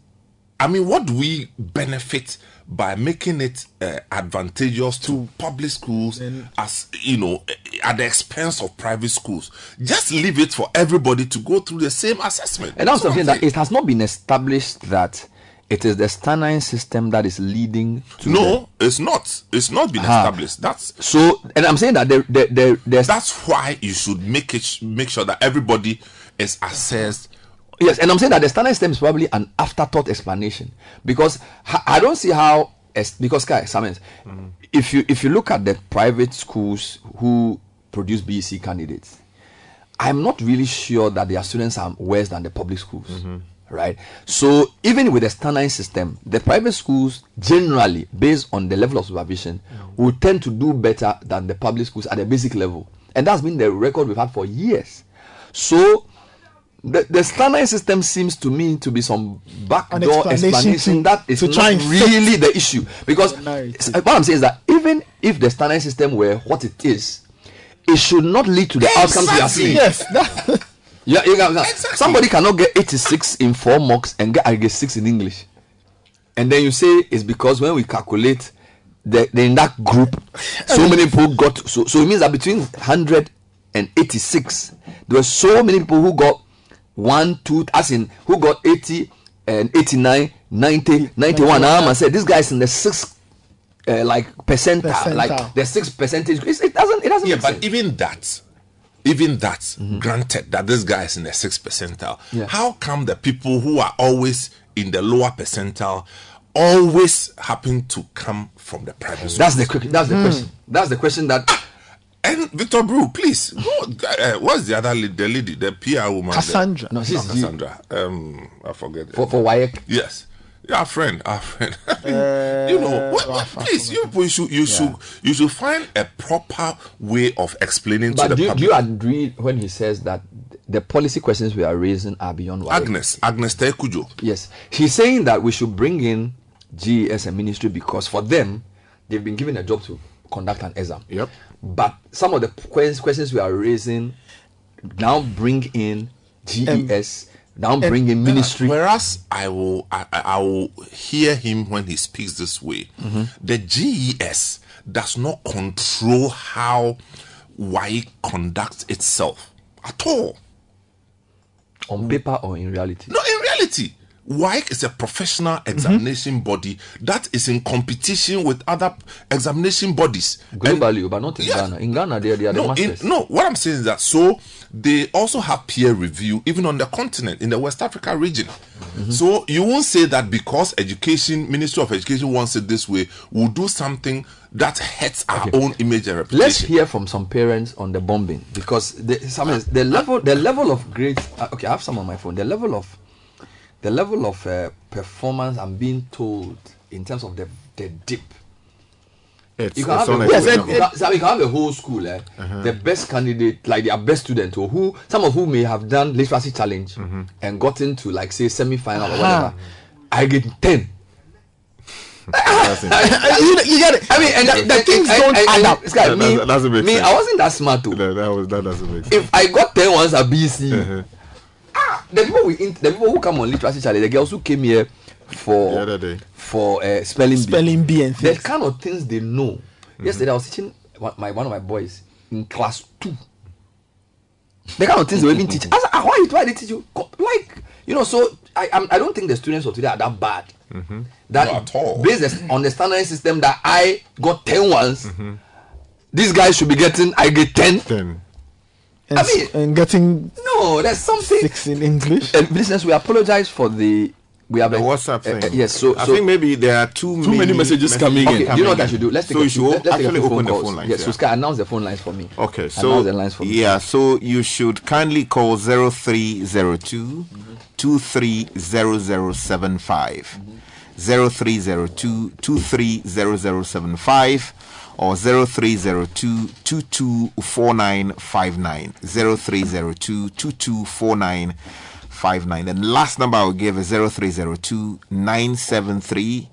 I mean, what do we benefit by making it uh, advantageous to public schools as you know at the expense of private schools? Just leave it for everybody to go through the same assessment. And that's what something that it has not been established that it is the Stanine system that is leading to No, it's not. It's not been Ah. established. That's so and I'm saying that there, there, there there's that's why you should make it make sure that everybody is assessed Yes, and I'm saying that the standard system is probably an afterthought explanation. Because I don't see how because Kai Samens, mm. if you if you look at the private schools who produce BEC candidates, I'm not really sure that their students are worse than the public schools. Mm-hmm. Right, so even with the standard system, the private schools generally, based on the level of supervision, mm. will tend to do better than the public schools at the basic level, and that's been the record we've had for years. So the, the standard system seems to me to be some backdoor explanation explanation, to- that is to not try and fix really the issue. Because s- what I'm saying is that even if the standard system were what it is, it should not lead to the outcomes we are seeing. Yes, Yeah, you can, somebody cannot get 86 in four mocks and get I get six in English, and then you say it's because when we calculate the, the in that group, so many people got so so it means that between 100 and 86, there were so many people who got one, two, as in who got 80 and 89, 90, 91. Now I said this guy is in the sixth. Uh, like percentile, Percentile. like the sixth percentage. It's, it doesn't. It doesn't. Yeah, but sense. even that, even that, mm-hmm. granted that this guy is in the sixth percentile, Yeah. how come the people who are always in the lower percentile always happen to come from the private That's the schools? que- that's the hmm. question. That's the question that ah! And Victor Brew, please, who, uh, what's the other lady, the lady, the PR woman? Cassandra. No, No, she's Cassandra. Um, I forget. for for WAEC. Yes. Yeah, our friend, our friend. you know, what, what- please, you, you should, you should, you should find a proper way of explaining to But the do you, do public. you agree when he says that the policy questions we are raising are beyond WAEC? Agnes, Agnes Tekujo. Yes, he's saying that we should bring in GES and ministry because for them, they've been given a job to conduct an exam. Yep. But some of the que- questions we are raising now bring in GES, now bring in ministry. Whereas I will, I, I I will hear him when he speaks this way. Mm-hmm. The GES does not control how WAEC conducts itself at all. on paper or in reality. No, in reality, WAEC is a professional Mm-hmm. examination body that is in competition with other examination bodies. Globally, but not in Ghana. In Ghana, they, they are the no, in, masters. no, what I'm saying is that so they also have peer review even on the continent in the West Africa region. Mm-hmm. So you won't say that because education, Ministry of Education wants it this way, we'll do something that hurts our own image and reputation. Let's hear from some parents on the bombing because the, some is- the level the level of grade. Uh, okay, I have some on my phone. The level of the level of uh, performance I'm being told in terms of the the dip. It's- you can it's have a, yes, can- so you can have a whole school, eh? Uh-huh. the best candidate, like their best student, or who some of who may have done literacy challenge Mm-hmm. and gotten to like say semi final or Uh-huh. whatever. I get ten. you, you get it. I mean, and, the, the things don't and- add up. this guy, That- me, that doesn't me, sense. I wasn't that smart too. No, that was that doesn't make sense. If I got ten once at BC, Uh-huh. Ah, the people we in, the people who come on literacy challenge, the girls who came here for The other day. for uh, spelling bee, Spelling bee and things. the kind of things they know. Yesterday I was teaching one, my one of my boys in class two. The kind of things they were even teach. I was like, ah, why, why they teach you? Like, you know, so I I'm, I don't think the students of today are that bad. That Not at all. based on the standard system that I got 10 once, Mm-hmm. these guys should be getting, I get 10. Ten. And, I mean- and getting No, there's something. six in English. Uh, listeners, we apologize for the. We have The a WhatsApp uh, thing. uh, yes, so, I so think maybe there are too, Too many messages coming okay, in. you know what I should do? Let's take so a you should let's take a actually few open the calls. phone lines. Yes, yeah. so Sky, announce the phone lines for me. Okay, Announce so the lines for me. yeah, so you should kindly call 0302 230075. 0302 230075 or 0302 224959. 0302 224959. The last number I will give is 0302 973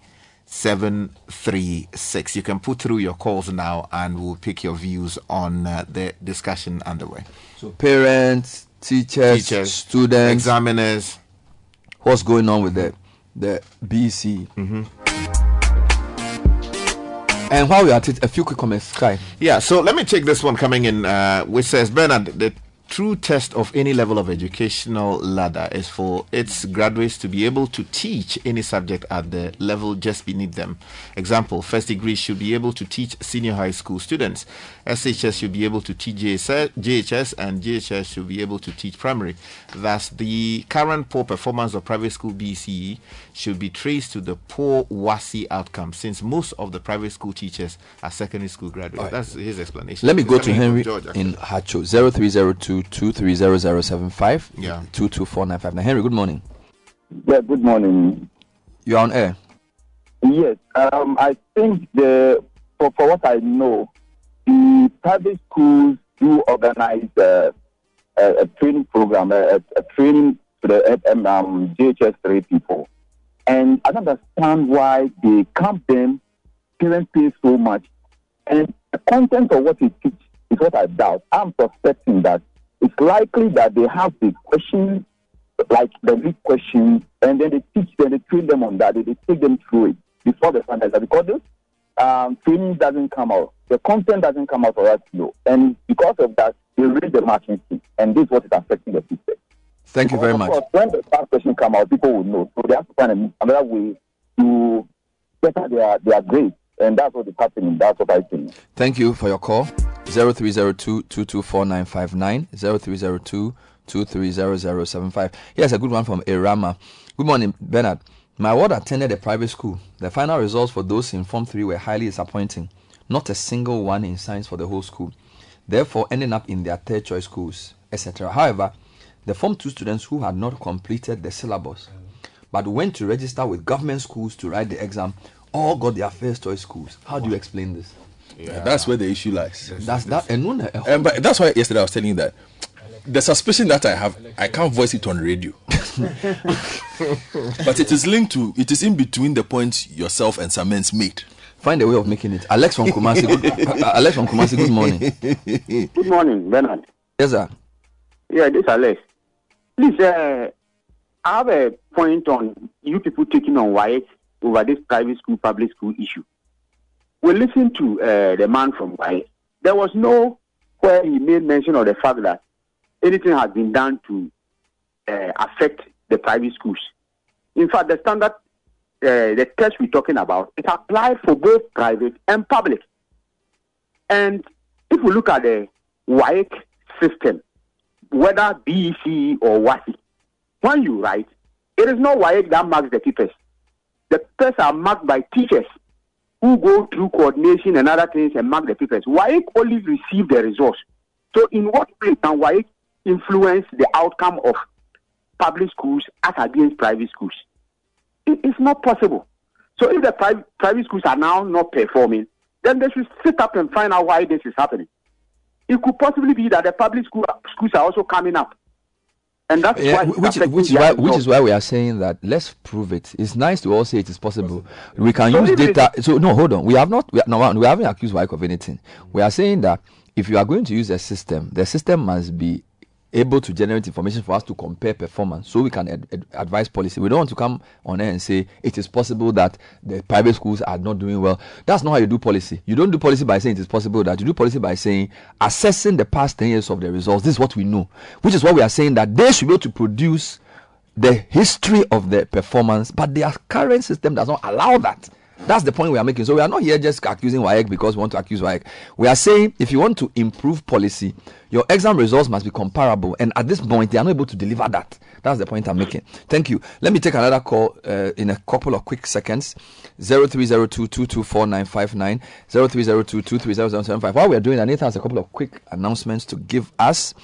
736. You can put through your calls now and we'll pick your views on uh, the discussion underway. So parents, teachers, Teachers, students, examiners. what's going on with the the BC? Mm-hmm. And while we are at it, a few quick comments, Sky. Yeah, so let me take this one coming in, uh, which says Bernard, the true test of any level of educational ladder is for its graduates to be able to teach any subject at the level just beneath them. Example, first degree should be able to teach senior high school students. SHS should be able to teach JSS, JHS, and JHS should be able to teach primary. Thus, the current poor performance of private school BECE should be traced to the poor WASSCE outcome, since most of the private school teachers are secondary school graduates. That's his explanation. Let me go to Henry George, in Hacho 0302 230075 Yeah. 22495. Henry, good morning. Yeah, good morning. You're on air. Yes, um, I think the for, for what I know, the private schools do organize a, a training program, a, a training to the um, um, JHS three people, and I don't understand why they camp them, parents pay so much, and the content of what they teach is what I doubt. I'm suspecting that it's likely that they have the questions like the big question, and then they teach them, they train them on that, they, they take them through it before the standards. Because this um, training doesn't come out, the content doesn't come out for us to know, and because of that, they raise the marking fee, and this is what is affecting the system. Thank you very Of much. course, when the start question come out, people will know, so they have to find another way to better their their grades, and that's what is happening. That's what I think. Thank you for your call. 0302 224959 0302 230075. Here's a good one from Irama. Good morning, Bernard. My ward attended a private school. The final results for those in Form 3 were highly disappointing. Not a single one in science for the whole school. Therefore, ending up in their third choice schools, etc. However, the Form 2 students who had not completed the syllabus but went to register with government schools to write the exam all got their first choice schools. How do you explain this? Yeah, that's where the issue lies. That's that, and no, Um, but that's why yesterday I was telling you that the suspicion that I have, I can't voice it on radio. but it is linked to, it is in between the points yourself and Samens made. Find a way of making it. Alex from Kumasi. Good, uh, Alex from Kumasi. Good morning. Good morning, Bernard. Yes, sir. Yeah, this is Alex. Please, uh, I have a point on you people taking on WAEC over this private school, public school issue. We listened to uh, the man from WAEC. There was no where he made mention of the fact that anything has been done to uh, affect the private schools. In fact, the standard, uh, the test we're talking about, it applied for both private and public. And if we look at the WAEC system, whether BEC or WASSCE, when you write, it is not WAEC that marks the papers. The papers are marked by teachers who go through coordination and other things and mark the papers. WAEC only receive the results. So in what way can WAEC influence the outcome of public schools as against private schools? It- it's not possible. So if the pri- private schools are now not performing, then they should sit up and find out why this is happening. It could possibly be that the public school, schools are also coming up. And that's Yeah, why which, which is why which is why we are saying that let's prove it. It's nice to all say it is possible. We can So use data. So no, hold on. We have not. We, are, no, one, we haven't accused WAEC of anything. We are saying that if you are going to use a system, the system must be able to generate information for us to compare performance, so we can ad- ad- advise policy. We don't want to come on air and say it is possible that the private schools are not doing well. That's not how you do policy. You don't do policy by saying it is possible that. You do policy by saying assessing the past ten years of the results. This is what we know, which is why we are saying that they should be able to produce the history of the performance, but their current system does not allow that. That's the point we are making. So we are not here just accusing WAEC because we want to accuse WAEC. We are saying if you want to improve policy, your exam results must be comparable. And at this point, they are not able to deliver that. That's the point I'm making. Thank you. Let me take another call uh, in a couple of quick seconds. 0302-224-959, 0302-230-075. While we are doing that, Nathan has a couple of quick announcements to give us.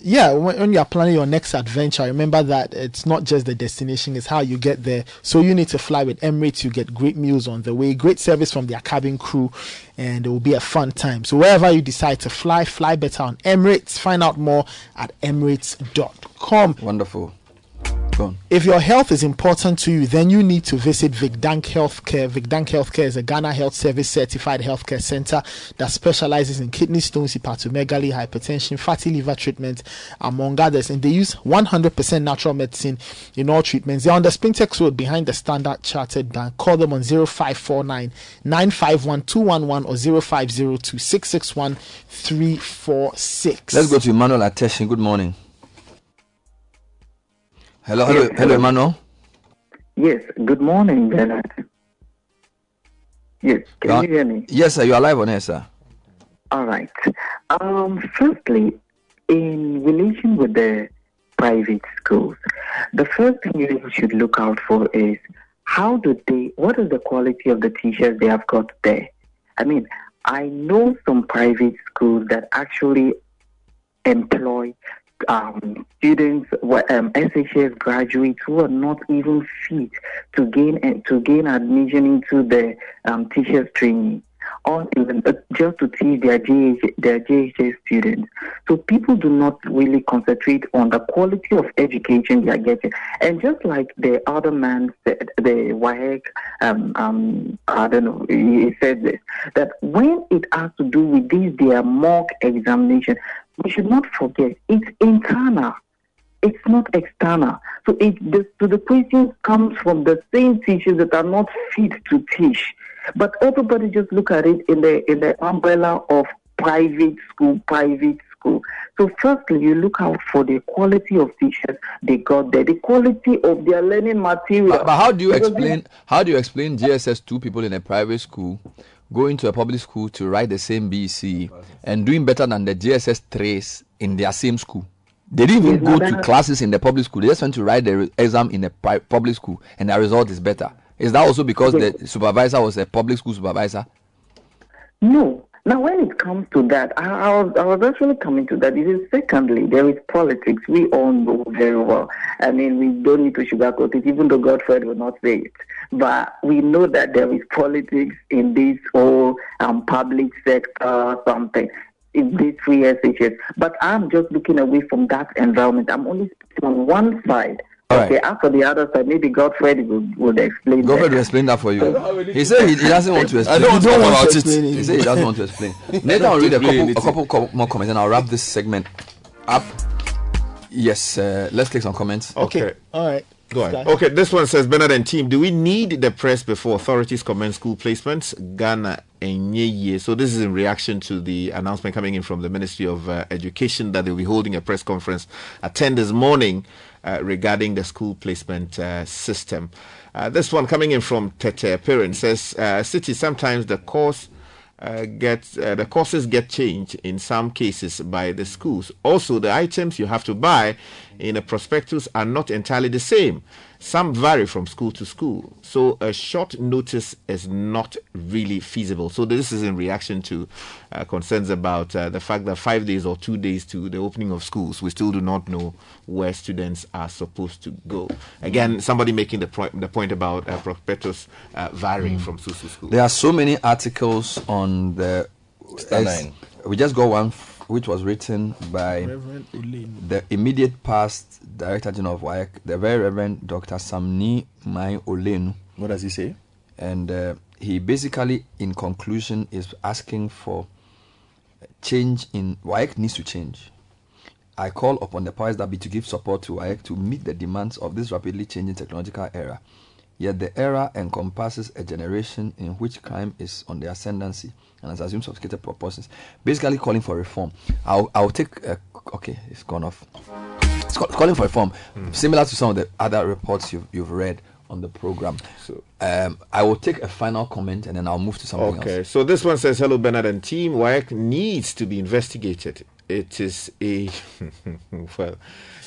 Yeah when, when you're planning your next adventure remember that it's not just the destination it's how you get there. So you need to fly with emirates you get great meals on the way great service from their cabin crew and it will be a fun time. So wherever you decide to fly fly better on emirates. Find out more at emirates.com wonderful if your health is important to you, then you need to visit Vigdank Healthcare. Vigdank Healthcare is a Ghana Health Service certified healthcare center that specializes in kidney stones, hepatomegaly, hypertension, fatty liver treatment, among others. And they use 100% natural medicine in all treatments. They're on the Spintex Road behind the Standard Chartered Bank. Call them on 0549 951 211 or 0502 661 346. Let's go to Emmanuel Ateshin. Good morning. Hello, hello, Yes, hello. Emmanuel. Yes, good morning, Bernard. Yes, can Uh, you hear me? Yes, sir. You are live on air, sir. All right. Um, firstly, in relation with the private schools, the first thing you should look out for is how do they, what is the quality of the teachers they have got there? I mean, I know some private schools that actually employ um, students, um, SHS graduates who are not even fit to gain eh, to gain admission into the um, teachers training, or even uh, just to teach their JH, their JHS students. So people do not really concentrate on the quality of education they are getting. And just like the other man said, the WAEC, um, um, I don't know, he said this, that when it has to do with these, their mock examination, we should not forget it's internal. It's not external. So it the, so the questions comes from the same teachers that are not fit to teach. But everybody just look at it in the in the umbrella of private school, private school. So firstly, you look out for the quality of teachers they got there, the quality of their learning material. But, but how do you Because explain how do you explain JHS two people in a private school going to a public school to write the same BC and doing better than the JHS threes in their same school? They didn't even go to classes in the public school. They just went to write the exam in a public school, and the result is better. Is that also because the supervisor was a public school supervisor? No. Now, when it comes to that, I, I, was, I was actually coming to that. It is secondly, there is politics. We all know very well. I mean, we don't need to sugarcoat it, even though Godfred will not say it. But we know that there is politics in this whole um, public sector, something, in these three SHS. But I'm just looking away from that environment. I'm only on one side. Okay, after the other side, maybe Godfred would, would explain Godfred that. will explain that for you. He said he, he doesn't want to explain. I explain. don't want He to about it. He said he doesn't want to explain. Nathan will read a couple, a couple co- more comments and I'll wrap this segment up. Yes, uh, let's take some comments. Okay. All right. Go ahead. Okay, this one says Bernard and team. Do we need the press before authorities commence school placements? Ghana Enyeye. So this is in reaction to the announcement coming in from the Ministry of uh, Education that they'll be holding a press conference at 10 this morning regarding the school placement uh, system. Uh, this one coming in from Tete Parent says, uh, Citi, sometimes the course uh, gets uh, the courses get changed in some cases by the schools. Also, the items you have to buy in a prospectus are not entirely the same. Some vary from school to school, so a short notice is not really feasible. So this is in reaction to uh, concerns about uh, the fact that five days or two days to the opening of schools, we still do not know where students are supposed to go. Again, somebody making the point the point about uh, prospectus uh, varying from school to school. There are so many articles on the. stanine. We just got one f- which was written by the immediate past Director General of WAEC, the Very Reverend Dr. Samni Mai Olenu. What does he say? And uh, he basically, in conclusion, is asking for change in WAEC needs to change. I call upon the powers that be to give support to WAEC to meet the demands of this rapidly changing technological era. Yet the era encompasses a generation in which crime is on the ascendancy and has assumed sophisticated proportions, basically calling for reform. I'll, I'll take, uh, okay, it's gone off. It's call, calling for reform, similar to some of the other reports you've, you've read on the program. So um, I will take a final comment and then I'll move to something else. Okay, so this one says, "Hello, Bernard and team. WAEC needs to be investigated. It is a well,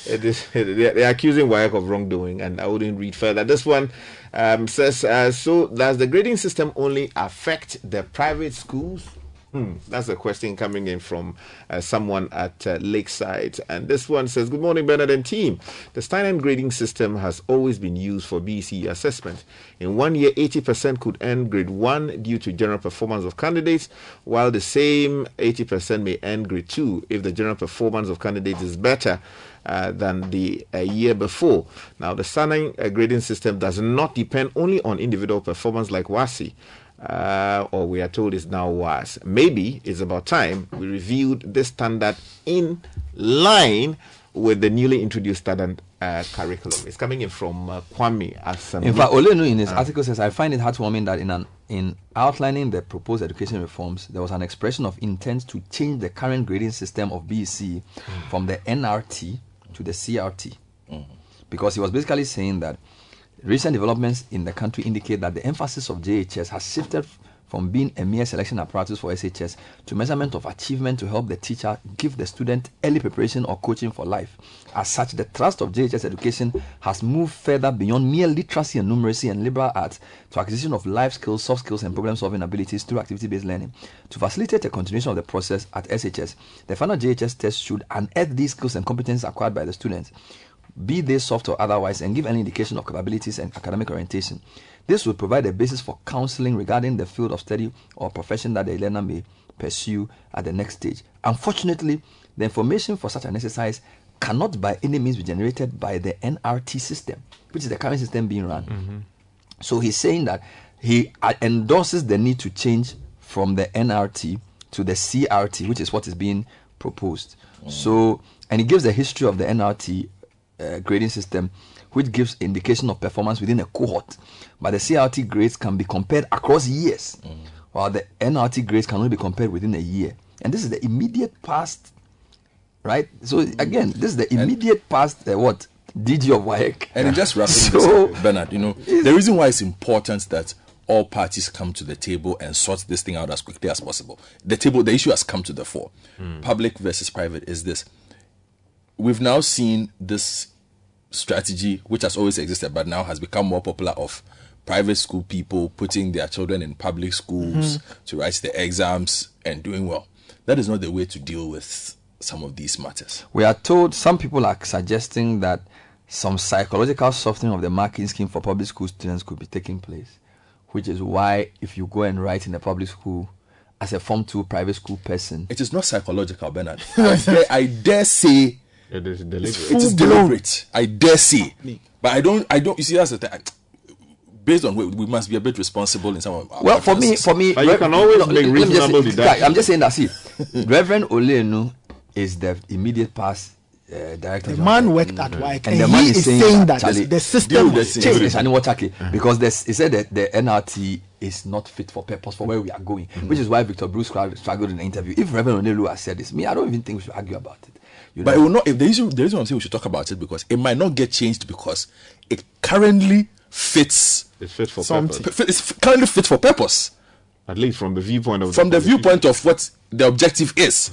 it is they're, accusing WAEC of wrongdoing, and I wouldn't read further. This one um, says, uh, "So does the grading system only affect the private schools?" Hmm, that's a question coming in from uh, someone at uh, Lakeside. And this one says, Good morning, Bernard and team. The stanine grading system has always been used for BC assessment. In one year, 80% could earn grade 1 due to general performance of candidates, while the same 80% may earn grade 2 if the general performance of candidates is better. Uh, than the uh, year before. Now, the stanine uh, grading system does not depend only on individual performance like WASSCE uh, or we are told it's now was. Maybe it's about time we reviewed this standard in line with the newly introduced standard uh, curriculum. It's coming in from uh, Kwame as In fact, Olenu in his article says, I find it heartwarming that in an in outlining the proposed education reforms, there was an expression of intent to change the current grading system of BEC from the NRT to the CRT. Because he was basically saying that recent developments in the country indicate that the emphasis of JHS has shifted from being a mere selection apparatus for SHS to measurement of achievement to help the teacher give the student early preparation or coaching for life. As such, the thrust of JHS education has moved further beyond mere literacy and numeracy and liberal arts to acquisition of life skills, soft skills, and problem solving abilities through activity based learning. To facilitate the continuation of the process at SHS, the final JHS test should unearth these skills and competencies acquired by the students be they soft or otherwise, and give an indication of capabilities and academic orientation. This will provide a basis for counseling regarding the field of study or profession that the learner may pursue at the next stage. Unfortunately, the information for such an exercise cannot by any means be generated by the NRT system, which is the current system being run. So he's saying that he uh, endorses the need to change from the NRT to the CRT, which is what is being proposed. So, and he gives the history of the NRT uh, grading system, which gives indication of performance within a cohort. But the CRT grades can be compared across years, mm. while the NRT grades can only be compared within a year. And this is the immediate past, right? So mm. again, this is the immediate past. Uh, what did of work? And just wrapping So- this, up, Bernard, you know, the reason why it's important that all parties come to the table and sort this thing out as quickly as possible. The table, the issue has come to the fore. Mm. Public versus private is this. We've now seen this strategy, which has always existed, but now has become more popular of private school people putting their children in public schools Mhm. to write the exams and doing well. That is not the way to deal with some of these matters. We are told some people are suggesting that some psychological softening of the marking scheme for public school students could be taking place, which is why if you go and write in a public school as a Form 2 private school person, it is not psychological, Bernard. I dare, I dare say it is it is deliberate. I dare say, but I don't. I don't. You see, that's the thing. Based on we, we must be a bit responsible in some of our Well, for me, for me, Rev- no, let me just say- Right, I'm just saying that. See, Reverend Olenu is the immediate past uh, director. The of- man worked at mm-hmm. WAEC, and the and man he is is saying, saying that, that Charlie, the system deal must with change. this, and what Charlie, because he said that the NRT is not fit for purpose for where we are going, which is why Victor Bruce Crowd struggled in the interview. If Reverend Olenu has said this, me, I don't even think we should argue about it. You but know. it will not. If the reason the reason I'm saying we should talk about it because it might not get changed because it currently fits. It's fit for Something. purpose. Fit- It's currently fit for purpose. At least from the viewpoint of From the viewpoint of what the objective is.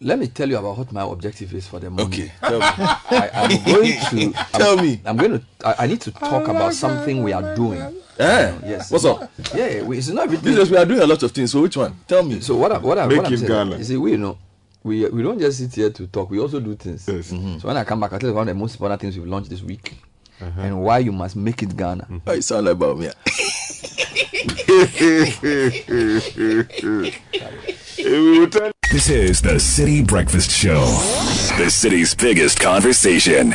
Let me tell you about what my objective is for the moment. Okay, tell me. I, I'm going to Tell I'm, me. I'm going to. I, I need to talk about something we are doing. Eh? Yes. What's up? Yeah, we, it's not everything. Because we are doing a lot of things. So which one? Tell me. So what? I, what? I, Make what I'm it saying, Ghana. You see, we you know, we we don't just sit here to talk. We also do things. Mm-hmm. So when I come back, I tell you one of the most important things we've launched this week, Uh-huh. and why you must make it Ghana. Oh, you sound like about me. This is the Citi Breakfast Show, the city's biggest conversation.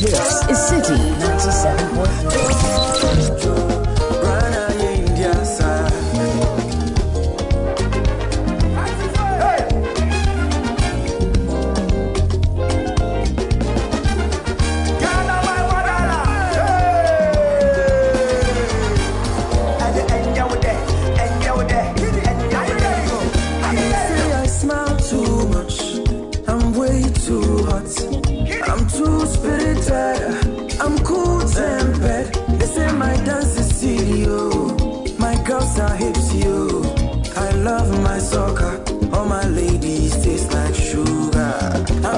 This is Citi 97.3.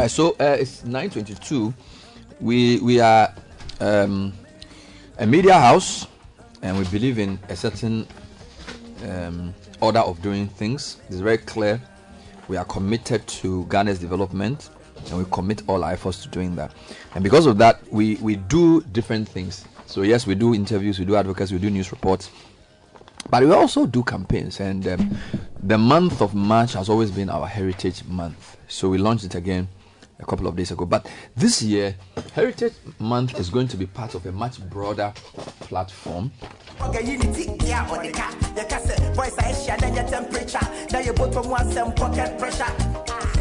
so uh, it's 9:22. We we are um, a media house, and we believe in a certain um, order of doing things. It's very clear. We are committed to Ghana's development, and we commit all our efforts to doing that. And because of that, we we do different things. So yes, we do interviews, we do advocacy, we do news reports. But we also do campaigns, and um, the month of March has always been our Heritage Month. So we launched it again a couple of days ago. But this year, Heritage Month is going to be part of a much broader platform. Okay, unity, yeah, on the car. You can say, voice I share, then your temperature. Now you both from one some pocket pressure.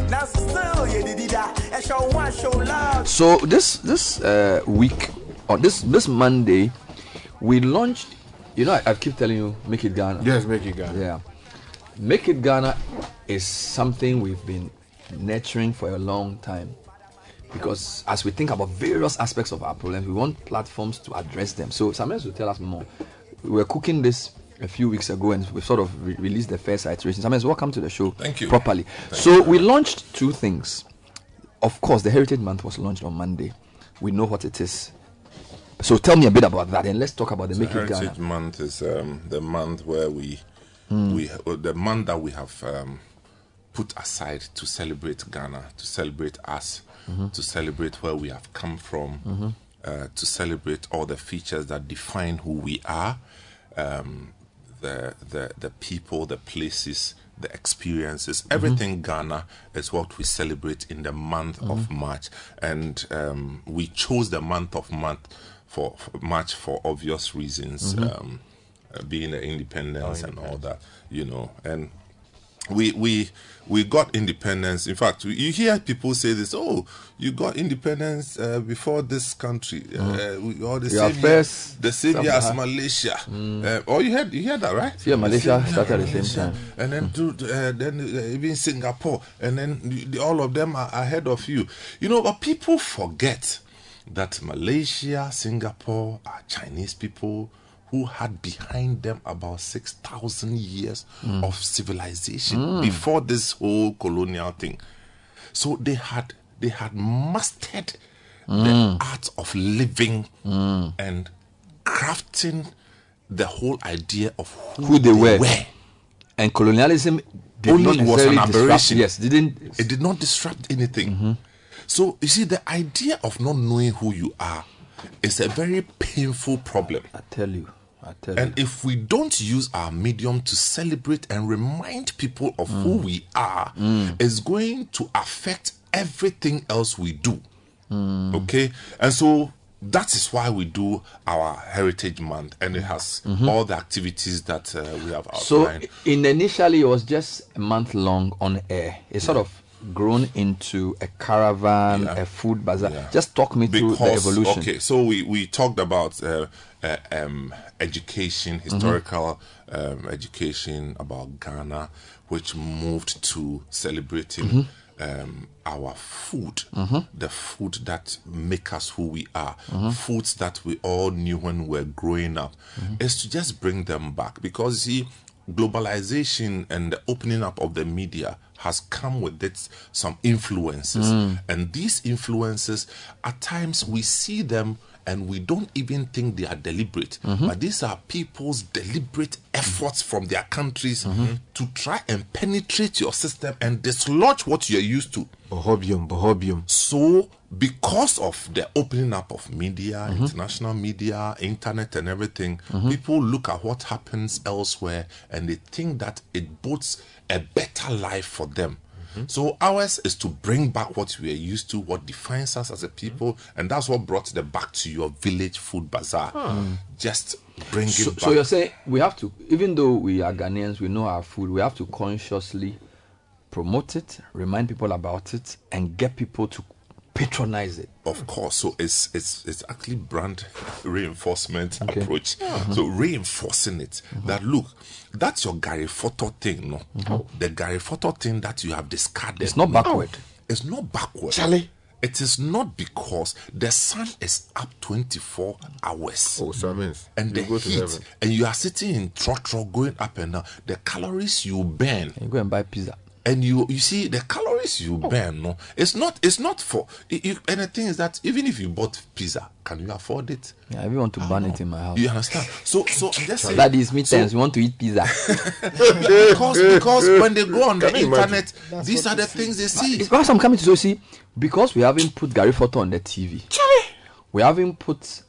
Now still, you did that. And show one, show love. So this this uh, week or this this Monday, we launched. You know, I, I keep telling you, make it Ghana. Yes, make it Ghana. Yeah, make it Ghana is something we've been nurturing for a long time. Because as we think about various aspects of our problems, we want platforms to address them. So Samuel will tell us more. We were cooking this a few weeks ago and we sort of re- released the first iteration. Samuel, welcome to the show. Thank you. Properly. Thank so we launched two things. Of course, the Heritage Month was launched on Monday. We know what it is. So tell me a bit about that and let's talk about the So Make It Heritage Ghana. Month is um, the month where we, Hmm. we the month that we have um, put aside to celebrate Ghana, to celebrate us, Mhm. to celebrate where we have come from, Mhm. uh, to celebrate all the features that define who we are, um, the the the people, the places, the experiences, everything Ghana is what we celebrate in the month of Mhm. March, and um, we chose the month of month for, for March for obvious reasons, Mhm. um, uh, being the independence and all that, you know, and we we we got independence. In fact, you hear people say this: "Oh, you got independence uh, before this country, uh, we, or the same year, first the same year as? Malaysia." Mm. Uh, oh, you heard you heard that right? Yeah, Malaysia started at the same time. and then to, uh, then uh, even Singapore, and then the- the- all of them are ahead of you. You know, but people forget that Malaysia, Singapore are Chinese people who had behind them about 6,000 years Mm. of civilization Mm. before this whole colonial thing. So they had they had mastered Mm. the art of living Mm. and crafting the whole idea of who, Who they were. And colonialism did only not was an disrupt- aberration. Yes, didn't. It did not disrupt anything. So you see, the idea of not knowing who you are is a very painful problem. I tell you. And if we don't use our medium to celebrate and remind people of who Mm. we are, Mm. it's going to affect everything else we do. Mm. Okay? And so that is why we do our Heritage Month, and it has Mhm. all the activities that uh, we have So in initially it was just a month long on air. It sort of grown into a caravan, a food bazaar. Just talk me through the evolution. Okay, so we, we talked about uh, uh, um, education, Mm-hmm. historical um, education about Ghana, which moved to celebrating Mhm. um, our food, Mhm. the food that make us who we are, Mhm. foods that we all knew when we were growing up, Mm-hmm. is to just bring them back because see, globalization and the opening up of the media has come with it some influences Mm. and these influences at times we see them and we don't even think they are deliberate Mhm. but these are people's deliberate efforts from their countries Mm-hmm. to try and penetrate your system and dislodge what you're used to bohobium bohobium so because of the opening up of media Mm-hmm. international media internet and everything Mhm. people look at what happens elsewhere and they think that it bodes a better life for them Mm-hmm. so ours is to bring back what we are used to, what defines us as a people, and that's what brought the back to your village food bazaar. Hmm. Just bring it So, back. so you're saying we have to, even though we are Ghanaians, we know our food, we have to consciously promote it, remind people about it, and get people to patronize it. Of course, so it's it's it's actually brand reinforcement Okay. approach. Mhm. So reinforcing it that look, that's your gari foto thing, no? The gari foto thing that you have discarded. It's not no. backward. It's not backward. Charlie. It is not because the sun is up 24 hours. Oh, so that means and you the go to heat, heaven. and you are sitting in trotro going up and down. The calories you burn. You go and buy pizza. And you you see the calories you oh. burn. No, it's not it's not for. You, you- and the thing is that even if you bought pizza, can you afford it? Yeah, I even want to burn it in my house. You understand? So so I'm just saying. That is me so- times. You want to eat pizza? because because when they go on the Can you imagine? internet, these are the things they see. It's because I'm coming to so see because we haven't put gari foto on the TV. We haven't put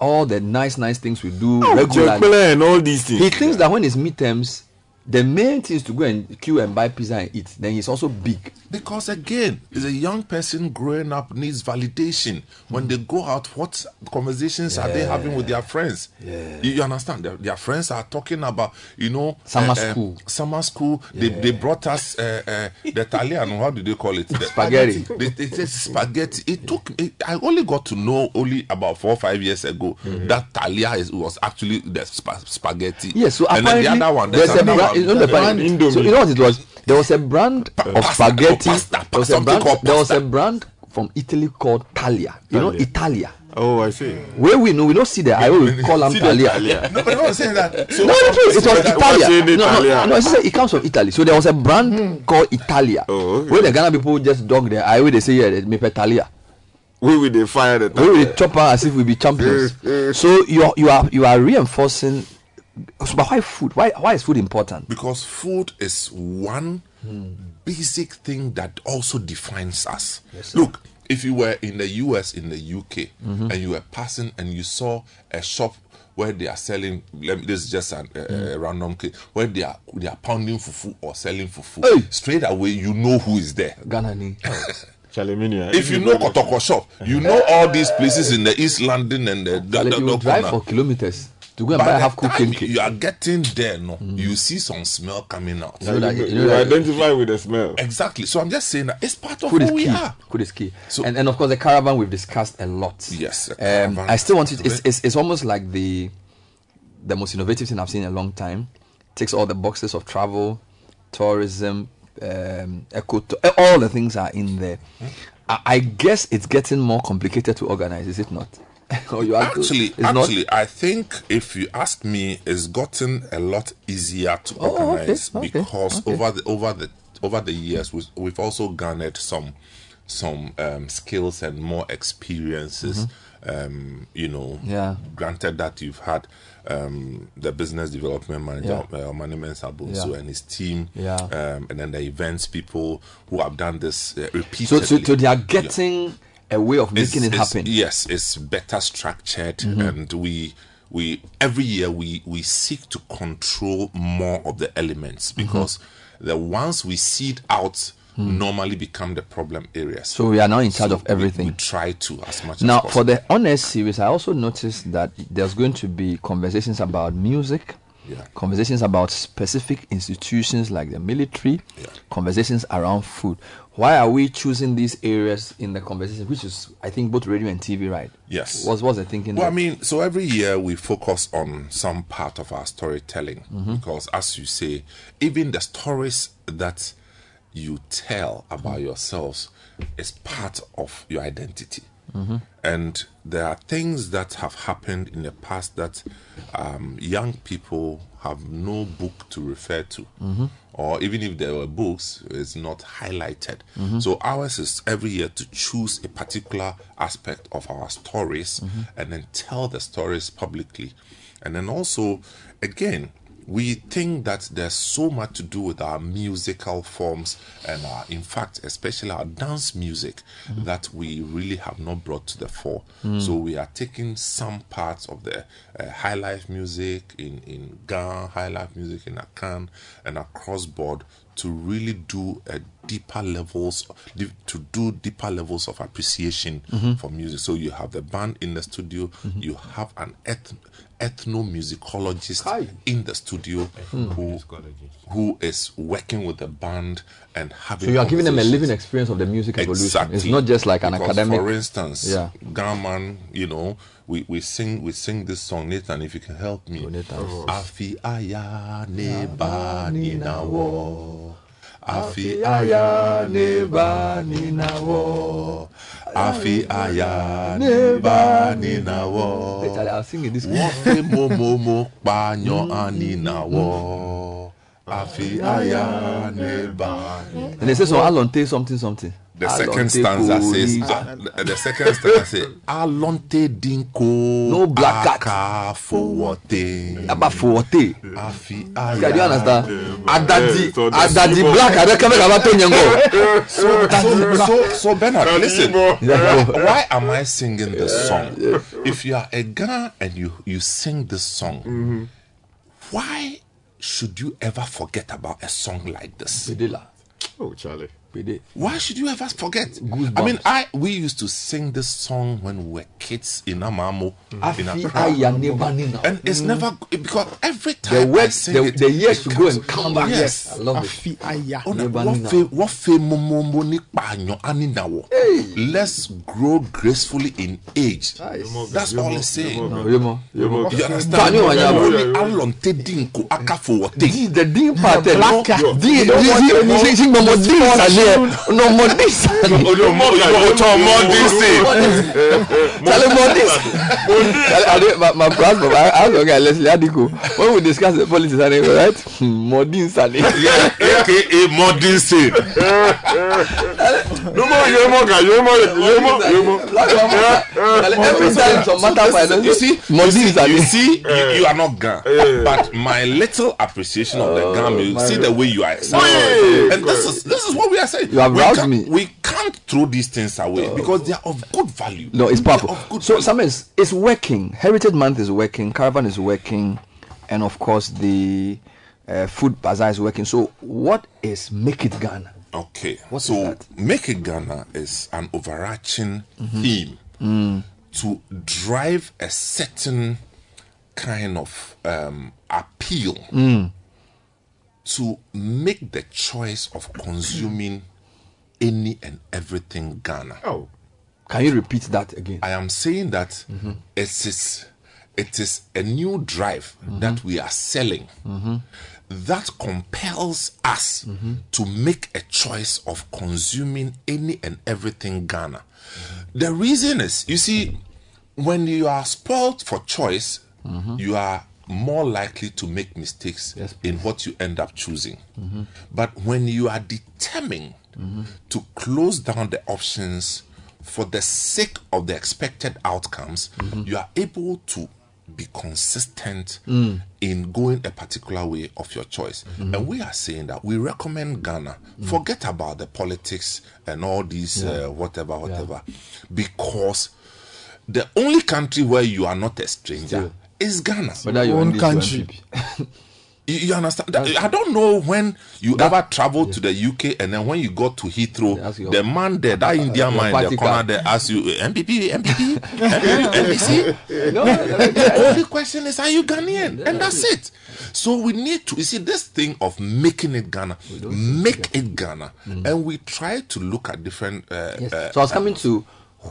all the nice nice things we do Oh, regularly. Jekyll and all these things. He thinks that when it's midterms, the main thing is to go and queue and buy pizza and eat. Then he's also big. Because again, is a young person growing up needs validation. When they go out, what conversations are they having with their friends? You, you understand? Their, their friends are talking about, you know, Summer uh, uh, school. summer school. They, they brought us uh, uh, the Italian. How do they call it? The- Spaghetti. They, they, they- spaghetti. It took. It, I only got to know only about four or five years ago that Talia is, was actually the spa, spaghetti. Yes, so and then the other one. there's another one. You know the brand. So you know what it was? There was a brand of spaghetti. there was a brand. There was a brand from Italy called Talia. You know Italia. Oh, I see. Where we know, we don't see the. I will call them See the Talia. Talia. No, but I was saying that. So no, it was Italia. No, no, Italia? no, it's just- it comes from Italy. So there was a brand called Italia. Oh, okay. Where the Ghana people just dog there. I will they say yeah, they me Talia. We will they fire the We will chop her as if we be champions. so you are you are you are reinforcing. So, but why food? Why why is food important? Because food is one basic thing that also defines us. Look, if you were in the US, in the UK, Mhm. and you were passing and you saw a shop where they are selling, let me, this is just an, a, a mm. random case, where they are they are pounding fufu or selling fufu, straight away you know who is there. Ghana ni. Eh? If you know Kotoko shop, you know uh-huh. all these places in the East London and the, the, Like the- you will the drive corner. for kilometers to go and By buy the half cooked time cake. You are getting there, no, you see some smell coming out. You know you You that- identify with the smell. Exactly. So I'm just saying that it's part of Food who is we key. are. Food is key. and, and of course, the caravan we've discussed a lot. Yes. Um, I still want it. is It's, it's, it's almost like the the most innovative thing I've seen in a long time. Takes all the boxes of travel, tourism, um, eco, all the things are in there. I, I guess it's getting more complicated to organize, is it not? or you have to- Actually, not- actually, I think if you ask me, it's gotten a lot easier to Oh, organize okay, because okay. over the over the over the years, we've, we've also garnered some some um, skills and more experiences. Um, you know, Mm-hmm. Yeah. Granted that you've had um, the business development manager, uh, Maniment Sabunso, Yeah. and his team, Yeah. um, and then the events people who have done this uh, so, repeatedly. so, so they are Yeah getting a way of making it's- it it's- happen. Yes, it's better structured, Mhm. and we we every year we we seek to control more of the elements because the ones we seed out normally become the problem areas. So we are now in charge of everything. We, try to as much Now, as for the honest series, I also noticed that there's going to be conversations about music, Yeah. conversations about specific institutions like the military, conversations around food. Why are we choosing these areas in the conversation, which is, I think, both radio and TV, right? Yes. What's, what's the thinking? Well, I mean, so every year we focus on some part of our storytelling Mhm. because, as you say, even the stories that you tell about yourselves is part of your identity. Mhm. And there are things that have happened in the past that um, young people have no book to refer to. Or even if there were books, it's not highlighted. Mhm. So ours is every year to choose a particular aspect of our stories Mhm. and then tell the stories publicly. And then also, again, we think that there's so much to do with our musical forms and our, in fact, especially our dance music that we really have not brought to the fore. Mm. So we are taking some parts of the uh, high life music in, in Ghana, high life music in Akan, and across board to really do a deeper levels to do deeper levels of appreciation Mhm. for music. So you have the band in the studio, you have an eth- ethnomusicologist in the studio Hmm. who who is working with the band and having So you are giving them a living experience of the music evolution. Exactly. It's not just like an Because, academic. For instance, Yeah. Gaman, you know, we, we sing we sing this song, Nathan. If you can help me, Afi aya neba ninawo, Afi aya neba ninawo, Afi aya neba ninawo. Hey, Charlie, I'll sing it this way. Wofe mo mo mo panyo aninawo, Afi aya neba. And they say so Alonte something something. The second stanza says, uh, the, second stanza says, Alonte dinko No black cat. aka fowote. Aba fowote. Afi Okay, do you understand? Adadi, Adadi black. I reckon about Tony Ngo. So, so, so, Bernard, listen. Why, why am I singing this song? If you are a Ghana and you, you sing this song, why should you ever forget about a song like this? Oh, Charlie. Why should you ever forget? I mean, I we used to sing this song when we were kids in Amamo. in Afi Accra. aya neba nina. And it's never because every The time I words, sing the, it, the years it to go comes- and come back. Yes. I love it. Afi aya. Oh, na- Neba what nina. fe- what fe mo- mo- mo ni kpanyo ani na wo. Let's grow gracefully in age. That's all it's saying. Yomo, yomo. You understand? Fani wa nyabo. Only alonte dinko akafo wote. Di- The D part. eh, Black cat. Di- You di- don't want di- the di- more- di- no more D sane. No more D sane. Ojo mo- ojo mo dis Charlie more this. Charlie, I dey- my my class but I I was okay Leslie Adiko. When we discuss the politics and go right, hmm, more D sane. Yeah, aka modern sin. No more, you more, guy, you more, you more, you more. Charlie, Every time some matter finance, You see, more you D see, sane. you see, you, you are not Gan, but my little appreciation of the Gan music. my- See the way you are excited, Hey, and this is this is what we are saying. You have we roused me. We can't throw these things away because they are of good value. No, it's powerful. So. Summers, it's working. Heritage Month is working. Caravan is working, and of course the uh, food bazaar is working. So, what is Make It Ghana? Okay, What so? Make It Ghana is an overarching Mhm. theme Mm. to drive a certain kind of um, appeal Mm. To make the choice of consuming any and everything Ghana. Oh. Can you repeat that again? I am saying that Mm-hmm. it is it is a new drive that we are selling Mhm. that compels us Mm-hmm. to make a choice of consuming any and everything Ghana. The reason is, you see, when you are spoiled for choice, Mm-hmm. you are more likely to make mistakes in what you end up choosing. Mm-hmm. But when you are determined to close down the options for the sake of the expected outcomes, you are able to be consistent Mm. in going a particular way of your choice. And we are saying that we recommend Ghana, forget about the politics and all these Yeah. uh, whatever, whatever, because the only country where you are not a stranger is Ghana. Whether you're Own country. You, you understand? That- I don't know when you ever traveled to the UK and then when you got to Heathrow, you- the man there, that Indian your man in party the corner card. there asks you, NPP, NPP, NPP, NDC. No, the only question is, are you Ghanaian? And that's it. So we need to, you see, this thing of making it Ghana, make it Ghana. And we try to look at different. Uh, Yes. uh, so I was coming to.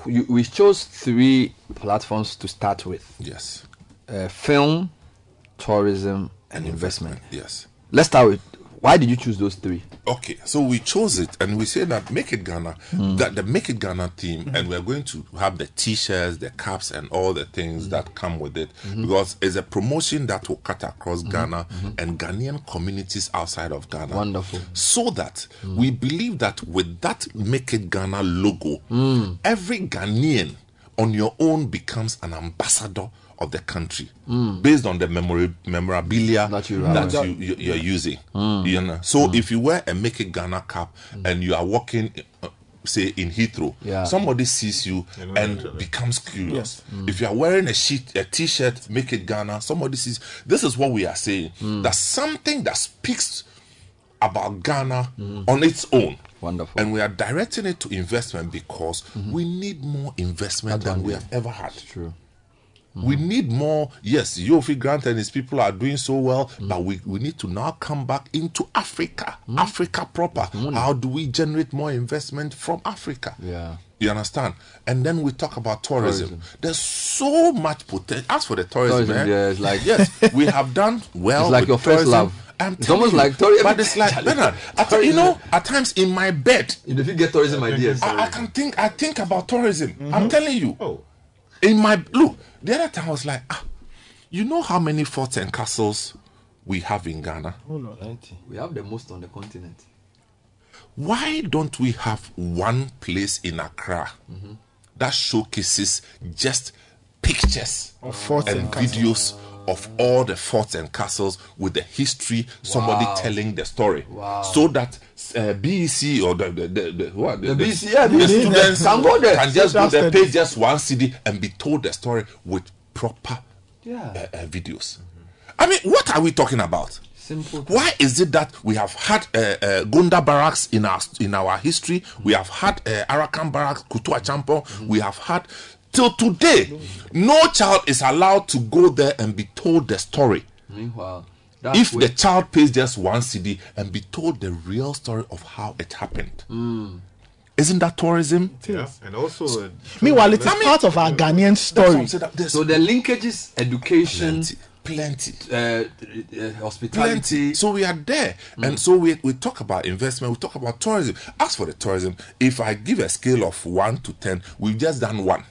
You, we chose three platforms to start with. Yes. Uh, film, tourism, and investment. Yes. Let's start with. Why did you choose those three? Okay, so we chose it and we say that Make It Ghana, hmm. that the Make It Ghana theme, and we're going to have the t shirts, the caps, and all the things hmm. that come with it hmm. because it's a promotion that will cut across Ghana and Ghanaian communities outside of Ghana. Wonderful. So that we believe that with that Make It Ghana logo, every Ghanaian on your own becomes an ambassador of the country Mm. based on the memori- memorabilia that, you you, have. you, you're using. Mm. You know? So if you wear a Make It Ghana cap and you are walking, uh, say, in Heathrow, Yeah. somebody sees you and becomes curious. If you are wearing a sheet, a t-shirt, Make It Ghana, somebody sees. This is what we are saying. That something that speaks about Ghana on its own. Wonderful. And we are directing it to investment because we need more investment than we have ever had. True. We need more. Yes, Yofi Grant and his people are doing so well, but we, we need to now come back into Africa, Africa proper. How do we generate more investment from Africa? Yeah. You understand? And then we talk about tourism. Tourism. There's so much potential. As for the tourism, Tourism, eh, yeah, it's like- yes, we have done well. It's like your first love. I'm It's almost you, like tourism. But it's like Bernard, at, you know, at times in my bed, If you get tourism ideas, I, I can think. I think about tourism. Mm-hmm. I'm telling you. Oh. In my look, the other time I was like, ah, you know how many forts and castles we have in Ghana? Oh no, we have the most on the continent. Why don't we have one place in Accra Mm-hmm. that showcases just pictures Of forts and and videos of all the forts and castles with the history, somebody Wow. telling the story, Wow. so that uh, BEC or the the, the, the, what, The BEC, yeah, the BEC, students can go there. can just go there, Self-study. pay just one cedi and be told the story with proper Yeah. uh, uh, videos. I mean, what are we talking about? Simple. Why is it that we have had uh, uh, Gondar barracks in our in our history? We have had uh, Arakan barracks, Kutu Acheampong. We have had till today. No child is allowed to go there and be told the story. Meanwhile, if the child pays just one cedi and be told the real story of how it happened, Mm. isn't that tourism? Yeah, and also. Uh, Meanwhile, it is part of our Ghanaian story. So the linkages, education, plenty, uh, uh, hospitality. plenty. So we are there, and so we we talk about investment. We talk about tourism. As for the tourism, if I give a scale of one to ten, we've just done one.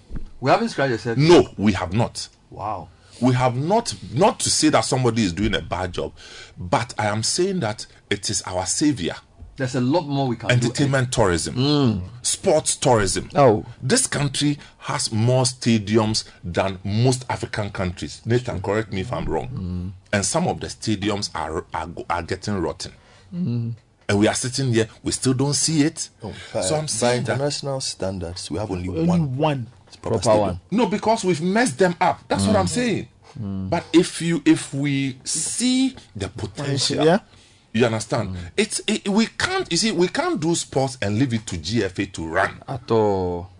We haven't scratched the surface. No, we have not. Wow. We have not. Not to say that somebody is doing a bad job, but I am saying that it is our savior. There's a lot more we can do. Entertainment tourism, mm. sports tourism. Oh, this country has more stadiums than most African countries. Nathan, correct me if I'm wrong. Mm. And some of the stadiums are are, are getting rotten. Mm. And we are sitting here, we still don't see it. By, so I'm by saying that international standards, we have only, Only one. one. Proper one. No, because we've messed them up. That's what I'm saying. But if you if we see the potential, Yeah. you understand. It's it, we can't. You see, we can't do sports and leave it to GFA to run. At all.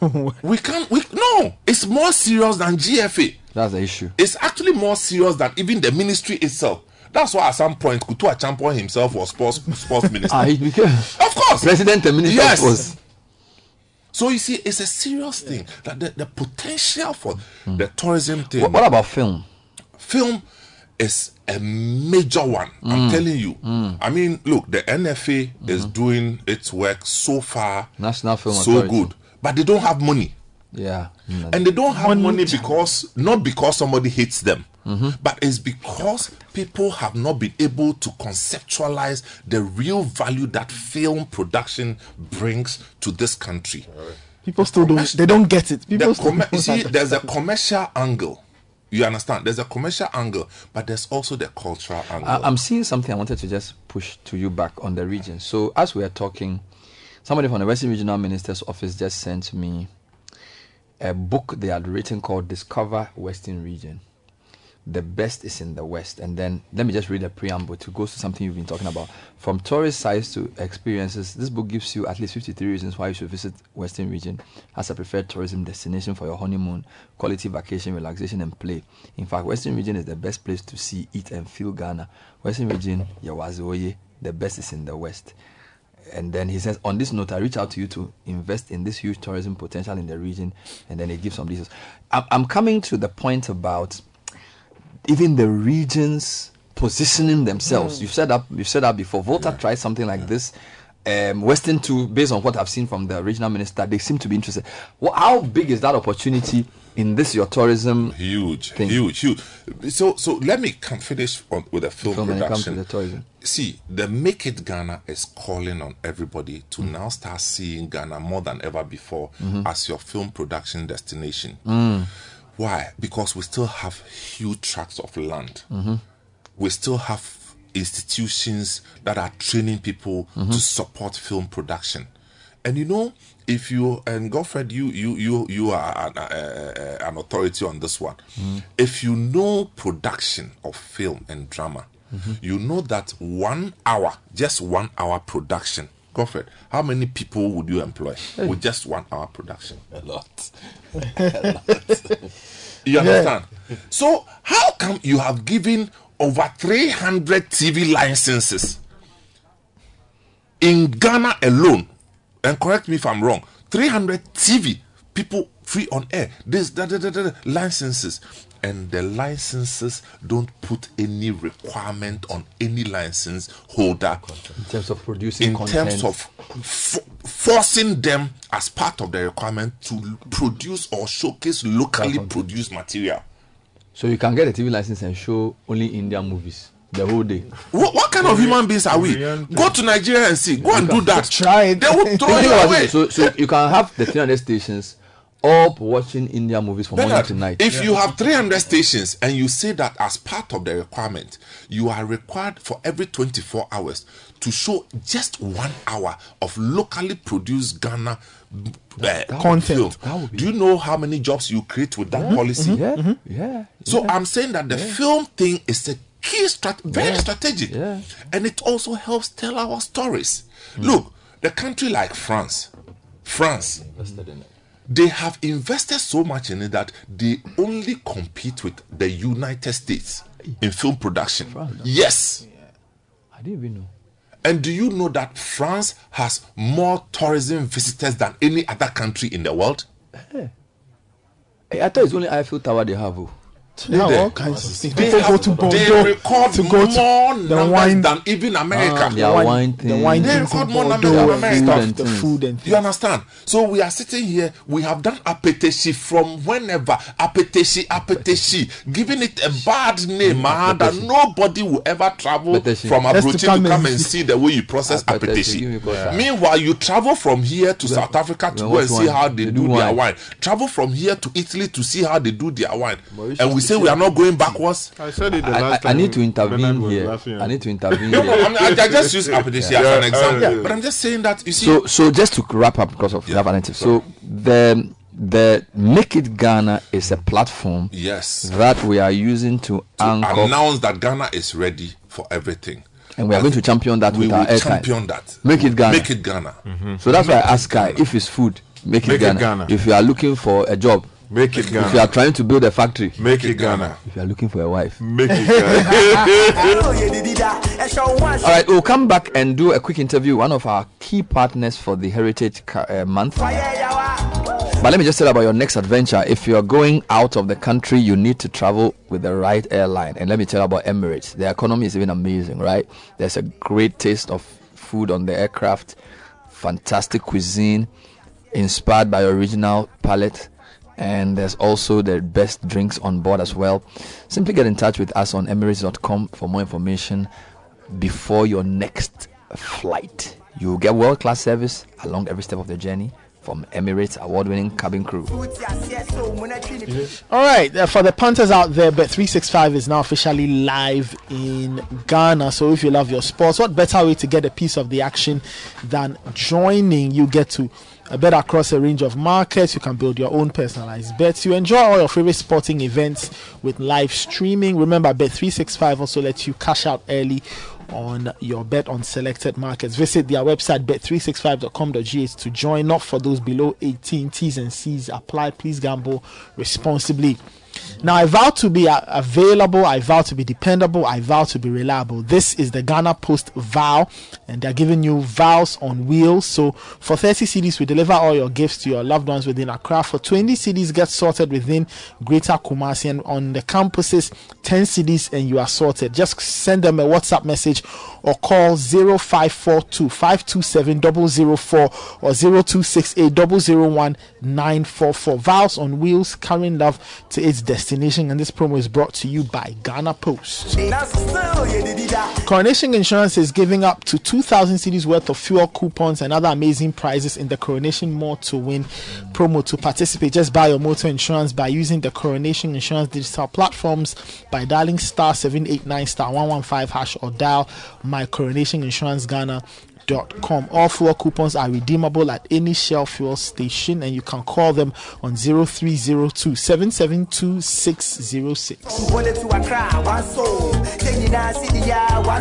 We can't. We no. It's more serious than GFA. That's the issue. It's actually more serious than even the ministry itself. That's why at some point Kutua Champon himself was sports sports minister. Ah, he became of course, president and minister Yes. was. So you see, it's a serious thing that the, the potential for the tourism thing. What, what about film? film is a major one. I'm Mm. telling you. I mean, look, the NFA is doing its work so far, National Film so Authority. good, but they don't have money. Yeah. Mm. And they don't have money because not because somebody hates them, Mhm. but it's because people have not been able to conceptualize the real value that film production brings to this country. People still don't. They don't get it. People The still commer- don't you see, there's a commercial angle. You understand? There's a commercial angle, but there's also the cultural angle. I, I'm seeing something I wanted to just push to you back on the region. So as we are talking, somebody from the Western Regional Minister's office just sent me a book they had written called Discover Western Region. The best is in the west. And then let me just read a preamble to go to something you've been talking about. From tourist sites to experiences, this book gives you at least 53 reasons why you should visit Western region as a preferred tourism destination for your honeymoon, quality vacation, relaxation, and play. In fact, Western region is the best place to see, eat, and feel Ghana. Western region, Yawazoye, the best is in the west. And then he says, on this note, I reach out to you to invest in this huge tourism potential in the region. And then he gives some details. I'm, I'm coming to the point about even the regions positioning themselves. You've said that you've said that before. Volta tried something like this. Um, Western too, based on what I've seen from the regional minister, they seem to be interested. Well, how big is that opportunity in this your tourism? Huge, thing? huge, huge. So, so let me come finish on, with the film, Film when it comes to production. the tourism. See, the Make It Ghana is calling on everybody to now start seeing Ghana more than ever before Mhm. as your film production destination. Mm. Why? Because we still have huge tracts of land. Mhm. We still have institutions that are training people Mhm. to support film production. And you know, if you and Godfred, you you you you are an, uh, an authority on this one. Mhm. If you know production of film and drama, Mhm. you know that one hour, just one hour production. Godfred, how many people would you employ Hey. with just one hour production? A lot. You understand? So how come you have given over 300 TV licenses in Ghana alone? And correct me if I'm wrong. 300 TV people free on air. This da, da, da, da, licenses. And the licenses don't put any requirement on any license holder in terms of producing in content. terms of fo- forcing them as part of the requirement to produce or showcase locally produced material. So you can get a TV license and show only Indian movies the whole day. What, what kind of human beings are we? Go to Nigeria and see. Go and do that. Try it. They will throw you away. So, so you can have the 300 stations all watching Indian movies from morning to night. if you have 300 stations and you say that as part of the requirement, you are required for every 24 hours to show just one hour of locally produced Ghana uh, Content. film. Do you know how many jobs you create with that Mhm, policy? mhm, Yeah, mhm. yeah. So I'm saying that the film thing is a key strat, very Yeah. strategic, and it also helps tell our stories. Look, the country like France, France, Invested in it. They have invested so much in it that they only compete with the United States in film production. Yes. I didn't even know. And do you know that France has more tourism visitors than any other country in the world? Hey, I thought it's only Eiffel Tower they have. oh. Yeah, They- all kinds of things. People go have- to they Bordeaux record to go to more the wine- than even America. Ah, their wine the wine They record more Bordeaux, than and America. stuff, the food and You understand? So we are sitting here. We have done akpeteshie from whenever akpeteshie, akpeteshie, giving it a bad name, man, that nobody will ever travel Akpeteshie. from Just to Abuja to come come, and and see. see the way you process Akpeteshie, give me Meanwhile, you travel from here to South Africa to go and see wine? how they, They do, do their wine. wine. Travel from here to Italy to see how they do their wine. And we to say see we are not going backwards. I said it the I, I, last I need to intervene here. I need to intervene No, here. no, I, mean, I, I just use akpeteshie Yeah. as an example. Yeah. But I'm just saying that you see. So, so just to wrap up because of yeah. narrative. So the the Make It Ghana is a platform. Yes. That we are using to, to anchor, announce that Ghana is ready for everything. and we are going to champion that we with will our champion that. Make it Ghana. Make it Ghana. So that's why I ask Guy if it's food. Make, Make it, it Ghana. Ghana. If you are looking for a job, Make it Ghana. If you are trying to build a factory, Make it Ghana. If you are looking for a wife, Make it Ghana. All right, we'll come back and do a quick interview. One of our key partners for the Heritage uh, Month. But let me just tell you about your next adventure. If you're going out of the country, you need to travel with the right airline. And let me tell you about Emirates. The economy is even amazing, right? There's a great taste of food on the aircraft, fantastic cuisine, inspired by original palate. And there's also the best drinks on board as well. Simply get in touch with us on emirates.com for more information before your next flight. You'll get world class service along every step of the journey from Emirates award winning cabin crew. All right, uh, for the punters out there, Bet 365 is now officially live in Ghana. So if you love your sports, what better way to get a piece of the action than joining? You get to a bet across a range of markets. You can build your own personalized bets. You enjoy all your favorite sporting events with live streaming. Remember, Bet365 also lets you cash out early on your bet on selected markets. Visit their website bet365.com.gh to join. Not for those below 18. T's and C's apply. Please gamble responsibly. Now, I vow to be available, I vow to be dependable, I vow to be reliable. This is the Ghana Post vow, and they're giving you vows on wheels. So, for 30 cedis, we deliver all your gifts to your loved ones within Accra. For 20 cedis, get sorted within Greater Kumasi, and on the campuses, 10 cedis, and you are sorted. Just send them a WhatsApp message or call 0542 527 004 or 0268 001 944. Vows on wheels, carrying love to its destination. And this promo is brought to you by Ghana Post. Coronation Insurance is giving up to 2,000 cedis worth of fuel coupons and other amazing prizes in the Coronation More to Win promo. To participate, just buy your motor insurance by using the Coronation Insurance digital platforms by dialing star 789 star 115 hash or dial my Coronation Dot com. All fuel coupons are redeemable at any Shell fuel station, and you can call them on 0302 772 606.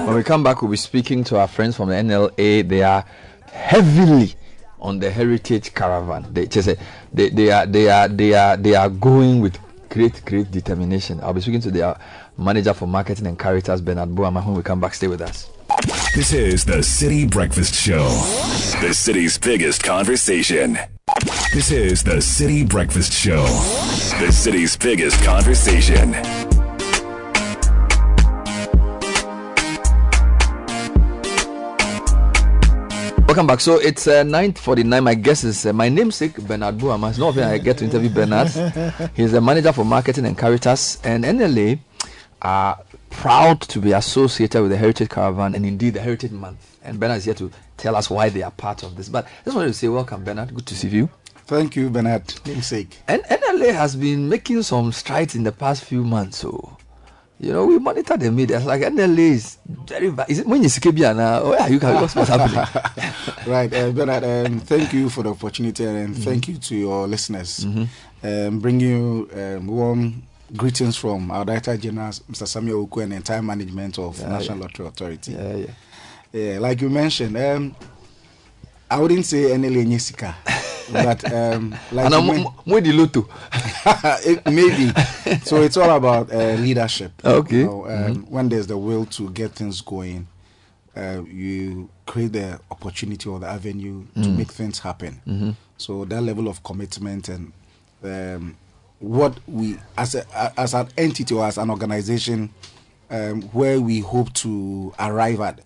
When we come back, we'll be speaking to our friends from the NLA. They are heavily on the heritage caravan. They just say they, they are they are they are they are going with great great determination. I'll be speaking to their manager for marketing and Caritas, Bernard Boama. When we come back, stay with us. This is the Citi Breakfast Show, the city's biggest conversation. This is the Citi Breakfast Show, the city's biggest conversation. Welcome back. So it's uh, 9:49. My guest is uh, my namesake Bernard Buama. It's not often I get to interview Bernard. He's the manager for marketing and Caritas, and NLA are proud to be associated with the Heritage Caravan and indeed the Heritage Month. And Bernard is here to tell us why they are part of this. But I just wanted to say welcome, Bernard. Good to see you. Thank you, Bernard. Namesake. And NLA has been making some strides in the past few months. So, you know, we monitor the media. It's like NLA is very. va- Is it when you see now? Where are you? What's what's happening? right, uh, Bernard. Um, thank you for the opportunity, and Mm-hmm. thank you to your listeners. Um, bring you um, warm greetings from our Director General, Mr. Samuel Awuku, and the entire management of Yeah, National yeah. Lottery Authority. Yeah, yeah. Yeah, like you mentioned, um, I wouldn't say NLA Nyesika, but um, like And you men- more the lotto. it, maybe. so it's all about uh, leadership. Okay. You know, um, Mhm. When there's the will to get things going, uh, you create the opportunity or the avenue to Mm. make things happen. Mhm. So that level of commitment and um, what we as a a- as an entity or as an organization um, where we hope to arrive at.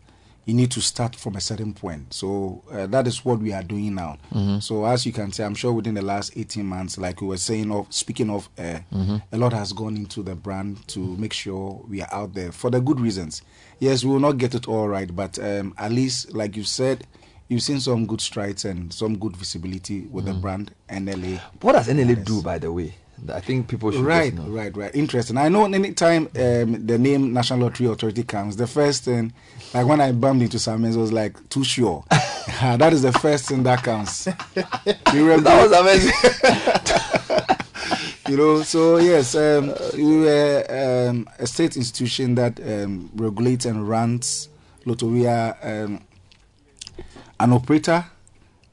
You need to start from a certain point. So uh, that is what we are doing now. Mhm. So as you can see, I'm sure within the last 18 months, like we were saying, of speaking of, uh, Mhm. a lot has gone into the brand to make sure we are out there for the good reasons. Yes, we will not get it all right, but um, at least, like you said, you've seen some good strides and some good visibility with the Mhm. brand NLA. What does NLA do, by the way? I think people should Right, right, right. Interesting. I know anytime um, the name National Lottery Authority comes, the first thing, like when I bumped into Samuels, was like, too sure. that is the first thing that comes. that was amazing. you know, so yes, um, we were um, a state institution that um, regulates and runs are um, an operator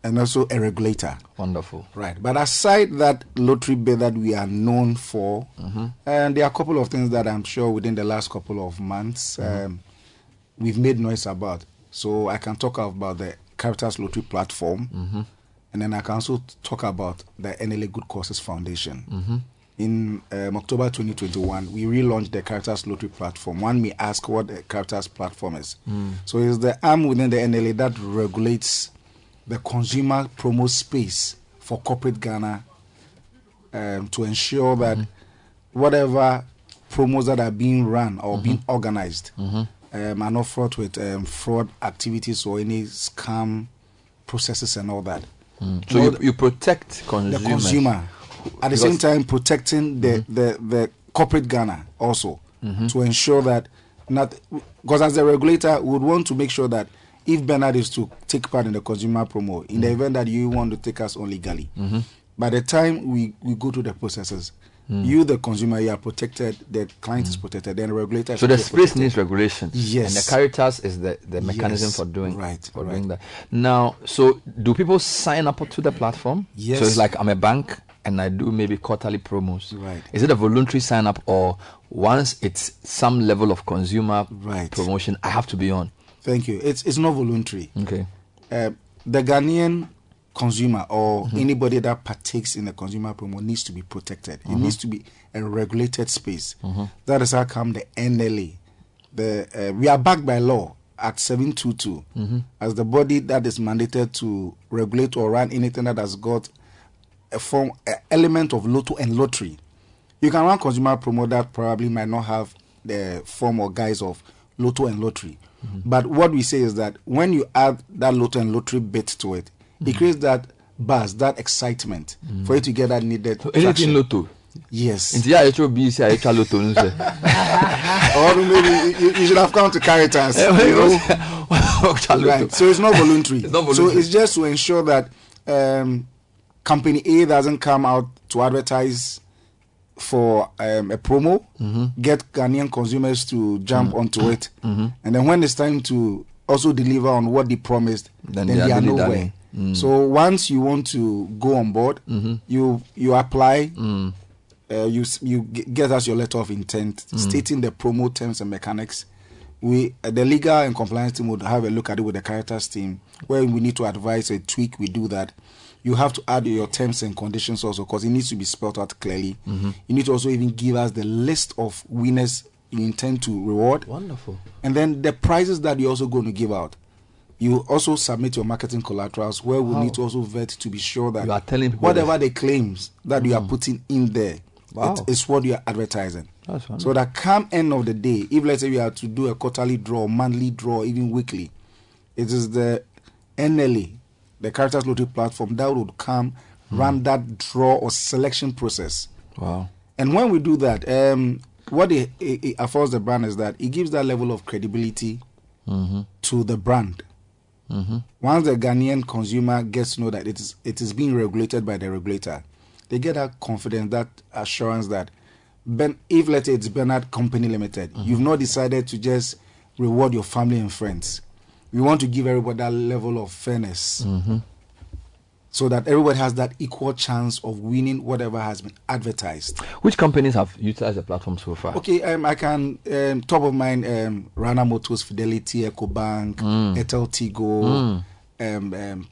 and also a regulator. Wonderful. Right. But aside that lottery bid that we are known for, Mhm. and there are a couple of things that I'm sure within the last couple of months Mhm. um, we've made noise about. So I can talk about the Caritas Lottery platform, Mhm. and then I can also talk about the NLA Good Causes Foundation. Mhm. In um, October 2021, we relaunched the Caritas Lottery platform. One may ask what the Caritas platform is. Mm. So it's the arm within the NLA that regulates the consumer promo space for corporate Ghana um, to ensure that whatever promos that are being run or being organized Mhm. um, are not fraught with um, fraud activities or any scam processes and all that. Mm. So you, you protect consumers. The consumer. At the same time, protecting the, the, the corporate Ghana also Mhm. to ensure that not because as a regulator, we would want to make sure that if Bernard is to take part in the consumer promo, in the Mm. event that you want to take us on legally, Mhm. by the time we, we go through the processes, Mm. you, the consumer, you are protected, the client is protected, then the regulator So the space needs regulation. Yes. And the Caritas is the, the mechanism Yes, for doing right, for right. doing that. Now, so do people sign up to the platform? Yes. So it's like I'm a bank and I do maybe quarterly promos. Right. Is it a voluntary sign up or once it's some level of consumer Right. promotion, I have to be on? Thank you. It's it's not voluntary. Okay. Uh, the Ghanaian consumer or Mhm. anybody that partakes in the consumer promo needs to be protected. It Mhm. needs to be a regulated space. Mhm. That is how come the NLA, the uh, we are backed by law Act 722 Mhm. as the body that is mandated to regulate or run anything that has got a form a element of lotto and lottery. You can run consumer promo that probably might not have the form or guise of lotto and lottery. But what we say is that when you add that lotto and lottery bit to it, it creates that buzz, that excitement for you to get that needed. So anything lotto? Yes. Nti ya echo bi si echo lotto nse. or maybe you, you should have come to Caritas. Eh, you know? Right. So it's not voluntary. It's not So it's just to ensure that um, company A doesn't come out to advertise for um, a promo, Mhm. get Ghanaian consumers to jump Mhm. onto it, Mhm. and then when it's time to also deliver on what they promised, Then then, they are they are nowhere. Mm. So once you want to go on board, Mhm. you you apply. Mm. Uh, you you get us your letter of intent Mm. stating the promo terms and mechanics. We uh, the legal and compliance team would have a look at it with the Caritas team where we need to advise a tweak. We do that. You have to add your terms and conditions also because it needs to be spelled out clearly. Mhm. You need to also even give us the list of winners you intend to reward. Wonderful. And then the prizes that you're also going to give out. You also submit your marketing collaterals where we Wow. need to also vet to be sure that You are telling whatever this. the claims that you are Mm. putting in there Wow. it is what you are advertising. That's. So that come end of the day, if let's say we are to do a quarterly draw, monthly draw, even weekly, it is the NLA, the Caritas Lottery platform, that would come run that draw or selection process. Wow. And when we do that, um, what it, it, it affords the brand is that it gives that level of credibility Mhm. to the brand. Mhm. Once the Ghanaian consumer gets to know that it is it is being regulated by the regulator, they get that confidence, that assurance that ben, if let's say it's Bernard Company Limited, you've not decided to just reward your family and friends. We want to give everybody that level of fairness Mhm. so that everybody has that equal chance of winning whatever has been advertised. Which companies have utilized the platform so far? Okay, um, I can um, top of mind um, Rana Motors, Fidelity, EcoBank, Mm. AirtelTigo, Mm. um, um,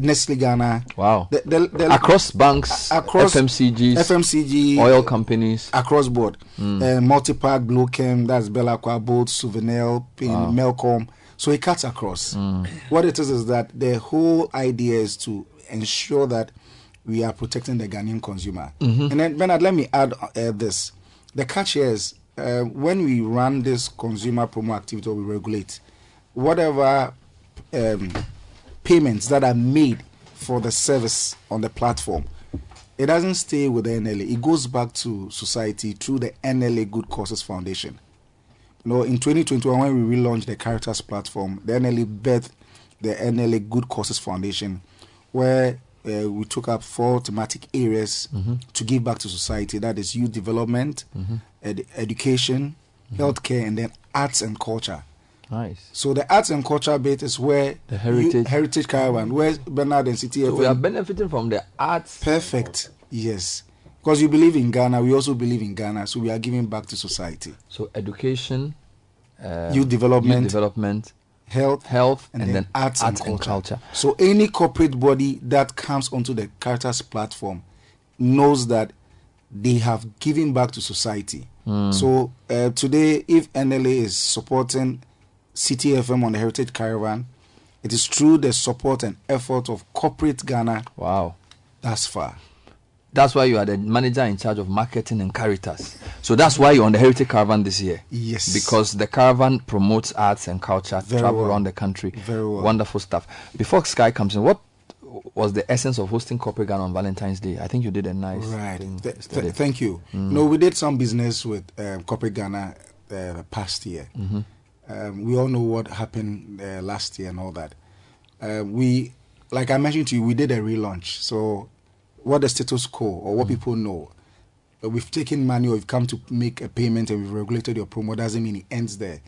Nestle Ghana. Wow. The- the- the- across banks, a- across FMCGs, FMCG, oil companies. across board. Mm. Uh, Multipack, Blochem, that's Bella Boat, Souvenir, Pin, Wow. Melcom. So it cuts across. Mm. What it is is that the whole idea is to ensure that we are protecting the Ghanaian consumer. Mhm. And then, Bernard, let me add uh, this. The catch here is uh, when we run this consumer promo activity or we regulate, whatever um, payments that are made for the service on the platform, it doesn't stay with the NLA. It goes back to society through the NLA Good Causes Foundation. You know, in 2021, when we relaunched the Caritas platform, the NLA birthed the NLA Good Causes Foundation, where uh, we took up four thematic areas Mhm. to give back to society. That is youth development, Mhm. ed- education, healthcare, and then arts and culture. Nice. So the arts and culture bit is where The heritage. you- heritage caravan, where Bernard and Citi So we are benefiting from the arts. Perfect. Yes. Because you believe in Ghana, we also believe in Ghana, so we are giving back to society. So education, um, Youth development, youth development, health, health, and, and, then, then arts, arts and, culture. culture. So any corporate body that comes onto the Caritas platform knows that they have given back to society. Mm. So uh, today, if NLA is supporting Citi FM on the Heritage Caravan, it is through the support and effort of corporate Ghana. Wow. Thus far. That's why you are the manager in charge of marketing and Caritas. So that's why you're on the Heritage Caravan this year. Yes. Because the caravan promotes arts and culture, Very travel well. around the country. Very well. Wonderful stuff. Before Sky comes in, what was the essence of hosting Corporate Ghana on Valentine's Day? I think you did a nice Right. thing Th- th- thank you. Mm. No, we did some business with um, corporate Ghana uh, past year. Mhm. Um, we all know what happened uh, last year and all that. Uh, we, like I mentioned to you, we did a relaunch. So, what the status quo or what people know, uh, we've taken money or we've come to make a payment and we've regulated your promo doesn't mean it ends there.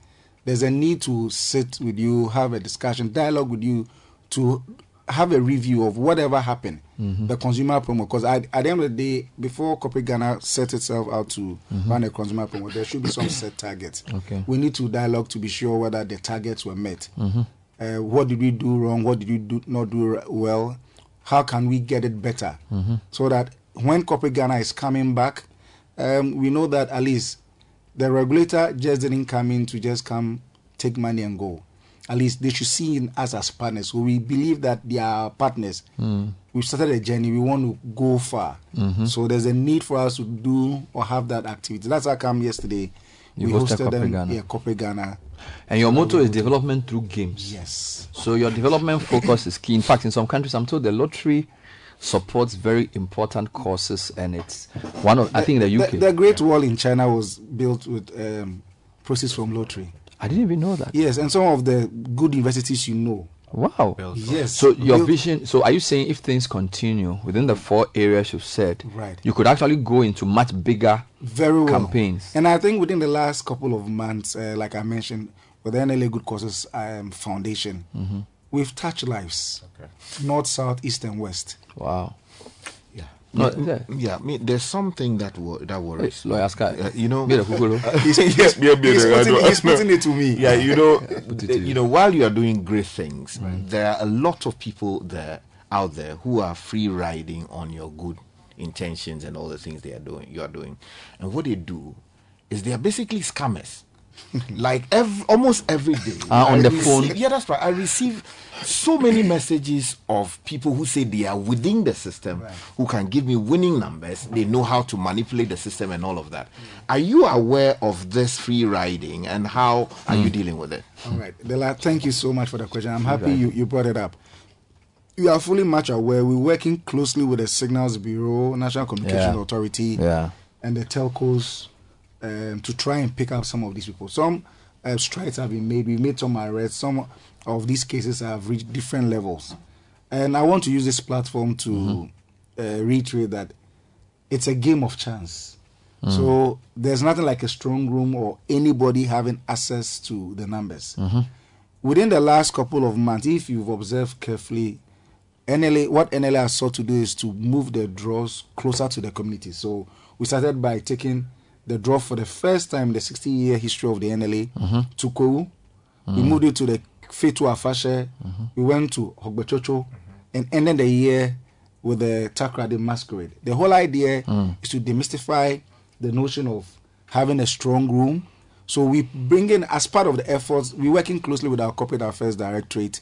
There's a need to sit with you, have a discussion, dialogue with you, to have a review of whatever happened, Mhm. the consumer promo. Because at, at the end of the day, before Corporate Ghana set itself out to Mhm. run a consumer promo, there should be some set targets. Okay. We need to dialogue to be sure whether the targets were met. Mhm. Uh, what did we do wrong? What did we do not do well? How can we get it better? Mhm. So that when Corporate Ghana is coming back, um, we know that at least the regulator just didn't come in to just come take money and go. At least they should see in us as partners. So we believe that they are partners. Mm. We've started a journey. We want to go far. Mhm. So there's a need for us to do or have that activity. That's how come yesterday You we hosted hosted them. Ghana. Yeah, Corporate Ghana. And your motto is development through games. Yes. So your development focus is key. In fact, in some countries, I'm told the lottery supports very important courses, and it's one of I think the UK. The, Great Wall in China was built with um, proceeds from lottery. I didn't even know that. Yes, and some of the good universities you know. Wow. Yes. So your vision. So are you saying if things continue within the four areas you've said, Right. you could actually go into much bigger very well. campaigns? And I think within the last couple of months, uh, like I mentioned, with the NLA Good Causes um, Foundation, Mhm. we've touched lives, north, south, east, and west. Wow. Yeah. No, Me- yeah. yeah, me, there's something that wo- that worries. Hey, lawyer Sky. Uh, you know, Be the kukulu. He's, He's- yeah, yeah, he's putting- he's putting it to me. Yeah, you know, the- you you. know, while you are doing great things, there are a lot of people there out there who are free riding on your good intentions and all the things they are doing. You are doing, and what they do is they are basically scammers. like every, almost every day Ah, on I the receive- phone. Yeah, that's right. I receive so many messages of people who say they are within the system, who can give me winning numbers. They know how to manipulate the system and all of that. Are you aware of this free riding and how are you dealing with it? All right. Dela, thank you so much for the question. I'm happy Right. you, you brought it up. You are fully much aware. We're working closely with the Signals Bureau, National Communication Yeah. Authority, Yeah. and the telcos um, to try and pick up some of these people. Some uh, strides have been made. We made some arrests. Some of these cases have reached different levels. And I want to use this platform to uh, reiterate that it's a game of chance. Mm. So there's nothing like a strong room or anybody having access to the numbers. Mhm. Within the last couple of months, if you've observed carefully, NLA what NLA has sought to do is to move the draws closer to the community. So we started by taking the draw for the first time in the 60 year history of the NLA Mhm. to Kwahu. We Mm. moved it to the Fetu Afahye. We went to Hogbetsotso and ended the year with the Takoradi masquerade. The whole idea Mm. is to demystify the notion of having a strong room. So we bring in, as part of the efforts, we're working closely with our corporate affairs directorate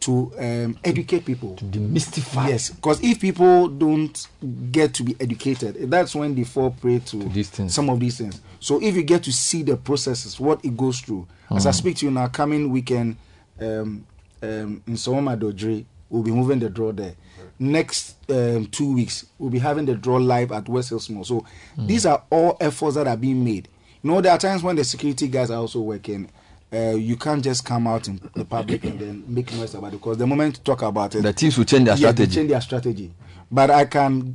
to um, educate people. To demystify. Yes, because if people don't get to be educated, that's when they fall prey to, some of these things. So if you get to see the processes, what it goes through. As I Mm. speak to you now, coming weekend um, um, in Sawama Dodre, we'll be moving the draw there. Next um, two weeks, we'll be having the draw live at West Hills Mall. So Mm. these are all efforts that are being made. You know, there are times when the security guys are also working. Uh, you can't just come out in the public and then make noise about it because the moment you talk about it, The teams will change their yeah, they strategy. change their strategy. But I can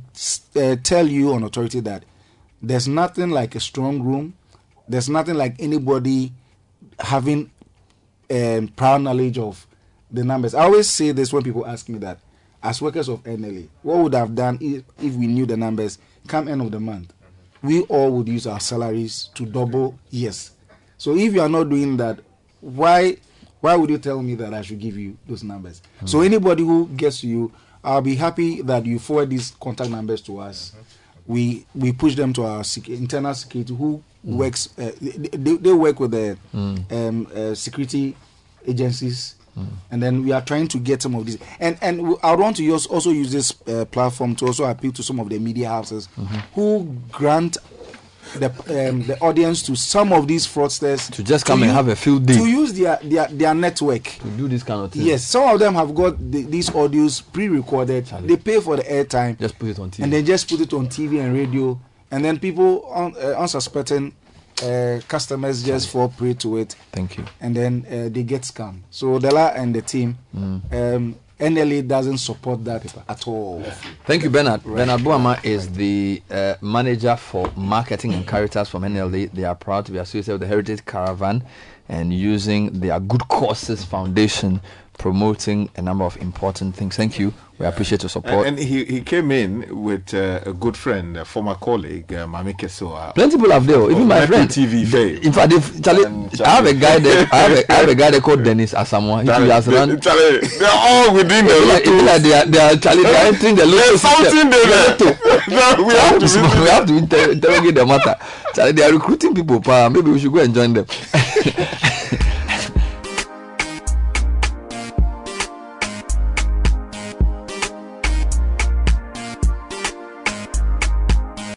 uh, tell you on authority that there's nothing like a strong room. There's nothing like anybody having um, proud knowledge of the numbers. I always say this when people ask me that, as workers of NLA, what would have done if, if we knew the numbers come end of the month? We all would use our salaries to double. Yes. So if you are not doing that, why why would you tell me that I should give you those numbers? So anybody who gets you, I'll be happy that you forward these contact numbers to us. We we push them to our sec- internal security who Mm. works. Uh, they, they, work with the Mm. um, uh, security agencies, and then we are trying to get some of these. And and I want to use, also use this uh, platform to also appeal to some of the media houses Mhm. who grant the um, the audience to some of these fraudsters To just come and u- have a field day. to use their their their network to do this kind of thing. Yes, some of them have got the, these audios pre-recorded. They pay for the airtime. Just put it on TV. And then just put it on TV and radio. And then people un, uh, unsuspecting uh, customers just fall prey to it. Thank you. And then uh, they get scammed. So Dela and the team, Mm. um, NLA doesn't support that at all. Thank you, Bernard. Right. Bernard Buama is the uh, manager for marketing and Caritas from NLA. They are proud to be associated with the Heritage Caravan and using their Good Causes Foundation promoting a number of important things. Thank you. We appreciate your support. And, and he, he came in with uh, a good friend, a former colleague, uh, Mami Kesoa. Plenty people have there. Even my friend. TV fame. In fact, if, Charlie, I have a guy there. I have a, I have a guy there called Dennis Asamoah. He Charlie, has run. Charlie, they're all within the like, like they are, they are Charlie. They are entering the There's something there. No, we have to we have to inter- interrogate the matter. Charlie, they are recruiting people. Pa. Maybe we should go and join them.